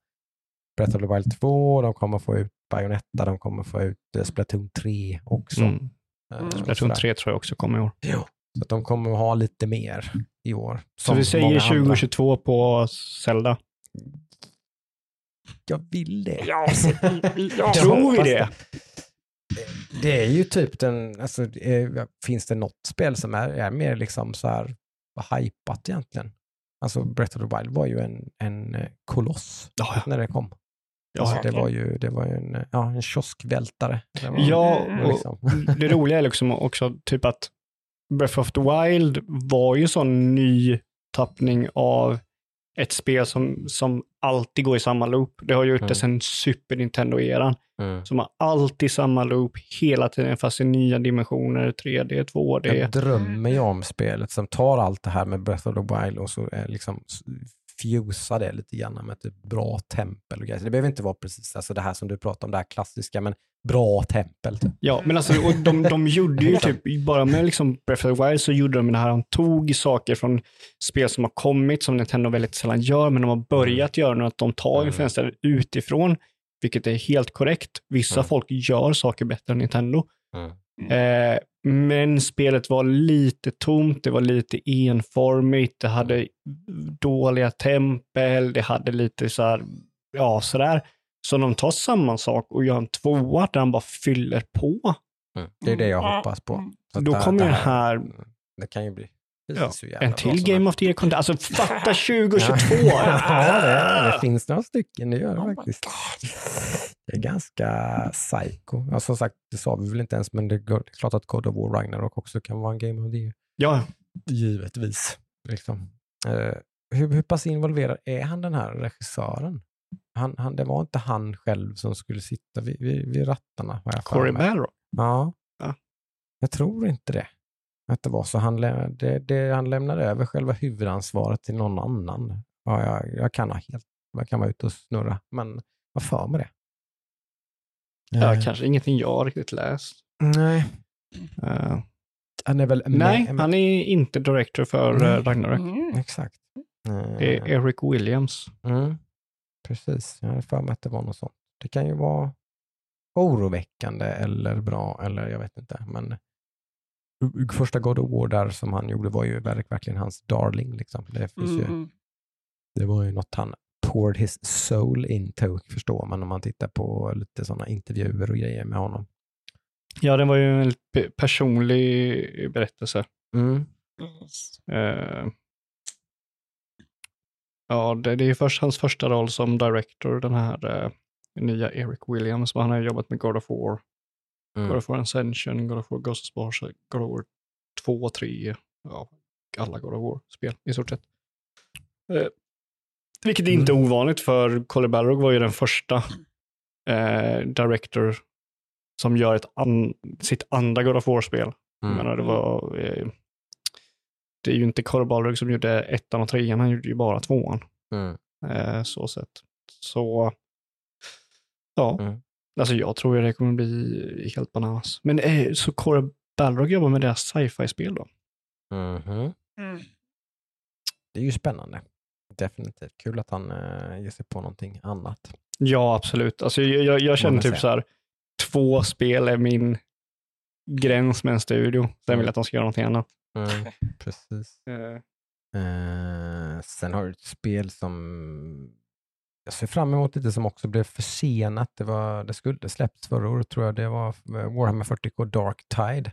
Breath of the Wild 2, de kommer få ut Bayonetta, de kommer få ut eh, Splatoon 3 också. mm, Eh, och Splatoon sådär. 3 tror jag också kommer i år. Ja. Så att de kommer att ha lite mer i år. Så vi säger många andra. 2022 på Zelda. Jag vill det. Ja, så- ja, Tror vi det? Det är ju typ den, alltså, eh, finns det något spel som är, är mer liksom så här hypat egentligen? Alltså Breath of the Wild var ju en, en eh, koloss Ja, ja. när det kom. Ja, alltså, det var ju, det var ju en, eh, ja, en kioskvältare. Det var, Ja, Mm. och liksom. det roliga är liksom också typ att Breath of the Wild var ju sån ny tappning av ett spel som, som alltid går i samma loop. Det har gjort Mm. det sedan Super Nintendo-eran. Mm. Som har alltid samma loop hela tiden, fast i nya dimensioner, 3D, 2D. Jag drömmer ju om spelet som tar allt det här med Breath of the Wild och så är liksom fusar det lite grann med typ bra tempel och grejer. Så det behöver inte vara precis alltså det här som du pratar om, det här klassiska, men bra tempel. Typ. Ja, men alltså, och de, de gjorde ju typ, bara med liksom Breath of the Wild så gjorde de det här, de tog saker från spel som har kommit, som Nintendo väldigt sällan gör, men de har börjat göra nu, att de tar Mm. influenser utifrån vilket är helt korrekt. Vissa Mm. folk gör saker bättre än Nintendo. Mm. Eh, men spelet var lite tomt, det var lite enformigt, det hade dåliga tempel, det hade lite så här, ja sådär. Så de tar samma sak och gör en tvåa där han bara fyller på. Mm. Det är det jag Mm. hoppas på. Mm. Så Då kommer det här- Det kan ju bli Ja, En till Game of the Year-content. Alltså fatta 2022! Ja, det, det finns några stycken, det gör Oh det my faktiskt. Det är ganska psycho. Ja, som sagt, det sa vi väl inte ens, men det, är klart att God of War Ragnarok också kan vara en Game of the Year. ja, Givetvis. Liksom. Eh, hur, hur pass involverad är han den här regissören? Han, han, det var inte han själv som skulle sitta vid, vid, vid rattarna. jag Corey. Balrog. Ja. Ja. Jag tror inte det. Att det var så. Han, lä- det, det, han lämnade över själva huvudansvaret till någon annan. Ja, jag, jag kan ha helt, jag kan vara ute och snurra, men har för mig det. Ja, Eh, kanske ingenting jag har riktigt läst. Nej, Eh, han är väl nej, han är inte director för uh, Ragnarök. Mm. Exakt. Det är Eric Williams. Mm, precis, jag har för mig att det var något sånt. Det kan ju vara oroväckande eller bra, eller jag vet inte. Men första God of War där som han gjorde var ju verk- verkligen hans darling. Liksom. Det, finns ju, Mm. det var ju något han poured his soul into, förstår man om man tittar på lite sådana intervjuer och grejer med honom. Ja, det var ju en pe- personlig berättelse. Mm. Yes. Ja, det, det är först hans första roll som director, den här eh, nya Eric Williams. Han har jobbat med God of War, Mm. God of War Ascension, God of War Ghost of Sparta, God of War 2, 3, ja, alla God of War-spel i stort sett. Eh, vilket är inte Mm. ovanligt för Colin Balrog var ju den första eh, director som gör ett an, sitt andra God of War-spel. Jag Mm. menar, det, var, eh, det är ju inte Colin Balrog som gjorde ettan och trean, han gjorde ju bara tvåan. Mm. Eh, så sett. Så, ja. Mm. Alltså jag tror ju det kommer bli helt bananas. Men eh, så Corey Balrog jobbar med deras sci-fi-spel då? Mhm. Mm. Det är ju spännande. Definitivt. Kul att han uh, ger sig på någonting annat. Ja, absolut. Alltså jag, jag, jag känner typ så här, två spel är min gräns med en studio. Sen vill jag att de ska göra någonting annat. Mm. Precis. Eh, Eh, sen har du ett spel som jag ser fram emot lite som också blev försenat. Det, var, det skulle släppts förra året tror jag. Det var eh, Warhammer 40K Dark Tide.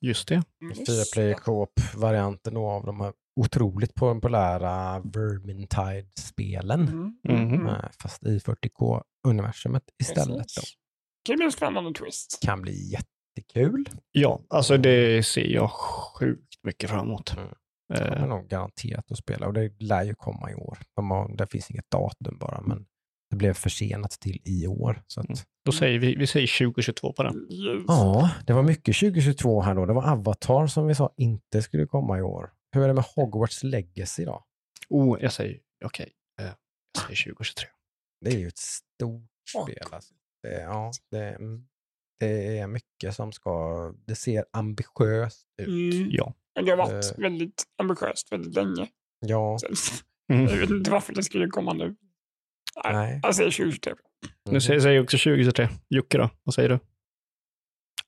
just det. Fyra player co-op-varianten av de här otroligt populära Vermintide-spelen. Mm. Mhm. Eh, fast i 40K-universumet istället. Då. Precis. Det blir en spännande twist. Kan bli jättekul. Ja, alltså det ser jag sjukt mycket fram emot. Mm. Eh, kommer nog garanterat att spela och det lär ju komma i år. De har, det finns inget datum bara, men det blev försenat till i år. Så att, Mm. Då säger vi, vi säger 2022 på den. Yes. Ja, det var mycket 2022 här då. Det var Avatar som vi sa inte skulle komma i år. Hur är det med Hogwarts Legacy då? Oh, jag säger, okej, eh, jag säger 2023. Det är ju ett stort spel. Alltså. Det, ja, det, mm, det är mycket som ska... Det ser ambitiöst ut. Mm. Ja. Men Det har varit Eh. väldigt ambitiöst väldigt länge. Ja, Så, Mm. Jag vet inte varför det skulle komma nu. Nej. nej. Jag säger 2023. Nu säger säger jag också 2023. Jocke då, vad säger du?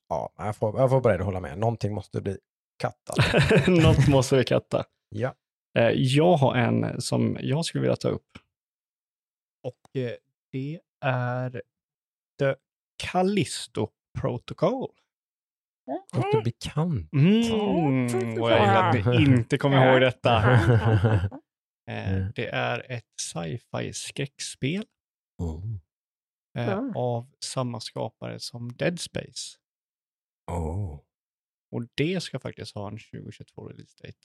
Ja, jag får, jag får att hålla med. Någonting måste bli kattat. Något måste vi katta. Ja. Eh, Jag har en som jag skulle vilja ta upp. Och eh, det är The Callisto Protocol. Låter bekant. Mm, vad jag gillar att ni inte kommer ihåg detta. Eh, Det är ett sci-fi skräckspel Oh. eh, av samma skapare som Dead Space. Oh. Och det ska faktiskt ha en 2022 release date.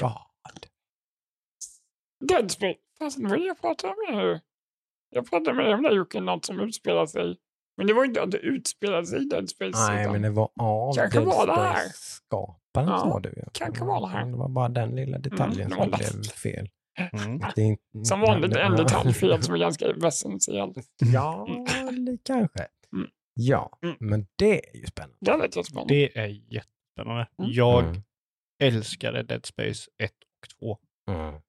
God. Dead Space. Fast vad jag pratar med nu? Jag pratade med dig om det Jocke, något som utspelar sig. Men det var inte att det utspelar sig i Dead Space. Nej, utan- men det var av Kanske Dead var det här. Space-skaparen Ja, sa du. ju. kanske var det här. Men Det var bara den lilla detaljen det som blev lätt. fel. Mm. Det är inte, Som vanligt en Ja. detaljfel som är ganska väsensel. Ja, kanske. Mm. Ja, Mm. men det är ju spännande. Det är lite spännande. Det är jättespännande. Mm. Jag Mm. älskade Dead Space 1 och 2. Mm.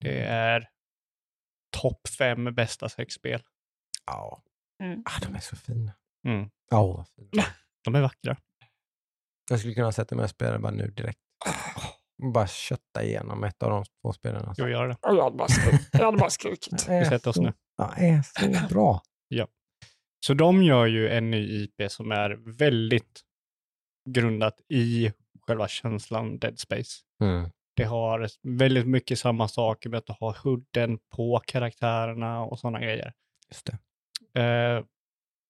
Det är topp fem bästa sexspel. Ja. Mm. Ah, de är så fina. Mm. Ja, vad fina. De är vackra. Jag skulle kunna sätta mig och spela bara nu direkt. Bara kötta igenom ett av de två spelen. Alltså. Jag gör det. Jag hade bara skrik- jag hade bara skrikit. Vi sätter oss så- nu. Ja, det är så bra. Så de gör ju en ny IP som är väldigt grundat i själva känslan Dead Space. Mm. Det har väldigt mycket samma saker med att du har hudden på karaktärerna och sådana grejer. Just det. Eh,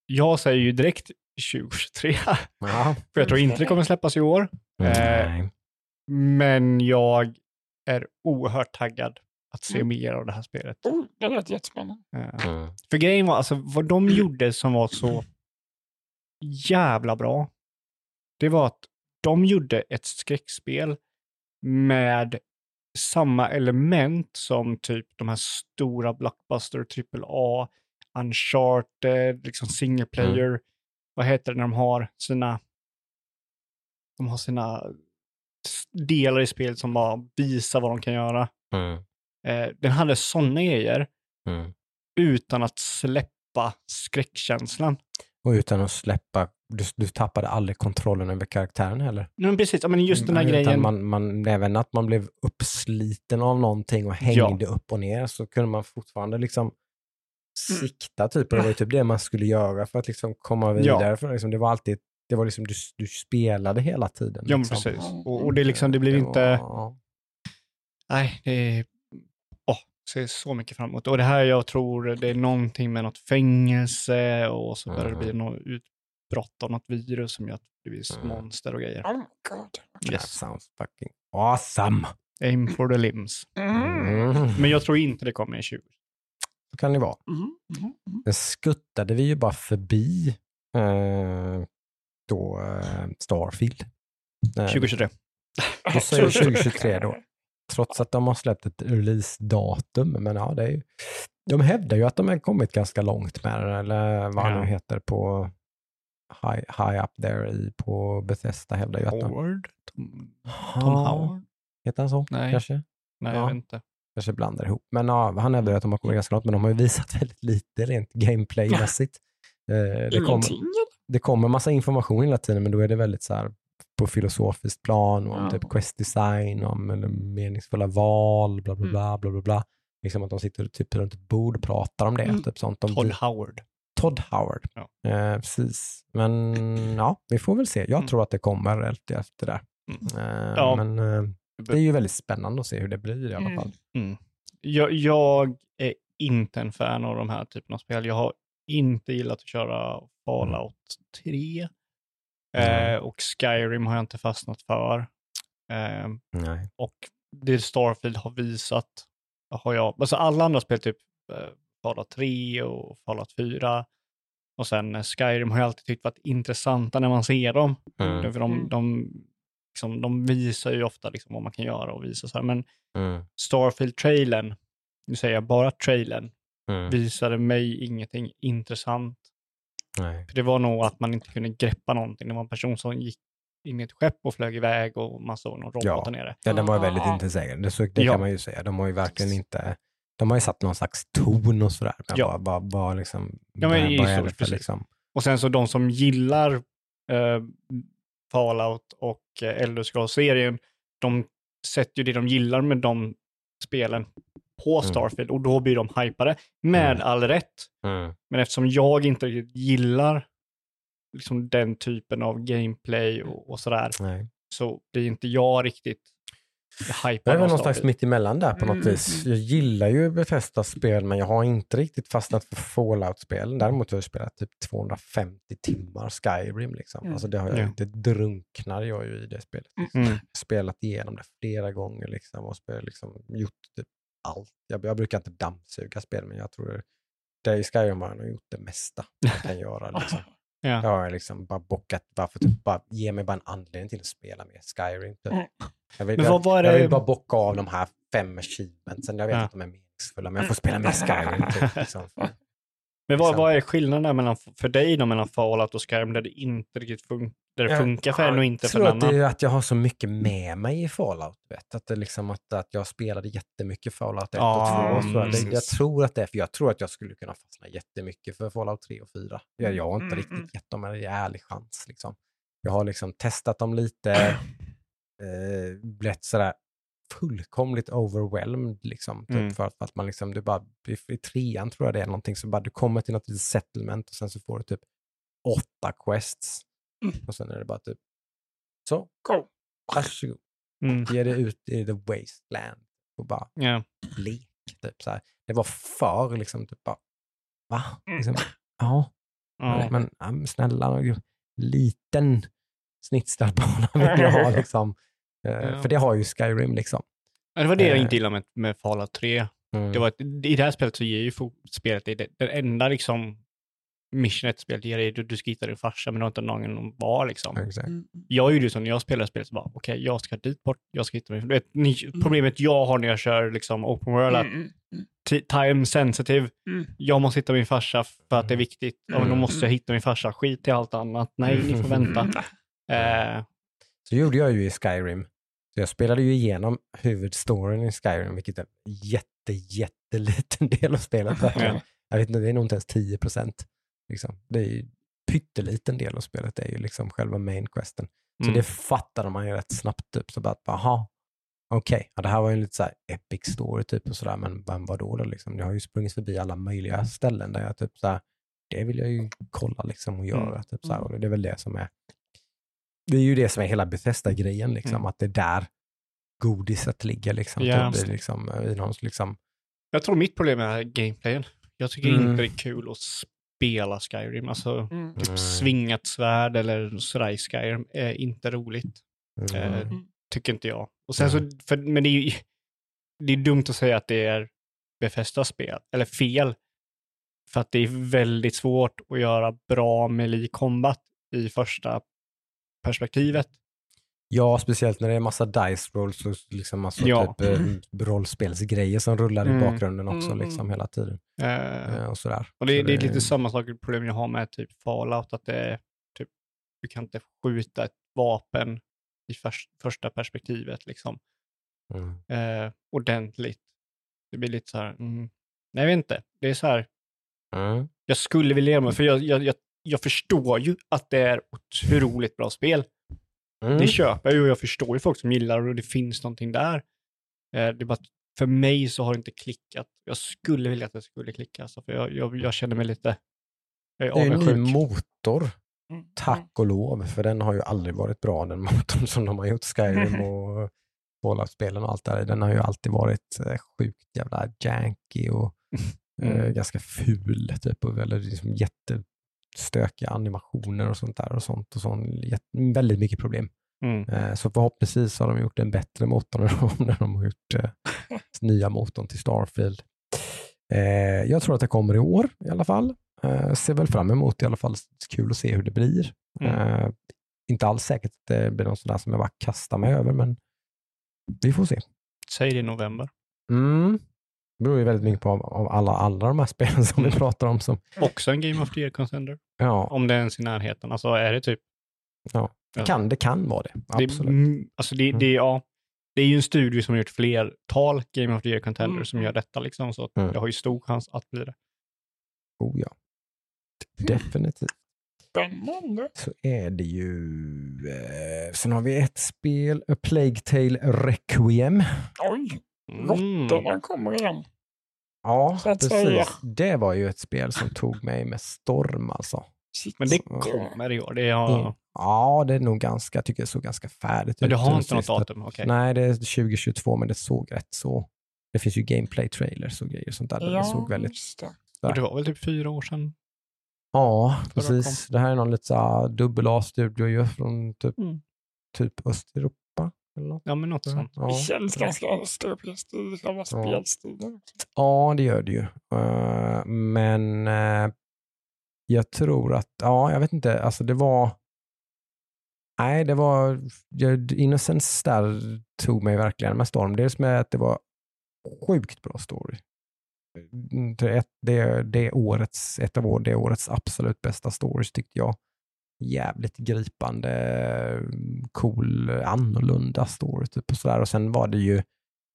jag säger ju direkt 2023, Ja. för jag tror inte det kommer släppas i år. Eh, Nej. Men jag är oerhört taggad att se Mm. mer av det här spelet. Oh, det lät jättespännande. Eh, Mm. För grejen var, alltså vad de gjorde som var så jävla bra, det var att de gjorde ett skräckspel med samma element som typ de här stora blockbuster, AAA, Uncharted, liksom single player. Vad heter det när de har sina, de har sina delar i spelet som bara visar vad de kan göra. Mm. Eh, den hade sådana grejer Mm. utan att släppa skräckkänslan. Och utan att släppa, du, du tappade aldrig kontrollen över karaktären heller. Nej, Men precis, ja, men just den här Utan grejen. Man, man, även att man blev uppsliten av någonting och Ja. hängde upp och ner så kunde man fortfarande liksom Mm. Sikta typ. Och det var ju typ det man skulle göra för att liksom komma vidare. För liksom, det var alltid, det var liksom, du, du spelade hela tiden. Ja, men liksom. precis. Och, och det, liksom, det blir inte... var- Nej, det är... Åh, ser så mycket fram emot. Och det här jag tror det är någonting med något fängelse och så börjar det bli något utbrott av något virus som gör att det blir Mm. monster och grejer. Oh my god. That Yes. sounds fucking awesome. Aim for the limbs. Mm. Mm. Men jag tror inte det kommer i 20. Kan det vara. Mm. Mm. Mm. Den skuttade vi ju bara förbi eh, då eh, Starfield. Eh, 2023. Då säger vi 2023 då. Trots att de har släppt ett releasedatum. Men ja, det är ju, de hävdar ju att de har kommit ganska långt med det, eller vad han Ja. nu heter på high, high up there i, på Bethesda hävdar ju att de... Howard? Tom, Tom Howard? Heter han så? Nej. Kanske? Nej, Ja. jag vet inte. Kanske blandar ihop. Men ja, han hävdar att de har kommit ganska långt, men de har ju visat väldigt lite rent gameplaymässigt. Eh, det, kommer, det kommer massa information hela tiden, men då är det väldigt så här på filosofiskt plan och om Ja. typ quest design, om eller meningsfulla val, bla bla Mm. bla, bla bla bla. Liksom att de sitter typ runt ett bord och pratar om det. Mm. Typ sånt. De, Todd Howard. Todd Howard. Ja. Eh, precis. Men ja, vi får väl se. Jag Mm. tror att det kommer efter efter det. Mm. Eh. Men eh, det är ju väldigt spännande att se hur det blir i alla Mm. fall. Mm. Jag, jag är inte en fan av de här typerna av spel. Jag har inte gillat att köra Fallout 3. Mm. Eh, och Skyrim har jag inte fastnat för. Eh, Nej. och det Starfield har visat har jag, alltså alla andra spel, typ eh, Fallout 3 och Fallout 4 och sen Skyrim har jag alltid tyckt varit intressanta när man ser dem. Mm. För de, Mm. de, liksom, de visar ju ofta liksom vad man kan göra och visa så här. Men Mm. Starfield-trailern, nu säger jag bara trailern, Mm. visade mig ingenting intressant. Nej. För det var nog att man inte kunde greppa någonting. Det var en person som gick in i ett skepp och flög iväg och man såg någon robot Ja. där nere. Ja, den var ju väldigt Ah. intetsägande. Det, så- det Ja. kan man ju säga. De har ju verkligen inte... De har ju satt någon slags ton och sådär. Men Ja. bara, bara, bara liksom... Ja, men det för precis. liksom... Och sen så de som gillar eh, Fallout och eh, Elder Scrolls-serien, de sätter ju det de gillar med de spelen på Mm. Starfield och då blir de hypade med Mm. all rätt. Mm. Men eftersom jag inte riktigt gillar liksom den typen av gameplay och, och sådär, Nej. så blir inte jag riktigt Jag är väl någon slags Starfield. mittemellan där på något Mm. vis. Jag gillar ju Bethesdas spel men jag har inte riktigt fastnat för Fallout-spelen. Däremot har jag spelat typ 250 timmar Skyrim. Liksom. Mm. Alltså det har jag Ja. inte drunknar jag ju i det spelet. Mm. Spelat igenom det flera gånger liksom, och spel, liksom, gjort typ allt. Jag, jag brukar inte dammsuga spel men jag tror det, det i Skyrim har jag nog gjort det mesta man kan göra. Liksom. Ja. Jag har liksom bara bockat, bara för typ, bara, ge mig bara en anledning till att spela mer Skyrim. Typ. Mm. Jag, vill, jag, var jag det- vill bara bocka av de här fem achievementsen. Jag vet Ja. att de är meningsfulla, men jag får spela mer Skyrim. Typ, liksom. Men vad, vad är skillnaden mellan, för dig då mellan Fallout och Skyrim där det inte riktigt fun- där det Jag- funkar för en och inte Jag för tror en annan? är att jag har så mycket med mig i Fallout. Vet? Att, det liksom att, att jag spelade jättemycket Fallout 1 Ja, och 2. Så mm, det, jag tror att det är, för jag tror att jag skulle kunna fastna jättemycket för Fallout 3 och 4. Jag, jag har inte Mm, riktigt mm. gett dem en ärlig chans. Liksom. Jag har liksom testat dem lite, eh, blivit sådär fullkomligt overwhelmed. Liksom, typ, Mm. för, att, för att man liksom, du bara, i, i trean tror jag det är någonting, så bara du kommer till något litet settlement och sen så får du typ åtta quests. Mm. Och sen är det bara typ, så, Go. varsågod. Mm. Ge dig ut i the wasteland och bara Ja. lek. Typ, så här. Det var för liksom, typ bara, va? Mm. Liksom, ja, Ja. men snälla, liten snitslad bana vill jag ha liksom. Eh, Ja. För det har ju Skyrim liksom. Ja, Det var det jag Eh. inte gillade med, med Fallout 3. Mm. Det var att, I det här spelet så ger ju spelet dig det, det enda liksom missionet spelet ger dig, du, du ska hitta din farsa, men du har inte någon om var liksom. Exakt. Mm. Jag gjorde ju så när jag spelade spelet, så bara, okej, jag ska dit bort, jag ska hitta min... Vet, ni, problemet jag har när jag kör liksom open world, att Mm, mm, mm, ti- time sensitive, mm. jag måste hitta min farsa för att det är viktigt. Ja, men då Mm. måste jag hitta min farsa, skit i allt annat. Nej, ni får vänta. Eh, Så gjorde jag ju i Skyrim. Så jag spelade ju igenom huvudstoryn i Skyrim, vilket är en jätte, jätteliten del av spelet. verkligen. Ja. Jag vet inte, det är nog inte ens 10 procent. Liksom. Det är ju pytteliten del av spelet, det är ju liksom själva main questen. Så mm. det fattade man ju rätt snabbt. Typ, så bara, aha, okej, ja, det här var ju en lite så här epic story typ och sådär, men vem var då? då liksom? Jag har ju sprungit förbi alla möjliga ställen där jag typ så här, det vill jag ju kolla liksom och göra. Mm. Typ, så här, och det är väl det som är, det är ju det som är hela Bethesda-grejen, liksom, Mm. att det är där godiset ligger. Liksom, Ja. typ, i, liksom, i någon, liksom, Jag tror mitt problem är gameplayen. Jag tycker Mm. inte det är kul att spela Skyrim. Alltså, Mm. typ Mm. svingat svärd eller sådär i Skyrim är inte roligt. mm, Eh, tycker inte jag. Och sen så, för, men det är ju det är dumt att säga att det är Befästas spel, eller fel. För att det är väldigt svårt att göra bra melee combat i första perspektivet. Ja, speciellt när det är massa dice rolls och liksom massa Ja. typ, eh, rollspelsgrejer som rullar i Mm. bakgrunden också Mm. liksom, hela tiden. Eh, Eh, och sådär. och det, Så det är lite samma sak problem jag har med typ Fallout, att det är typ, du kan inte skjuta ett vapen i förs- första perspektivet liksom, Mm. eh, ordentligt. Det blir lite så här, mm, nej jag vet inte, det är så här, Mm. jag skulle vilja göra mig, för jag, jag, jag, jag förstår ju att det är otroligt bra spel. Mm. Det köper jag ju och jag förstår ju folk som gillar det och det finns någonting där. Eh, det är bara för mig så har det inte klickat. Jag skulle vilja att det skulle klicka, alltså, för jag, jag, jag känner mig lite jag är Det är en ny motor, Mm. tack och lov, för den har ju aldrig varit bra den motorn som de har gjort, Skyrim och Fallout-spelen och allt där. Den har ju alltid varit eh, sjukt jävla janky och eh, Mm. ganska ful, typ, och väldigt liksom, jättestökiga animationer och sånt där och sånt och sånt. Väldigt mycket problem. Mm. Eh, Så förhoppningsvis har de gjort en bättre motor när de, har gjort eh, nya motorn till Starfield. Eh, jag tror att det kommer i år i alla fall. Eh, ser väl fram emot i alla fall. Kul att se hur det blir. Mm. Inte alls säkert att det blir något sådär som jag bara kastar mig över, men vi får se. Säg det i november. Mm. Det beror ju väldigt mycket på av, alla, alla de här spelen som vi pratar om. Som, Också en Game of the Year contender. ja, Om det är ens i närheten. Alltså är det typ... Ja. Ja. kan, det kan vara det. Det, Absolut. mm, alltså det, Mm. det, ja, det är ju en studio som har gjort flertal Game of the Year contenders Mm. som gör detta. Liksom, så Mm. det har ju stor chans att bli det. Oh, ja. Definitivt. Spännande. så är det ju... Eh, sen har vi ett spel, A Plague Tale Requiem. Oj, Mm. råttorna kommer igen. Ja, att säga. precis. Det var ju ett spel som tog mig med storm alltså. Shit. Men det kommer i år. Det har, Mm. Ja, det är nog ganska, jag tycker det såg ganska färdigt Men ut. du har inte något datum? Okej. Nej, det är 2022, men det såg rätt så... Det finns ju gameplay-trailers och grejer och sånt där. Ja, det såg väldigt... just det. Och det var väl typ fyra år sedan? Ja, precis. Det här är någon lite dubbel A-studio ju från typ, Mm. typ Östeuropa. Eller. Ja, men något sånt. Ja. Det känns ganska östeuropeiskt i själva spelstilen. Ja, det gör det ju. Eh, men eh, jag tror att, ja, jag vet inte, alltså det var, nej, det var, jag- Innocence där tog mig verkligen med storm. Dels med att det var sjukt bra story. det, ett, det, det årets, ett av år, det årets absolut bästa stories tyckte jag. Jävligt gripande, cool, annorlunda story. Typ och, sådär. och sen var det ju,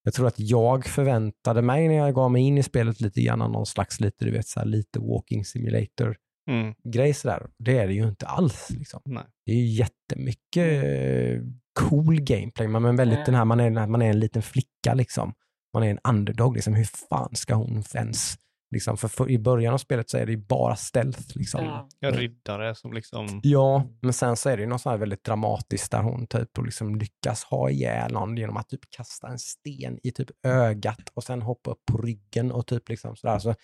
jag tror att jag förväntade mig när jag gav mig in i spelet lite grann någon slags lite, du vet, så här, lite walking simulator Mm. grej sådär. Det är det ju inte alls. Liksom. Det är ju jättemycket cool gameplay, men väldigt den här, man är, man är en liten flicka liksom. Man är en underdog, liksom. hur fan ska hon ens, liksom, för, för i början av spelet så är det ju bara stealth. Liksom. Ja. Riddare som liksom... Ja, men sen så är det ju något sånt här väldigt dramatiskt där hon typ och liksom lyckas ha ihjäl någon genom att typ kasta en sten i typ ögat och sen hoppa upp på ryggen och typ liksom sådär. Så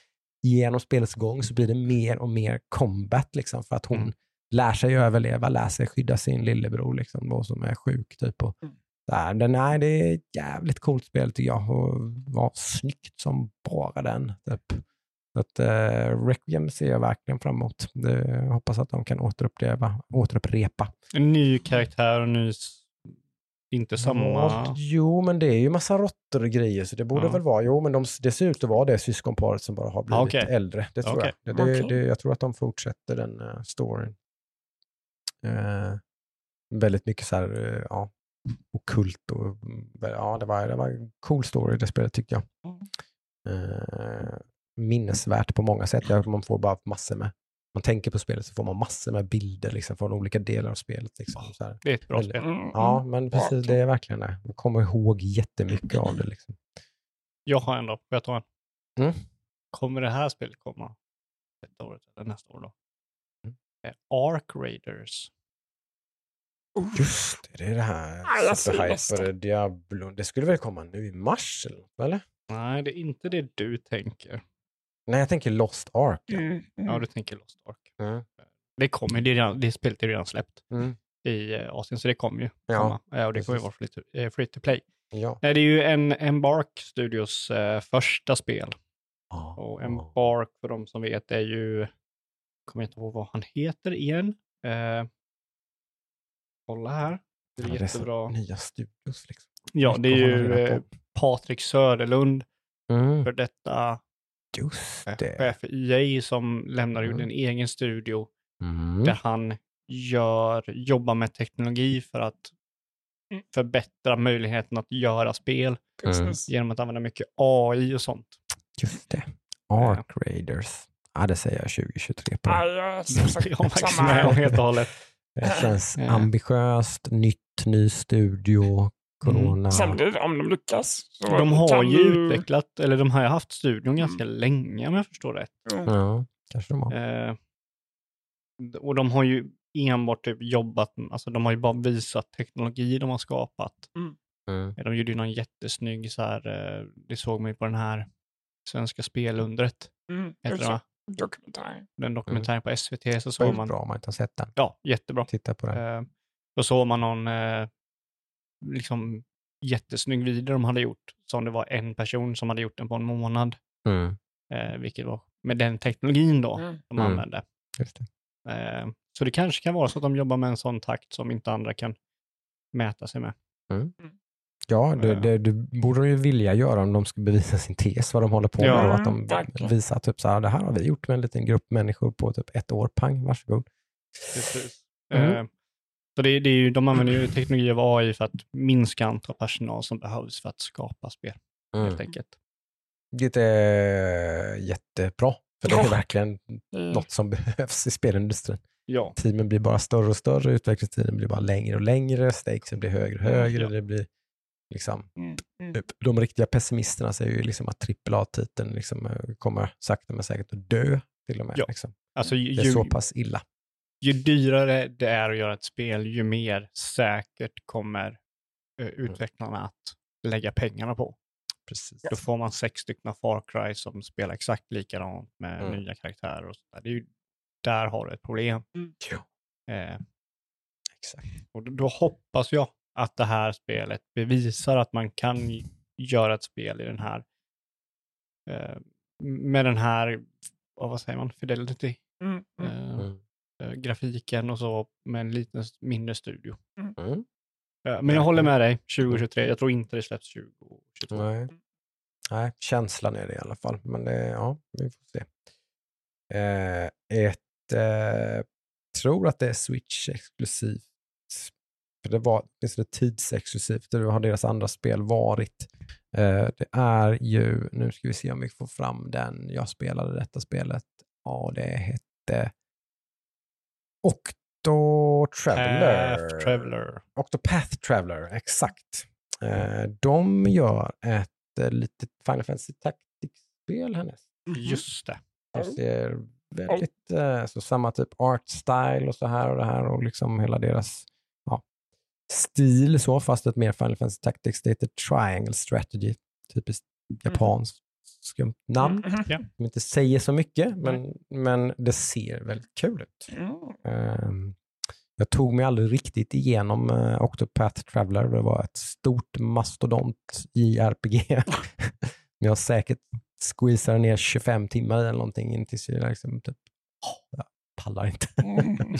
genom spelets gång så blir det mer och mer combat liksom för att hon Mm. lär sig överleva, lär sig skydda sin lillebror liksom då, som är sjuk typ. Och, Mm. där. Den, nej, det är ett jävligt coolt spel tycker jag och var snyggt som bara den. Typ. Så att, eh, Requiem ser jag verkligen fram emot. Det, jag hoppas att de kan återuppleva, återupprepa. En ny karaktär och ny... Inte samma... Ja, jo, men det är ju massa råttor och grejer, så det borde Ja. väl vara, jo, men de, det ser ut att vara det syskonparet som bara har blivit Ah, okej. äldre. Det tror Okej. jag. Det, det, det, jag tror att de fortsätter den uh, storyn. Eh, väldigt mycket så här, eh, ja, okult och mm, ja, det var, det var en cool story det spelet tyckte jag. Eh, minnesvärt på många sätt. Man får bara massor med, man tänker på spelet så får man massor med bilder liksom, från olika delar av spelet. Liksom, så här. Det är ett bra Väldigt- spel. Mm, Ja, mm. men precis, det är verkligen det. Jag kommer ihåg jättemycket av det. Liksom. Jag har en då. Får jag ta en? Mm. Kommer det här spelet komma detta året eller nästa år då? Mm. Ark Raiders. Just det, det är det här superhypade. Diablo. Det skulle väl komma nu i mars eller eller? Nej, det är inte det du tänker. Nej, jag tänker Lost Ark. Ja. Mm, Ja, mm. du tänker Lost Ark. Mm. Det kommer, det, redan, det spelet är redan släppt Mm. i eh, Asien, så det kommer ju Ja, komma. Eh, och det kommer ju vara free to, eh, free to play. Ja. Nej, det är ju en Embark Studios eh, första spel. Och Embark, för de som vet, är ju... kommer inte ihåg vad han heter igen. Eh, kolla här. Det är Ja, det är jättebra. nya studios. Liksom. Ja, det är ju eh. Patrik Söderlund, Mm. för detta Just eh, det. chef för EA, som lämnar Mm. ut en egen studio Mm. där han gör, jobbar med teknologi för att Mm. förbättra möjligheten att göra spel Precis. genom att använda mycket AI och sånt. Just det. Ark Raiders. Ja, det säger jag 2023 på. Ja, jag håller med om helt och hållet. Det känns Ja. ambitiöst, nytt, ny studio, corona. Samtidigt, om de lyckas. Så De har ju vi- utvecklat, eller de har ju haft studion ganska Mm. länge om jag förstår rätt. Mm. Ja, kanske de har. Eh, och de har ju enbart typ jobbat, alltså de har ju bara visat teknologi de har skapat. Mm. De gjorde ju någon jättesnygg så här, eh, det såg man ju på den här Svenska spelundret, Mm. heter? Dokumentär. Den dokumentären på SVT så såg man, bra om man inte har sett den. ja jättebra. Titta på den. Eh, då såg man någon eh, liksom jättesnygg video de hade gjort, som det var en person som hade gjort den på en månad, Mm. eh, vilket var med den teknologin då Mm. de Mm. använde. Just det. Eh, så det kanske kan vara så att de jobbar med en sån takt som inte andra kan mäta sig med. Ja, det, Ja. det, det borde de ju vilja göra om de ska bevisa sin tes, vad de håller på Ja. med. Och att de Verkligen. visar typ så här, det här har vi gjort med en liten grupp människor på typ ett år, pang, varsågod. Precis. Mm. Eh, så det, det är ju, de använder ju teknologi av AI för att minska antal personal som behövs för att skapa spel, helt Mm. enkelt. Det är jättebra, för det är Ja. verkligen Mm. något som behövs i spelindustrin. Ja, Teamen blir bara större och större, utvecklingstiden blir bara längre och längre, stakesen blir högre och högre. Ja. Det blir liksom, Mm. Mm. de riktiga pessimisterna säger ju liksom att AAA-titeln liksom eh, kommer sakta men säkert att dö till och med. Ja. Liksom. alltså Det är ju, så pass illa. Ju dyrare det är att göra ett spel, ju mer säkert kommer eh, Mm. utvecklarna att lägga pengarna på. Precis. Då får man sex stycken Far Cry som spelar exakt likadant med Mm. nya karaktärer och sådär. Det är ju, där har du ett problem. Mm. Ja. Eh, Exakt. och då, då hoppas jag att det här spelet bevisar att man kan göra ett spel i den här eh, med den här, vad vad säger man, fidelity, Mm. Mm. Eh, Mm. grafiken och så med en liten mindre studio. Mm. Eh, men jag håller med dig, 2023. Jag tror inte det släpps 2022. Nej. nej, känslan är det i alla fall. Men det, ja, vi får se. Eh, ett, eh, tror att det är Switch exklusivt. För det var det tidsexklusivt, det har deras andra spel varit. Eh, det är ju, nu ska vi se om vi får fram den, jag spelade detta spelet. Ja, det hette Octo Traveler. Path Traveler. Octopath Traveler, exakt. Eh, de gör ett eh, litet Final Fantasy Tactics-spel härnäst. Just det. De ser väldigt, eh, så samma typ art style och så här och det här och liksom hela deras ja, stil så, fast ett mer Final Fantasy Tactics. Det heter Triangle Strategy, typiskt japanskt skumt namn. Mhm. Ja. Som inte säger så mycket, men, men det ser väldigt kul ut. Mm. Ehm, jag tog mig aldrig riktigt igenom uh, Octopath Traveler. Det var ett stort mastodont i RPG. Men jag har säkert squeezat ner 25 timmar eller någonting in tills jag liksom typ, åh, jag pallar inte. Mm.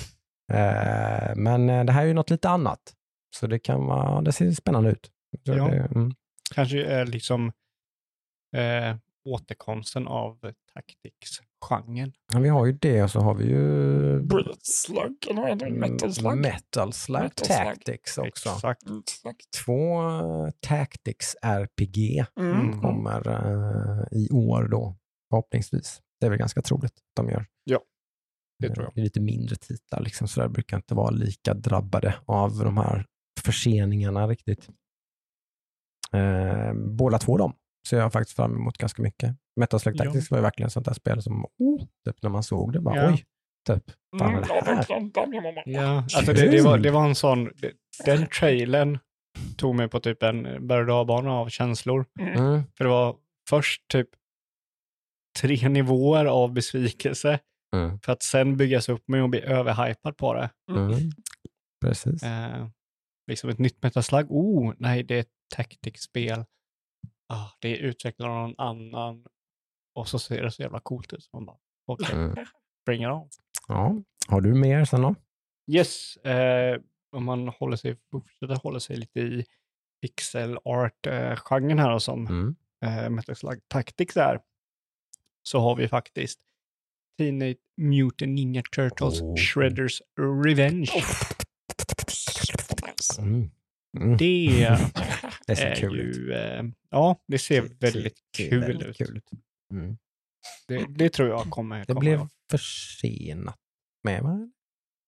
Eh, men eh, det här är ju något lite annat. Så det kan vara, det ser spännande ut. Ja. det, mm. Kanske är liksom eh, återkomsten av tactics-genren. Ja, vi har ju det och så har vi ju slug, eller det? Metal slug? Metal Slug Metal Slug. Tactics också. Exakt. Mm, Exakt. Två eh, Tactics RPG Mm. Mm. kommer eh, i år då, förhoppningsvis. Det är väl ganska troligt att de gör. Det Eh, tror jag. Det är lite mindre titlar, liksom, så där brukar inte vara lika drabbade av de här förseningarna riktigt. Eh, båda två de ser jag faktiskt fram emot ganska mycket. Metal Slug Ja. Tactics var ju verkligen sånt där spel som, oh, typ när man såg det, bara Ja. oj, typ, fan Mm, är ja, det här? Ja, alltså det, det, var, det var en sån, det, den trailern tog mig på typ en berg av känslor. Mm, För det var först typ tre nivåer av besvikelse mm, för att sen byggas upp med och bli överhypad på det. mm. Precis. Eh, liksom ett nytt metaslag. Oh, nej, det är ett tactics-spel. Ah, det är utvecklat av någon annan. Och så ser det så jävla coolt ut. Så man bara, okej, Mm. bring it on. Ja. Har du mer sen då? Yes, eh, om man håller sig, fortsätter hålla sig lite i pixel art-genren här och som Mm. eh, Metal Slug Tactics är, så har vi faktiskt Teenage Mutant Ninja Turtles Oh. Shredders Revenge. Mm. Mm. Det Det ser är kul ut. ju, eh, ja, det ser väldigt ser kul väldigt ut. kul ut. Mm. Det, det tror jag kommer Det komma. blev försenat med va?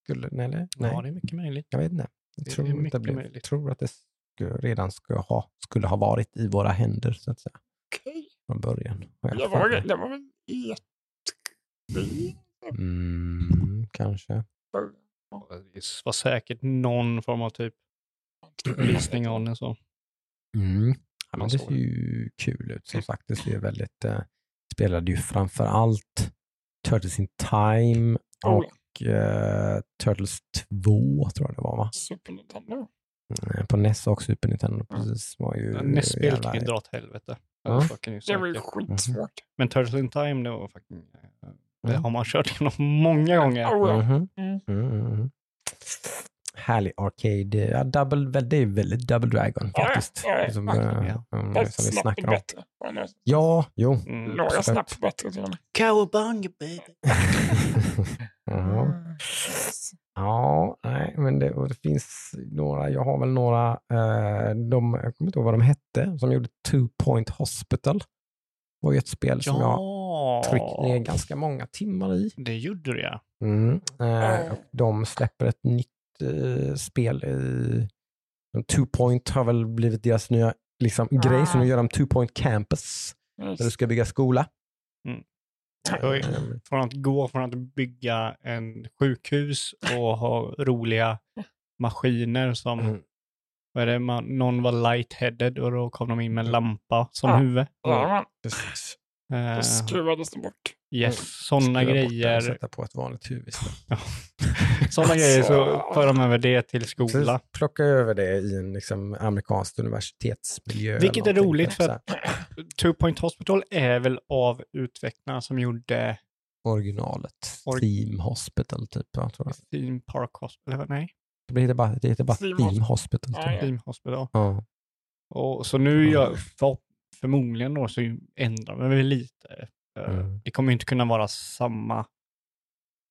Skulle, nej, eller? nej. Ja, det är mycket möjligt. jag vet inte. Jag det är tror, att det mycket blev, möjligt. tror att det skulle, redan ska ha, skulle ha varit i våra händer så att säga. Okej. Från början. jag Det var, det var väl ett... det- Mm, kanske. Det var säkert någon form av typ visning av den så. Mm. Ja, det ser ju kul ut. Som sagt, det ser väldigt... Eh, spelade ju framför allt Turtles in Time Oh, och eh, Turtles 2 tror jag det var va? Super Nintendo. Mm, På NES och Super Nintendo precis. Var ju Nästa spel jävla- kan ju dra åt helvete. Ja. Det var ju skitsvårt. Men Turtles in Time, det var fucking... eh, Det Mm. har man kört igenom många gånger. Oh, ja. Mhm. Mm. Härlig arcade. Ja, double, väl- det är väldigt Double Dragon Ja, ja. faktiskt. Ja, ja. Som, Ja. eh, mm, Fast som vi snabbt snackar om. bättre. Ja, Ja, jo. Mm. Några snabbt bättre till och med. Cowabunga baby. ja. ja, nej, men det, det finns några, jag har väl några, eh, de, jag kommer inte ihåg vad de hette, som gjorde Two Point Hospital. Det var ju ett spel som jag tryckte ner Ja, ganska många timmar i. det gjorde det. Mm. Eh, och de släpper ett nytt eh, spel i... Two Point har väl blivit deras nya liksom, grej, så nu gör de Two Point Campus, där du ska bygga skola. Oj. Ehm, Från att gå från att bygga en sjukhus och ha roliga maskiner som, Mm. vad är det, man, någon var lightheaded och då kom de in med en lampa som Ja. huvud. Ja, precis. Eh, då skruvades det bort. Yes, sådana grejer. Sätta på ett vanligt huvud. Sådana grejer så Alltså. för de över det till skola. Precis, Plocka över det i en liksom, amerikansk universitetsmiljö. Vilket är roligt för så att-. Two Point Hospital är väl av utvecklarna som gjorde Originalet. Or- Team Hospital typ. Jag tror jag. Theme Park Hospital, nej, Det heter bara, det heter bara Team Team, Hos- Hospital. Ja. Theme Hospital. Ja. Och, så nu Ja. gör, för, förmodligen då så ändrar vi lite. Eh, Mm. Det kommer ju inte kunna vara samma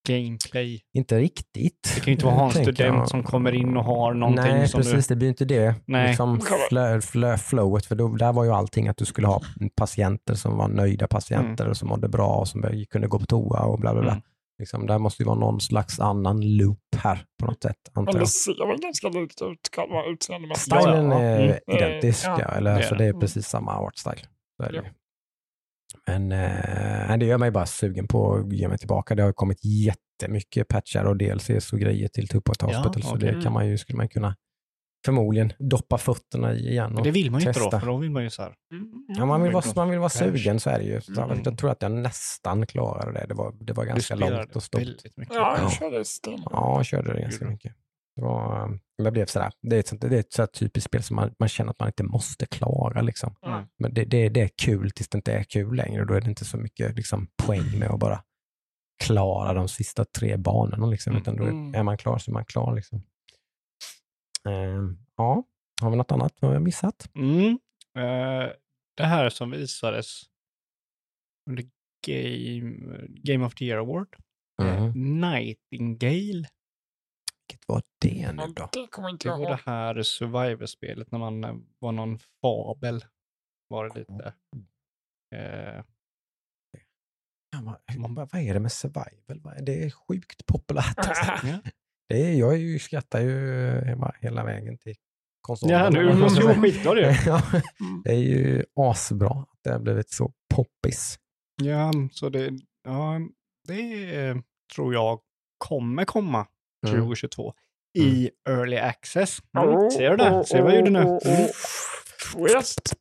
gameplay. Inte riktigt. Det kan ju inte vara en student jag. som kommer in och har någonting Nej, som precis. Det blir inte det. Nej. Liksom flö, flö, flowet, för då, där var ju allting att du skulle ha patienter som var nöjda patienter och som mådde bra och som kunde gå på toa och bla bla bla. Mm. Liksom, där måste ju vara någon slags annan loop här på något sätt, antar Men jag. det ser väl ganska likt ut själva utseendemässigt. Stilen Ja, är mm. identisk, Ja, ja, eller, det är så det. det är Mm. precis samma artstyle. Så är det Ja. Men eh, det gör mig bara sugen på att ge mig tillbaka. Det har kommit jättemycket patchar och DLCs och grejer till Two Point Ja, Hospital, så det kan man ju, skulle man kunna förmodligen doppa fötterna i igen. Men Och, det vill man ju inte då, testa. för då vill man ju så här. Mm. ja, man, vill vara, man vill vara sugen, så är det ju. Så Mm. Jag tror att jag nästan klarade det. Det var, det var ganska långt och stort. väldigt mycket. Ja, Ja. jag körde sten. Ja, jag körde det ganska mycket. Det var, um, jag blev sådär, det är ett, sånt, det är ett sådär typiskt spel som man, man känner att man inte måste klara. Liksom. Mm. Men det, det, det är kul tills det inte är kul längre. Då är det inte så mycket liksom, poäng med att bara klara de sista tre banorna. Liksom, utan då Mm. är, är man klar så är man klar. Liksom. Ehm, ja, har vi något annat vi har missat? Mm. Eh, det här som visades under Game, Game of the Year Award. Mm. Nightingale. Var det nu då? Det kommer inte Det jag var ihåg. det här Survivor-spelet när man eh, var någon fabel. Var det lite. Eh, Ja, vad, man bara, vad är det med survival? Vad är- Det är sjukt populärt. Alltså. ja. Det är, jag är ju, skrattar ju hela, hela vägen till konsolen. ja, nu måste du vara skitglad ju. Ja, Mm. det är ju asbra att det har blivit så poppis. Ja, så det, ja, det eh, tror jag kommer komma Mm. 2022 i Early Access. Mm. Ser du det? Ser du vad jag gjorde nu? Mm. Twist.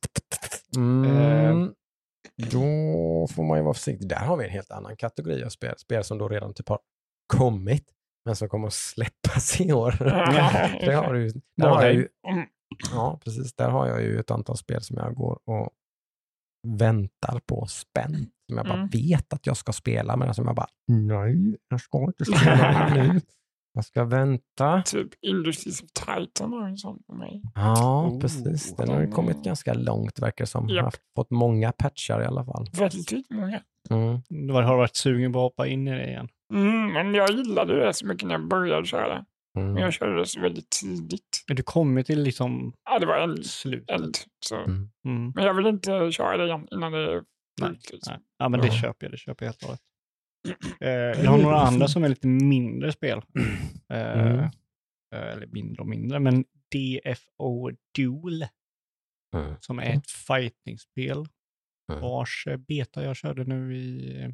Mm. Då får man ju vara försiktig. Där har vi en helt annan kategori av spel. Spel som då redan typ har kommit, men som kommer att släppas i år. det har du, där har jag ju, Mm. ja, precis. Där har jag ju ett antal spel som jag går och väntar på spänt. Som jag bara Mm. vet att jag ska spela, men som jag bara, nej, jag ska inte spela det nu. Jag ska vänta. Typ Industries of Titan har en sån för mig. Ja, Oh, precis. Den har ju kommit ganska långt verkar som. Japp. Har fått många patchar i alla fall. Väldigt många. Mm. Du har varit sugen på att hoppa in i det igen. Mm, men jag gillade det så mycket när jag började köra. Mm. Men jag körde det så väldigt tidigt. Men du kommer till liksom Ja, det var eld. slutet. eld så. Mm. Mm. Men jag vill inte köra det igen innan det är Nej, slut. Liksom. Nej. Ja, men det Ja. köper jag. Det köper jag helt och hållet. Eh, jag har några andra som är lite mindre spel. Eh, Mm. eh, eller mindre och mindre, men DFO Duel Mm. som är ett fightingspel Mm. vars beta jag körde nu i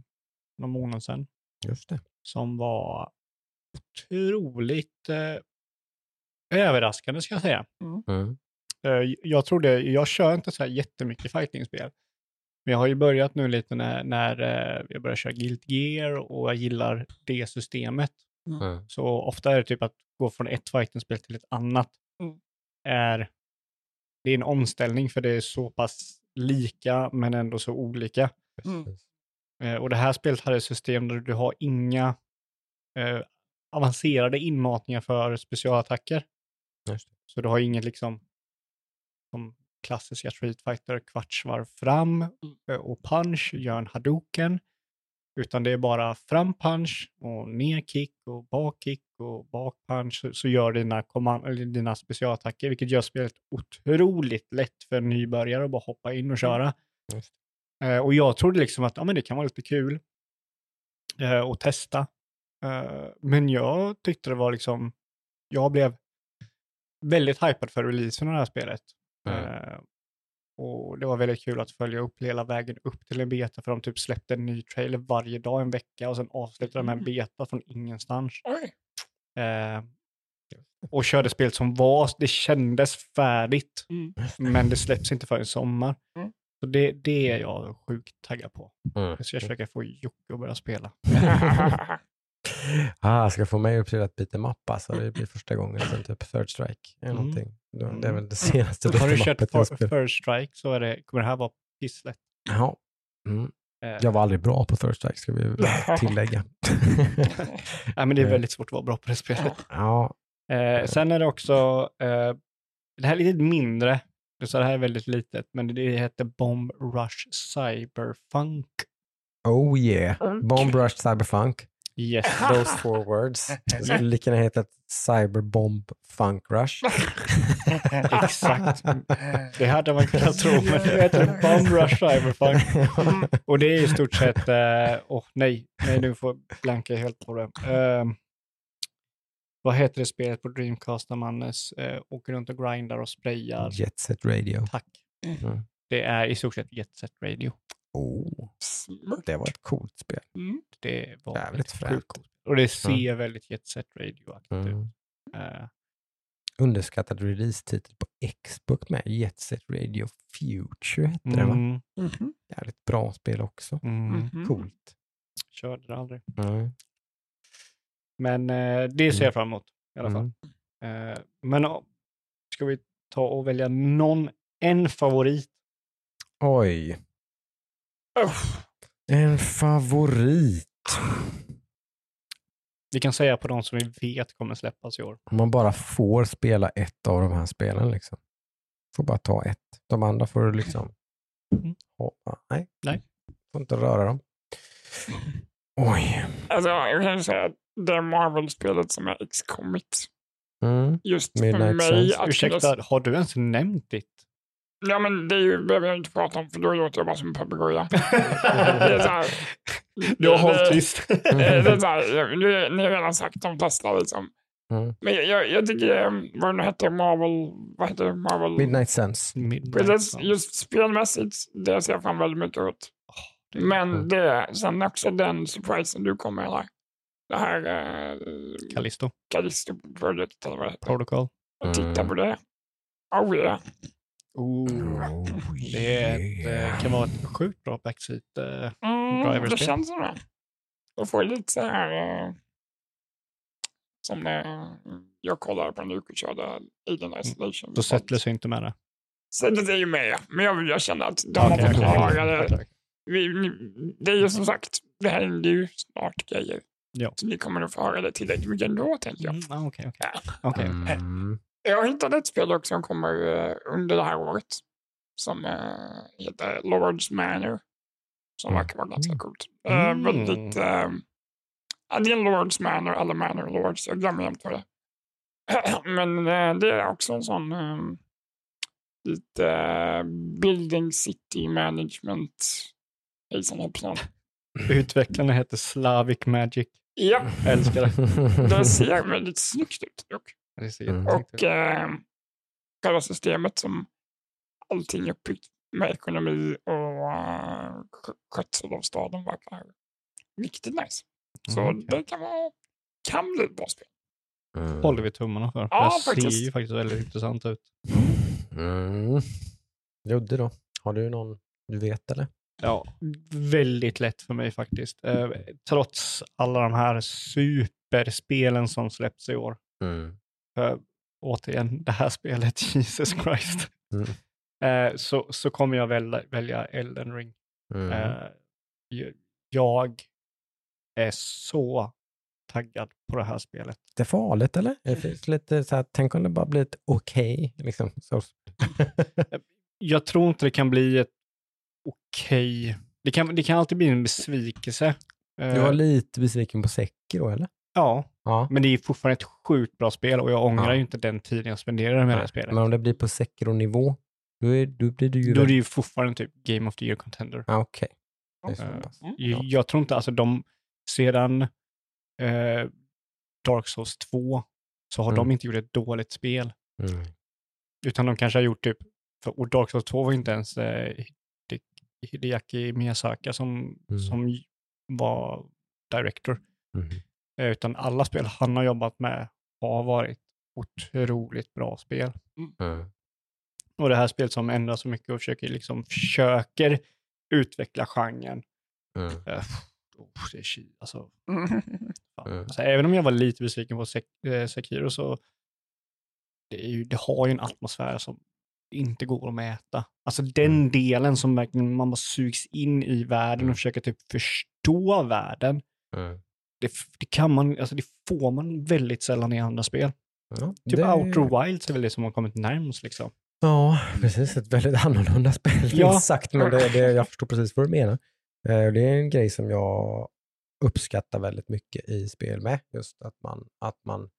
någon månad sedan. Just det. som var otroligt eh, överraskande ska jag säga. Mm. Eh, jag trodde, jag kör inte så här jättemycket fightingspel. Men jag har ju börjat nu lite när, när eh, jag börjar köra Guild Gear och jag gillar det systemet. Mm. Så ofta är det typ att gå från ett fightingspel till ett annat. Mm. Är, det är en omställning för det är så pass lika men ändå så olika. Mm. Eh, och det här spelet hade ett system där du har inga eh, avancerade inmatningar för specialattacker. Så du har inget liksom som klassiska Street Fighter kvartsvarv fram eh, och punch, gör en hadoken. Utan det är bara fram punch och ner kick och bak kick och bak punch så, så gör dina, dina specialattacker vilket gör spelet otroligt lätt för en nybörjare att bara hoppa in och köra. Just Eh, och jag trodde liksom att ja, men det kan vara lite kul eh, att testa. Men jag tyckte det var liksom, jag blev väldigt hypad för releasen av det här spelet. Mm. Eh, och det var väldigt kul att följa upp hela vägen upp till en beta för de typ släppte en ny trailer varje dag en vecka och sen avslutade de med en Mm. beta från ingenstans. Eh, och körde spel som var, det kändes färdigt Mm. men det släpps inte förrän sommar. Mm. Så det, det är jag sjukt taggad på. Mm. Jag ska försöka få Jocke att börja spela. Ah, ska få mig upp till att byta mapp alltså. Det blir första gången sen typ Third Strike. Eller Mm. någonting. Det är Mm. väl det senaste Har du kört jag. First Strike så är det, kommer det här vara pisslätt. Ja. Mm. Eh, Jag var aldrig bra på Third Strike ska vi tillägga. nej, men det är eh. väldigt svårt att vara bra på det spelet. ja. Eh, sen är det också, eh, det här är lite mindre, Det så här är väldigt litet, men det heter Bomb Rush Cyberfunk. Oh yeah. Bomb Rush Cyberfunk. Yes. Those four words. Det skulle lika gärna heta Cyberbomb Funk Rush. Exakt. Det hade man kunnat tro, men det heter Bomb Rush Cyberfunk. Och det är i stort sett, eh, åh nej, nej nu får blanka jag helt på det. Eh, vad heter det spelet på Dreamcast när man eh, åker runt och grindar och sprayar? Jet Set Radio. Tack. Mm. Det är i stort sett Jet Set Radio. Oh, Smart. det var ett coolt spel. Mm. Det var Jävligt fränt. Och det ser väldigt Jet Set Radio-aktigt ut. Mm. Eh, Underskattad release-titel på Xbox med. Jet Set Radio Future hette det va? mm, Mhm. Jävligt bra spel också. mm, Mhm. Coolt. Körde det aldrig. Mm. Men eh, det ser jag Mm. fram emot i alla fall. Mm. Eh, men ja, ska vi ta och välja någon, en favorit? Oj. En favorit. Vi kan säga på de som vi vet kommer släppas i år. Om man bara får spela ett av de här spelen. Liksom. Får bara ta ett. De andra får du liksom... Mm. hoppa. nej. Nej. Får inte röra dem. Oj. Alltså, jag kan säga att det Marvel-spelet som är X-Commit. Mm. Just för Midnight mig Suns. att Ursäkta, har du ens nämnt ditt? Ja, men det är ju, behöver jag inte prata om för då låter jag bara som en papegoja. Du har hållit tyst. det är så här, nu, ni har redan sagt de flesta liksom. Mm. Men jag, jag, jag tycker, eh, vad nu heter, Marvel, vad heter det? Marvel? Midnight Suns. Midnight Precis, just spelmässigt, det ser jag fram väldigt mycket är- Men Mm. det, sen också den surprisen du kommer med där. Det här eh, Callisto Callisto-projektet eller vad det heter. Protocol. Och titta Mm. på det. Oh yeah. Oh. Det är ett, eh, kan vara ett sjukt bra backseat. eh, Mm, det känns som det. Jag får lite så här eh, som när jag kollade på när du körde Alien Isolation. Då Settlers är inte med det. Settlers är ju med, men jag, jag känner att de har det. Okej, okej. Vi, det är ju som sagt, det händer ju snart grejer. Ja. Så ni kommer nog få höra det tillräckligt mycket ändå, tänker jag. Mm, Okej, okej. Ja. Okej. Mm. Jag hittade ett spel också som kommer eh, under det här året. Som eh, heter Lords Manor. Som Mm. verkar vara ganska coolt. Mm. Eh, väldigt... Eh, ja, det är Lords Manor, eller Manor Lords. Jag glömmer jämt det. Men det är också en sån... Eh, lite eh, Building City Management. Hejsan hoppsan. Utvecklarna heter Slavic Magic. Ja, Jag älskar det. det ser väldigt snyggt ut dock. Ser Mm. Och eh, själva systemet som allting är uppbyggt med ekonomi och skö- skötsel av staden verkar riktigt nice. Så Mm, okej. det kan vara kan bli ett bra spel. Mm. håller vi tummarna för. Ja, det ser faktiskt. ju faktiskt väldigt intressant ut. Mm. Ludde då? Har du någon du vet eller? Ja, väldigt lätt för mig faktiskt. Eh, trots alla de här superspelen som släpps i år. Mm. För, återigen, det här spelet, Jesus Christ. Mm. Eh, så, så kommer jag välja, välja Elden Ring. Mm. Eh, jag är så taggad på det här spelet. Det är farligt eller? Det finns lite så här, tänk om det bara blir ett okej. liksom. Så- Jag tror inte det kan bli ett okej... Det, kan, det kan alltid bli en besvikelse. Eh, Du var lite besviken på Sekiro eller? Ja, Ja. men det är fortfarande ett sjukt bra spel och jag ångrar Ja. ju inte den tiden jag spenderade med det här spelet. Men om det blir på Sekiro-nivå, då, är, då blir du ju... Då är det ju fortfarande typ Game of the Year contender. Ja, Okej. Det Eh, pass. Mm. Jag, jag tror inte, alltså de, sedan eh, Dark Souls 2 så har Mm. de inte gjort ett dåligt spel. Mm. Utan de kanske har gjort typ, för, och Dark Souls 2 var inte ens eh, Hide- Hideaki Miyazaki som, Mm. som var director. Mm. Eh, utan alla spel han har jobbat med har varit otroligt bra spel. Mm. Och det här spelet som ändrar så mycket och försöker, liksom, försöker utveckla genren. Mm. Eh, oh, det är chi, alltså, Mm. fan. Mm. alltså, även om jag var lite besviken på Sek- eh, Sekiro så det, är ju, det har ju en atmosfär som inte går att mäta. Alltså den Mm. delen som verkligen man bara sugs in i världen Mm. och försöker typ förstå världen. Mm. Det, det kan man, alltså det får man väldigt sällan i andra spel. Ja, Typ det- Outer Wilds är väl det som har kommit närmst liksom. Ja, precis. Ett väldigt annorlunda spel, Ja. sagt. Men det, det, jag förstår precis vad du menar. Eh, Det är en grej som jag uppskattar väldigt mycket i spel med. Just att man, att man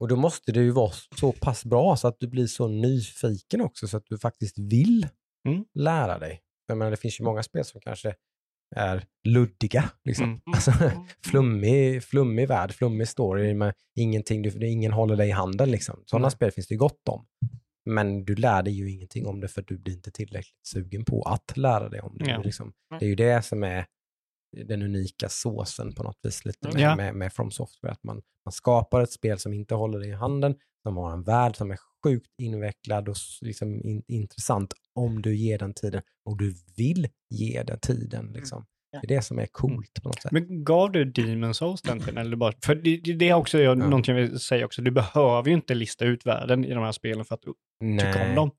och då måste det ju vara så pass bra så att du blir så nyfiken också så att du faktiskt vill Mm. lära dig. Jag menar, det finns ju många spel som kanske är luddiga. Liksom. Mm. Alltså, flummig, flummig värld, flummig story, men ingenting, du, ingen håller dig i handen. Liksom. Sådana Nej. spel finns det gott om. Men du lär dig ju ingenting om det för du blir inte tillräckligt sugen på att lära dig om det. Ja. Liksom, det är ju det som är den unika såsen på något vis lite med, Ja. med, med From Software. Att man, man skapar ett spel som inte håller dig i handen, som har en värld som är sjukt invecklad och liksom in, intressant om du ger den tiden och du vill ge den tiden. Liksom. Ja. Det är det som är coolt på något sätt. Men gav du Demon Souls den tiden? Eller bara, för det, det är också jag, någonting jag vill säga också. Du behöver ju inte lista ut världen i de här spelen för att tycka om dem.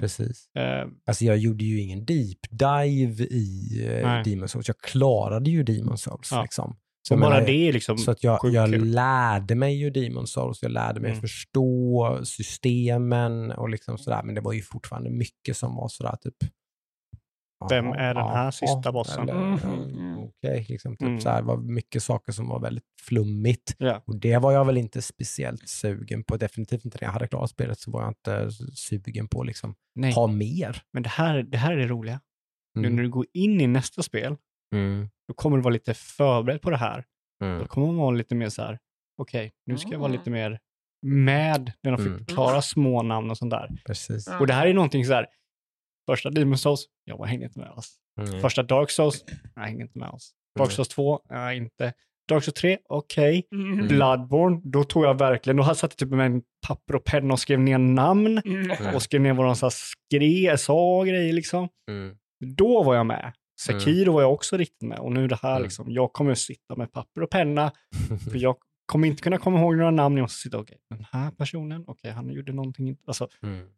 precis. Eh, Alltså jag gjorde ju ingen deep dive i Nej. Demon's Souls. Jag klarade ju Demon's Souls. Ja. Liksom. Så jag bara menar, det är liksom Så att jag, sjukt jag kul. lärde mig ju Demon's Souls, jag lärde mig Mm. förstå systemen och liksom sådär. Men det var ju fortfarande mycket som var sådär typ. Vem är den här jaha, sista bossen? Mhm. eh, Okej, liksom typ Mm. såhär. Det var mycket saker som var väldigt flummigt. Ja. Och det var jag väl inte speciellt sugen på. Definitivt inte när jag hade klarat spelet så var jag inte sugen på att liksom ha mer. men det här, det här är det roliga. Nu Mm. när du går in i nästa spel, Mm. då kommer du vara lite förberedd på det här. Då Mm. kommer man vara lite mer så här, okej, nu ska jag vara lite mer med när de Mm. förklarar små namn och sånt där. Precis. Och det här är någonting så här, första Demon Souls, jag hängde inte med alls. Mm. Första Dark Souls, jag hängde inte med alls. Dark Mm. Souls 2, jag inte. Dark Souls 3, okej. Mm. Bloodborne, då tog jag verkligen, då satt jag typ med en papper och penna och skrev ner namn Mm. och skrev ner vad de så skrev, sa och grejer liksom. Mm. Då var jag med. Sekiro var jag också riktigt med och nu det här Mm. liksom, jag kommer sitta med papper och penna för jag kommer inte kunna komma ihåg några namn. Jag måste sitta, okej, den här personen, okej, han gjorde någonting, alltså, Mm.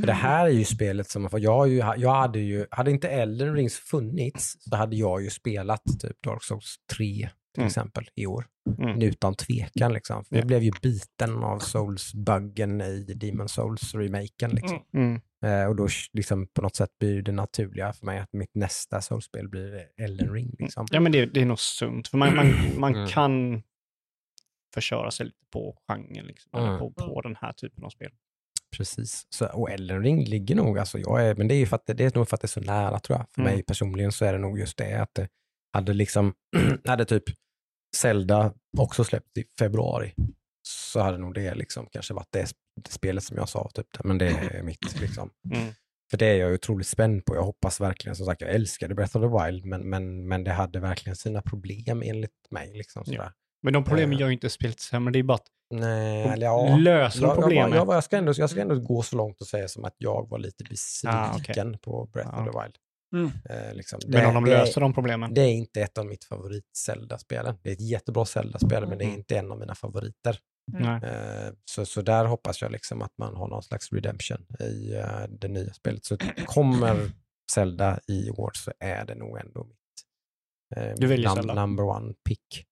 För det här är ju spelet som, jag, har ju, jag hade ju, hade inte Elden Rings funnits så hade jag ju spelat typ Dark Souls 3 till Mm. exempel i år. Mm. Utan tvekan liksom. För. Jag blev ju biten av Souls-buggen i Demon Souls-remaken. Liksom. Mm. Eh, och då liksom på något sätt blir det naturliga för mig att mitt nästa Souls-spel blir Elden Ring. Liksom. Ja, men det, det är nog sunt, för man, man, man Mm. kan förköra sig lite på genren, liksom, Mm. på, på den här typen av spel. Precis. Så, och Elden Ring ligger nog, alltså jag är, men det är, ju för att, det det är nog för att det är så nära tror jag. För Mm. mig personligen så är det nog just det att det hade liksom, hade typ Zelda också släppt i februari så hade nog det liksom kanske varit det, det spelet som jag sa, typ. men det är mitt liksom. Mm. För det är jag otroligt spänd på. Jag hoppas verkligen, som sagt, jag älskade Breath of the Wild, men, men, men det hade verkligen sina problem enligt mig. Liksom, Ja. sådär. Men de problemen Eh. gör ju inte spelet sämre, det är bara att Nej, eller ja. löser Jag, jag, problemen. var- jag, var- jag, ska ändå, jag ska ändå gå så långt och säga som att jag var lite besviken Ah, okej. på Breath Ja. of the Wild. Mm. Eh, liksom. men om de det, löser de problemen. det är inte ett av mitt favorit-Zelda-spelen. Det är ett jättebra Zelda-spel, men det är Mm. inte en av mina favoriter. Nej. Eh, så, så där hoppas jag liksom att man har någon slags redemption i eh, det nya spelet. Så kommer Zelda i år så är det nog ändå mitt eh, Du väljer num- Zelda. number one pick.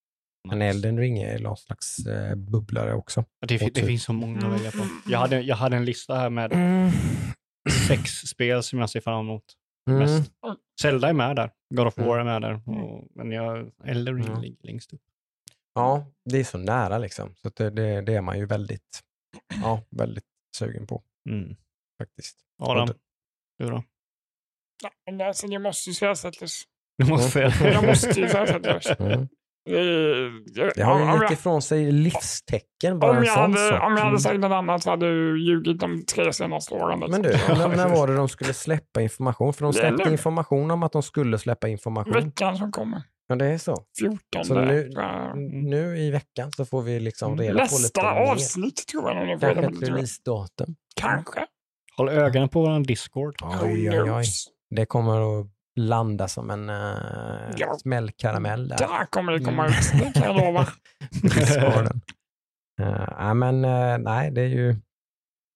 Men Elden Ring är någon slags eh, bubblare också. Det, det typ- finns så många att välja på. Jag hade, jag hade en lista här med sex spel som jag ser fram emot Mm. mest. Zelda är med där, God of War Mm. är med där, och, men jag, Elden Ring Mm. ligger längst upp. Ja, det är så nära liksom. Så att det, det, det är man ju väldigt, ja, väldigt sugen på Mm. faktiskt. Adam, du då? Ja, men alltså, det måste ju sägas Atlas. Du måste säga Jag måste ju säga Atlas. Mm. Det, det, Det har ju gett ifrån sig livstecken, bara om, jag hade, sak. om jag hade Mm. sagt något annat så hade du ljugit de tre senaste åren. liksom. Men du, när, när var det de skulle släppa information? För de Det släppte information om att de skulle släppa information. Veckan som kommer. Ja, det är så. 14. Så nu, jag. nu i veckan så får vi liksom reda på lite Nästa mer. avsnitt tror jag. Kanske ett releasedatum. Kanske. Håll ögonen på vår Discord. Oj, oj, oj. Det kommer att landa som en uh, Ja. smällkaramell där. Där kommer det komma Mm. ut, det kan jag lova. Uh, ja, men eh, nej, det är ju...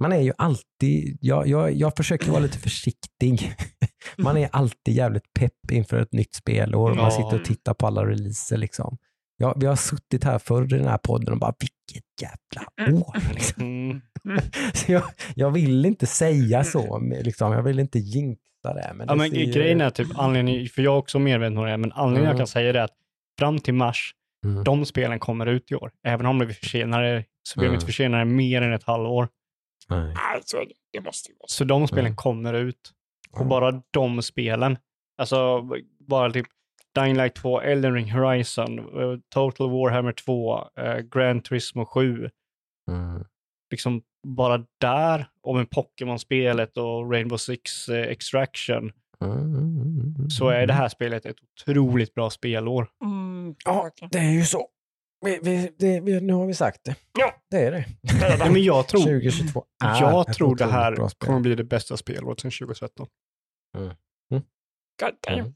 Man är ju alltid... Jag, jag, jag försöker vara lite försiktig. Man är alltid jävligt pepp inför ett nytt spelår. Man Ja. sitter och tittar på alla releaser. Liksom. Ja, vi har suttit här förr i den här podden och bara vilket jävla år. Liksom. Mm. Så jag, jag vill inte säga så, liksom, jag vill inte jinxa det. Men Ja, det men ser- grejen är typ anledningen, för jag är också medveten om det, men anledningen jag Mm. kan säga det är att fram till mars, Mm. de spelen kommer ut i år. Även om det blir försenade, så blir Mm. försenade mer än ett halvår. Nej. Nej, så är det. Måste ju vara så. Så de spelen Mm. kommer ut. Och Mm. bara de spelen, alltså bara typ Dying Light 2, Elden Ring, Horizon, eh, Total Warhammer 2, uh, Gran Turismo 7, Mm. liksom bara där, och med Pokémon-spelet och Rainbow Six eh, Extraction, Mm. så är det här spelet ett otroligt bra spelår. Mm, Ja, det är ju så. Vi, vi, det, vi, nu har vi sagt det. Ja. Det är det. Ja, men jag tror, 2022 är jag tror det här kommer bli det bästa spelåret sedan 2013. God damn.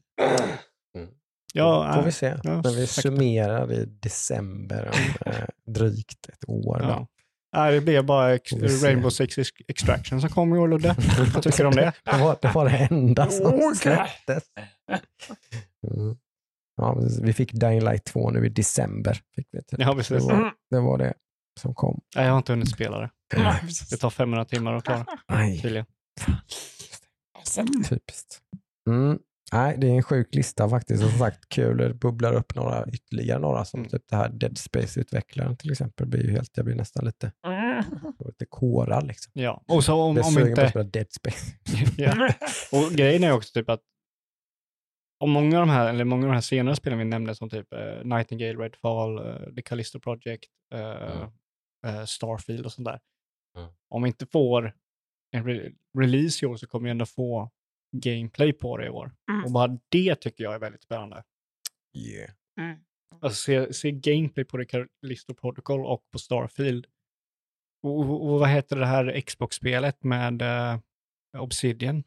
Ja, Får äh, vi se ja, när vi säkert. summerar i december om eh, drygt ett år. då. ja. Nej, det blev bara. Rainbow Six Ex- Extraction som kom i år, Ludde. Vad tycker du om det? Det var det, var det enda som släpptes. Mm. Ja, vi fick Dying Light 2 nu i december. Fick vi till. Ja, det, precis. var, Mm. det var det som kom. Nej, jag har inte hunnit spela det. Det tar 500 timmar att klara, Nej, typiskt. Mm. Nej, det är en sjuk lista faktiskt. Och som sagt, kul. Det bubblar upp några ytterligare några som Mm. typ det här Dead Space-utvecklaren till exempel. Blir ju helt, jag blir nästan lite, Mm. lite kårad liksom. Ja, och så om, Jag är om sugen på att inte... spela Dead Space. ja. Och grejen är också typ att om många av de här, eller många av de här senare spelen vi nämnde som typ eh, Nightingale, Redfall, uh, The Callisto Project, eh, Mm. eh, Starfield och sånt där. Mm. Om vi inte får en re- release i år så kommer vi ändå få gameplay på det i år. Mm. Och bara det tycker jag är väldigt spännande. Yeah. Mm. Alltså se, se gameplay på The Callisto Protocol och på Starfield. Och, och, och vad heter det här Xbox-spelet med eh, Obsidian?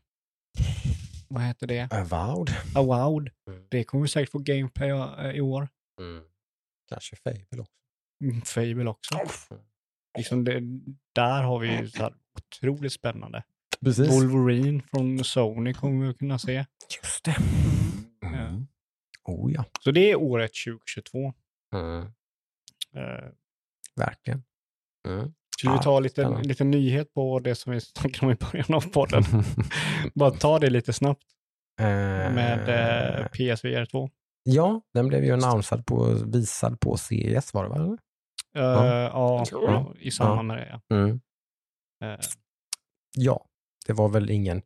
Vad heter det? Avowed. Avowed. Mm. Det kommer vi säkert få gameplay eh, i år. Kanske Fable också. Mm, Fable också. Liksom det, där har vi ju så här otroligt spännande. Precis. Wolverine från Sony kommer vi kunna se. Just det. Ja. Mm. Oh ja. Så det är året 2022. Mm. Eh, Verkligen. Mm. Skulle Ja, vi ta lite, spännande. lite nyhet på det som vi snackade om i början av podden? Bara ta det lite snabbt med eh, PSVR 2. Ja, den blev ju annonsad på, visad på CES var det va? eller? Uh, ja, ja, i samband med det. Ja. Mm. Eh, Ja, det var väl ingen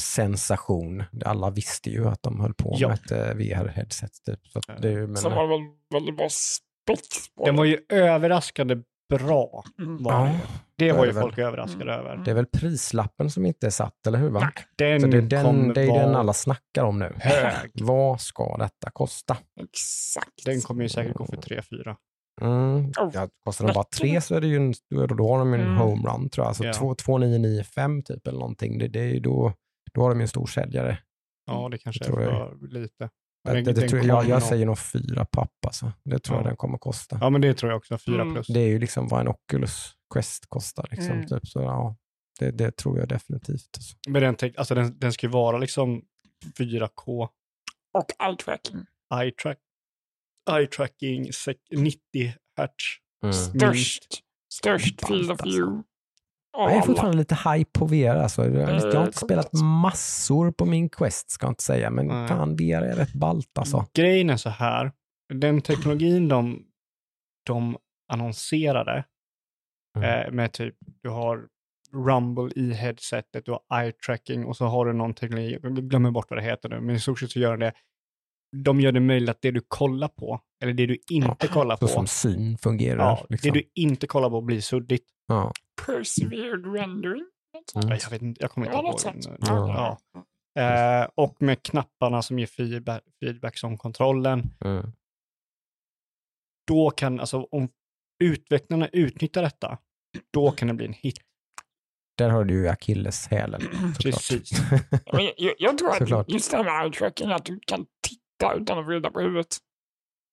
sensation. Alla visste ju att de höll på Ja. med ett eh, VR-headset. Typ. Så det, men, Sen var det väl väldigt bra spex på den det. var ju överraskande bra. Mm. Var ja, det. det det var är ju det väl. folk överraskade Mm. över. det är väl prislappen som inte är satt, eller hur? Va? Den, Så det är den, det är den alla snackar om nu. hög. Vad ska detta kosta? Exakt. Den kommer ju säkert gå för 3-4. Mm. Oh. Ja, kostar den bara tre så är det ju en, då, då har de ju en Mm. homerun tror jag. Alltså två- 2995 typ eller någonting. Det, det är ju då, då har de ju en stor säljare. Ja, det kanske är tror jag. för lite. Det, Den- det, den tror jag, jag säger nog fyra papp alltså. Det tror jag Ja. den kommer kosta. Ja, men det tror jag också. 4 Mm. plus. Det är ju liksom vad en Oculus Quest kostar. Liksom, Mm. typ. Så, ja, det, det tror jag definitivt. Alltså. Men den, alltså den, den ska ju vara liksom 4K Och eye tracking. eye, track, eye tracking sek- 90 hertz. Mm. Störst. Störst field of alltså. view. Jag är fortfarande lite hype på VR. Alltså. Jag, har Eh, inte coolt spelat massor på min Quest, ska jag inte säga. Men Nej. fan, VR är rätt ballt alltså. Grejen är så här, den teknologin de, de annonserade Mm. eh, med typ, du har rumble i headsetet, du har eye tracking och så har du någon teknologi, jag glömmer bort vad det heter nu, men i stort sett så gör det, de gör det möjligt att det du kollar på, eller det du inte kollar Så på, som syn fungerar. ja, liksom. det du inte kollar på blir suddigt. ja. Persevered rendering. Mm. Jag, vet inte, jag kommer inte Ja, ihåg. den. Ja. Eh, och med knapparna som ger feedback, feedback som kontrollen, Mm. då kan, alltså om utvecklarna utnyttjar detta, då kan det bli en hit. Där har du ju akilleshälen. Precis. Jag, jag tror att Såklart. just det här med eye tracking, att du kan titta utan att vrida på huvudet.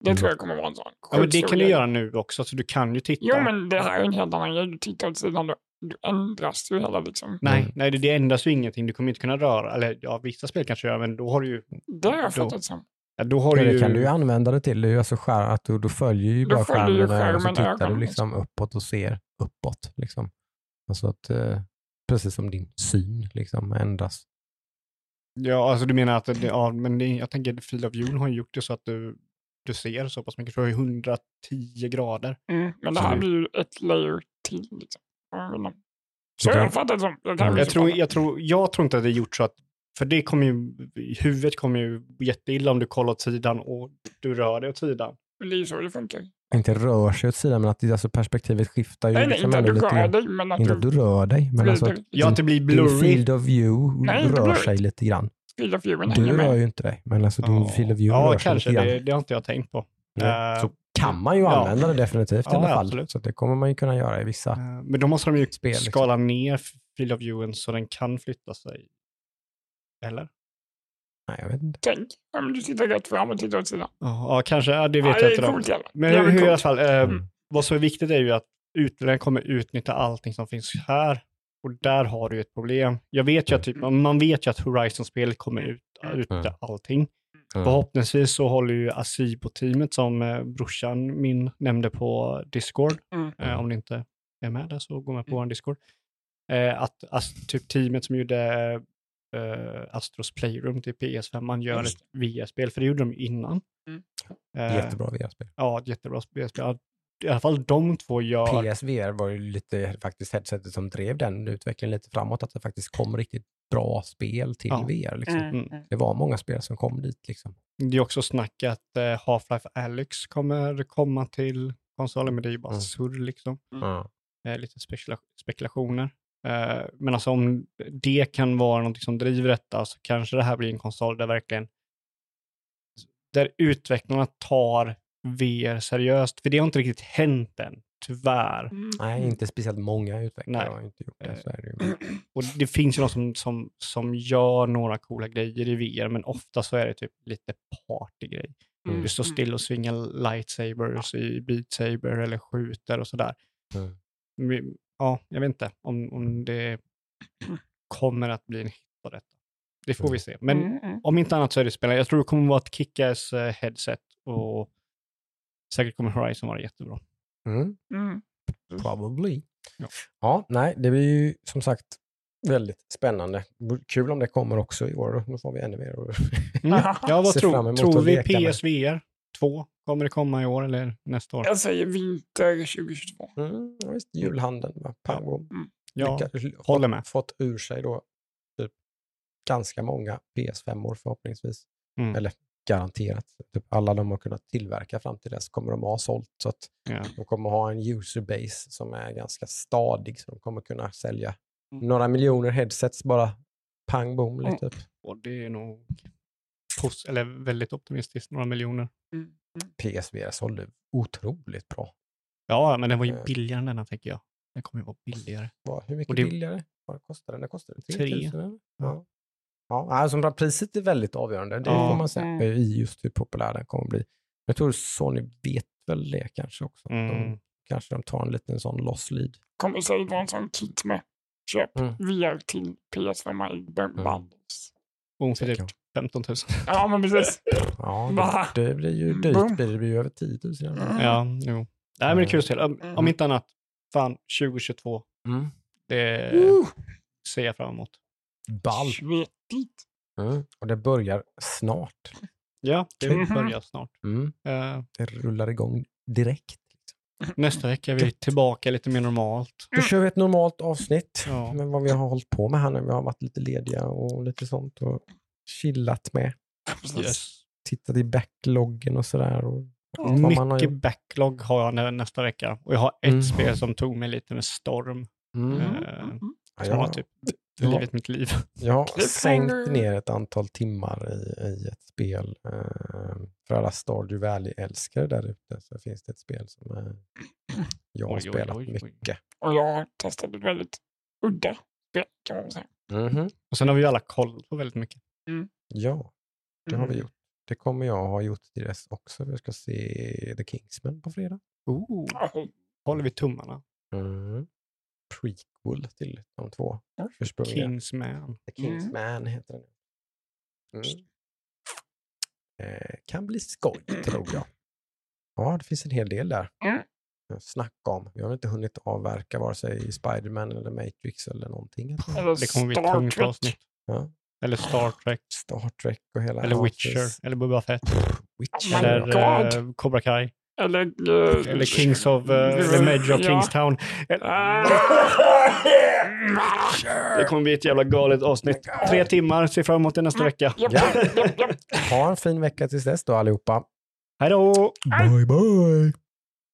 Det Mm. tror jag kommer vara en sån Ja, men det kan du göra nu också, så du kan ju titta. Jo, men det här är en helt annan grej. Du tittar åt sidan, du, du ändras ju hela liksom. Nej, Mm. nej det, det ändras ju ingenting. Du kommer inte kunna röra, eller ja, vissa spel kanske gör, men då har du ju, Det har jag Då- fattat som. Ja, då har Ja, du det ju... kan du ju använda det till. Det är ju alltså skär, att du, du följer ju Då bara följer ju skärmen och så skärmen tittar du ögonen. liksom uppåt och ser uppåt. Liksom. Alltså att, eh, precis som din syn liksom ändras. Ja, alltså du menar att, det, ja, men det, jag tänker att Field of View har gjort det så att du, du ser så pass mycket, för du har ju 110 grader. Mm, men det här det- blir ju ett layer till. Liksom. Jag. Så Det- jag uppfattar det som. Jag, kan Mm. Jag missuppfatta. tror, jag, tror, jag tror inte att det är gjort så att, för det kommer ju, huvudet kommer ju jätteilla om du kollar åt sidan och du rör dig åt sidan. Men det är ju så det funkar. Inte rör sig åt sidan, men att det, alltså perspektivet skiftar ju. Nej, nej, liksom inte att du lite rör dig, men att Inte att du du rör dig, men alltså att Ja, att det blir din blurry. field of view Nej, rör blurry. sig lite grann. Field of viewen Du rör ju inte dig, men alltså din Ja, field of view ja rör sig kanske. lite grann. Det, det har inte jag tänkt på. Ja, Eh, Så kan man ju ja. använda det definitivt i Ja, alla ja, fall. absolut. Så det kommer man ju kunna göra i vissa. Eh, Men då måste de ju Spel, liksom. skala ner Field of Viewen så den kan flytta sig. Eller? Nej, jag vet inte. Tänk om du sitter rätt fram och tittar åt sidan. Ja, kanske. Ja, det vet Ja, jag det inte. är då. coolt jävlar. Men Det är hur, hur i alla coolt. fall, eh, Mm. vad som är viktigt är ju att utvecklaren kommer utnyttja allting som finns här. Och där har du ett problem. Jag vet ju att typ, man vet ju att Horizon-spelet kommer ut, utnyttja allting. Mm. Förhoppningsvis så håller ju Asibo-teamet som eh, brorsan min nämnde på Discord, Mm. eh, om ni inte är med där så gå med på vår Discord, eh, att as, typ teamet som gjorde eh, Astros Playroom till PS5, man gör Just ett VR-spel, för det gjorde de innan. Mm. Eh, Jättebra VR-spel. Ja, jättebra spel. I alla fall de två gör... PSVR var ju lite faktiskt headsetet som drev den utvecklingen lite framåt, att det faktiskt kom riktigt bra spel till Ja. VR. Liksom. Mm. Mm. Mm. Det var många spel som kom dit. Liksom. Det är också snack att eh, Half-Life Alyx kommer komma till konsolen, men det är ju bara Mm. surr liksom. Ja. Eh, lite spekula spekulationer. Eh, men alltså om det kan vara något som driver detta så kanske det här blir en konsol där verkligen där utvecklarna tar VR seriöst. För det har inte riktigt hänt än, tyvärr. Mm. Nej, inte speciellt många utvecklare Nej. har inte gjort det. Eh, Så är det. Och det finns ju någon som, som, som gör några coola grejer i VR, men ofta så är det typ lite partygrej. Mm. Du står still och svingar lightsabers i Beat Saber eller skjuter och sådär. Mm. Men, Ja, jag vet inte om, om det kommer att bli en hit på detta. Det får vi se. Men Mm, mm. om inte annat så är det spelare. Jag tror det kommer vara ett kickass eh, headset och säkert kommer Horizon vara jättebra. Mm. Mm. Probably. Ja. Ja. nej, det blir ju som sagt väldigt spännande. Kul om det kommer också i år. Då får vi ännu mer. Mm. Ja, vad tror, tror att vi. PSVR 2? Kommer det komma i år eller nästa år? Jag säger vinter 2022. Mm, ja, visst, julhandeln. va? Pang, bom. Ja, Lycka- håller fått, med. fått ur sig då typ ganska många PS5-år förhoppningsvis. Mm. Eller garanterat. Typ alla de har kunnat tillverka fram till dess kommer de ha sålt. Så att Ja. de kommer ha en user base som är ganska stadig. Så de kommer kunna sälja Mm. några miljoner headsets bara pang bom. Mm. Lite. Typ. Och det är nog eller väldigt optimistiskt, några miljoner. Mm. PSVR sålde otroligt bra. Ja, men den var ju Eh. billigare än denna tänker jag. Den kommer ju vara billigare. Hur mycket det- billigare? Vad kostade den? Den kostade 3 Tre. 000 eller? Ja. Ja, alltså priset är väldigt avgörande. Det Ja. får man säga Mm. i just hur populär den kommer bli. Jag tror Sony vet väl det kanske också. att Mm. De, kanske de tar en liten sån loss lead. Kommer säkert vara en sån kit med köp Mm. VR till PS5 i bundles. Kan- 15 000. Ja, men precis. Ja, det, det blir ju dyrt. Det blir ju över 10 000. i alla fall. Mm. Ja, jo. Nej, men det är kul spel. Om, Mm. om inte annat, fan 2022. Mm. Det Uh, ser jag fram emot. Ball. Svettigt. Mm. Och det börjar snart. Ja, det Mhm. börjar snart. Mm. Eh, Det rullar igång direkt. nästa vecka är vi tillbaka lite mer normalt. Då kör vi ett normalt avsnitt Ja. med vad vi har hållit på med här när vi har varit lite lediga och lite sånt och chillat med. Yes. Tittat i backloggen och sådär. Och har Mycket gjort. backlog har jag nä- nästa vecka. Och jag har ett Mm. spel som tog mig lite med storm. Mm. Mm. Ja, jag, typ Ja. livet mitt liv. jag har sänkt ner ett antal timmar i, i ett spel. Eh, för alla Stardew Valley-älskare där ute så finns det ett spel som eh, jag har Oj, spelat oj, oj. mycket. Och jag har testat ett väldigt udda spel kan man säga. Mhm. Och sen har vi ju alla koll på väldigt mycket. Ja, det har vi Mm. gjort. Det kommer jag ha gjort till dess också. Jag ska se The Kingsman på fredag. Oh. Håller vi tummarna. Mm. Prequel till de två Ja. ursprungliga. Kingsman. The Kingsman heter den. Mm. eh, kan bli skoj, tror jag. Ja, det finns en hel del där. Mm. Snacka om. Vi har inte hunnit avverka vare sig Spiderman eller Matrix eller någonting. Eller Det kommer bli ett Star tungt Trek. avsnitt. Ja. Eller Star Trek. Star Trek och hela... Eller Witcher. Eller Boba Fett. Witcher. my Eller God. eh, Cobra Kai. Eller, eh, Eller Kings of uh, the Major of Ja. Kingstown. Ah. Det kommer bli ett jävla galet avsnitt. Tre timmar, ser fram emot det nästa vecka. Ja. japp. Ha en fin vecka tills dess då allihopa. Hej då! Bye bye!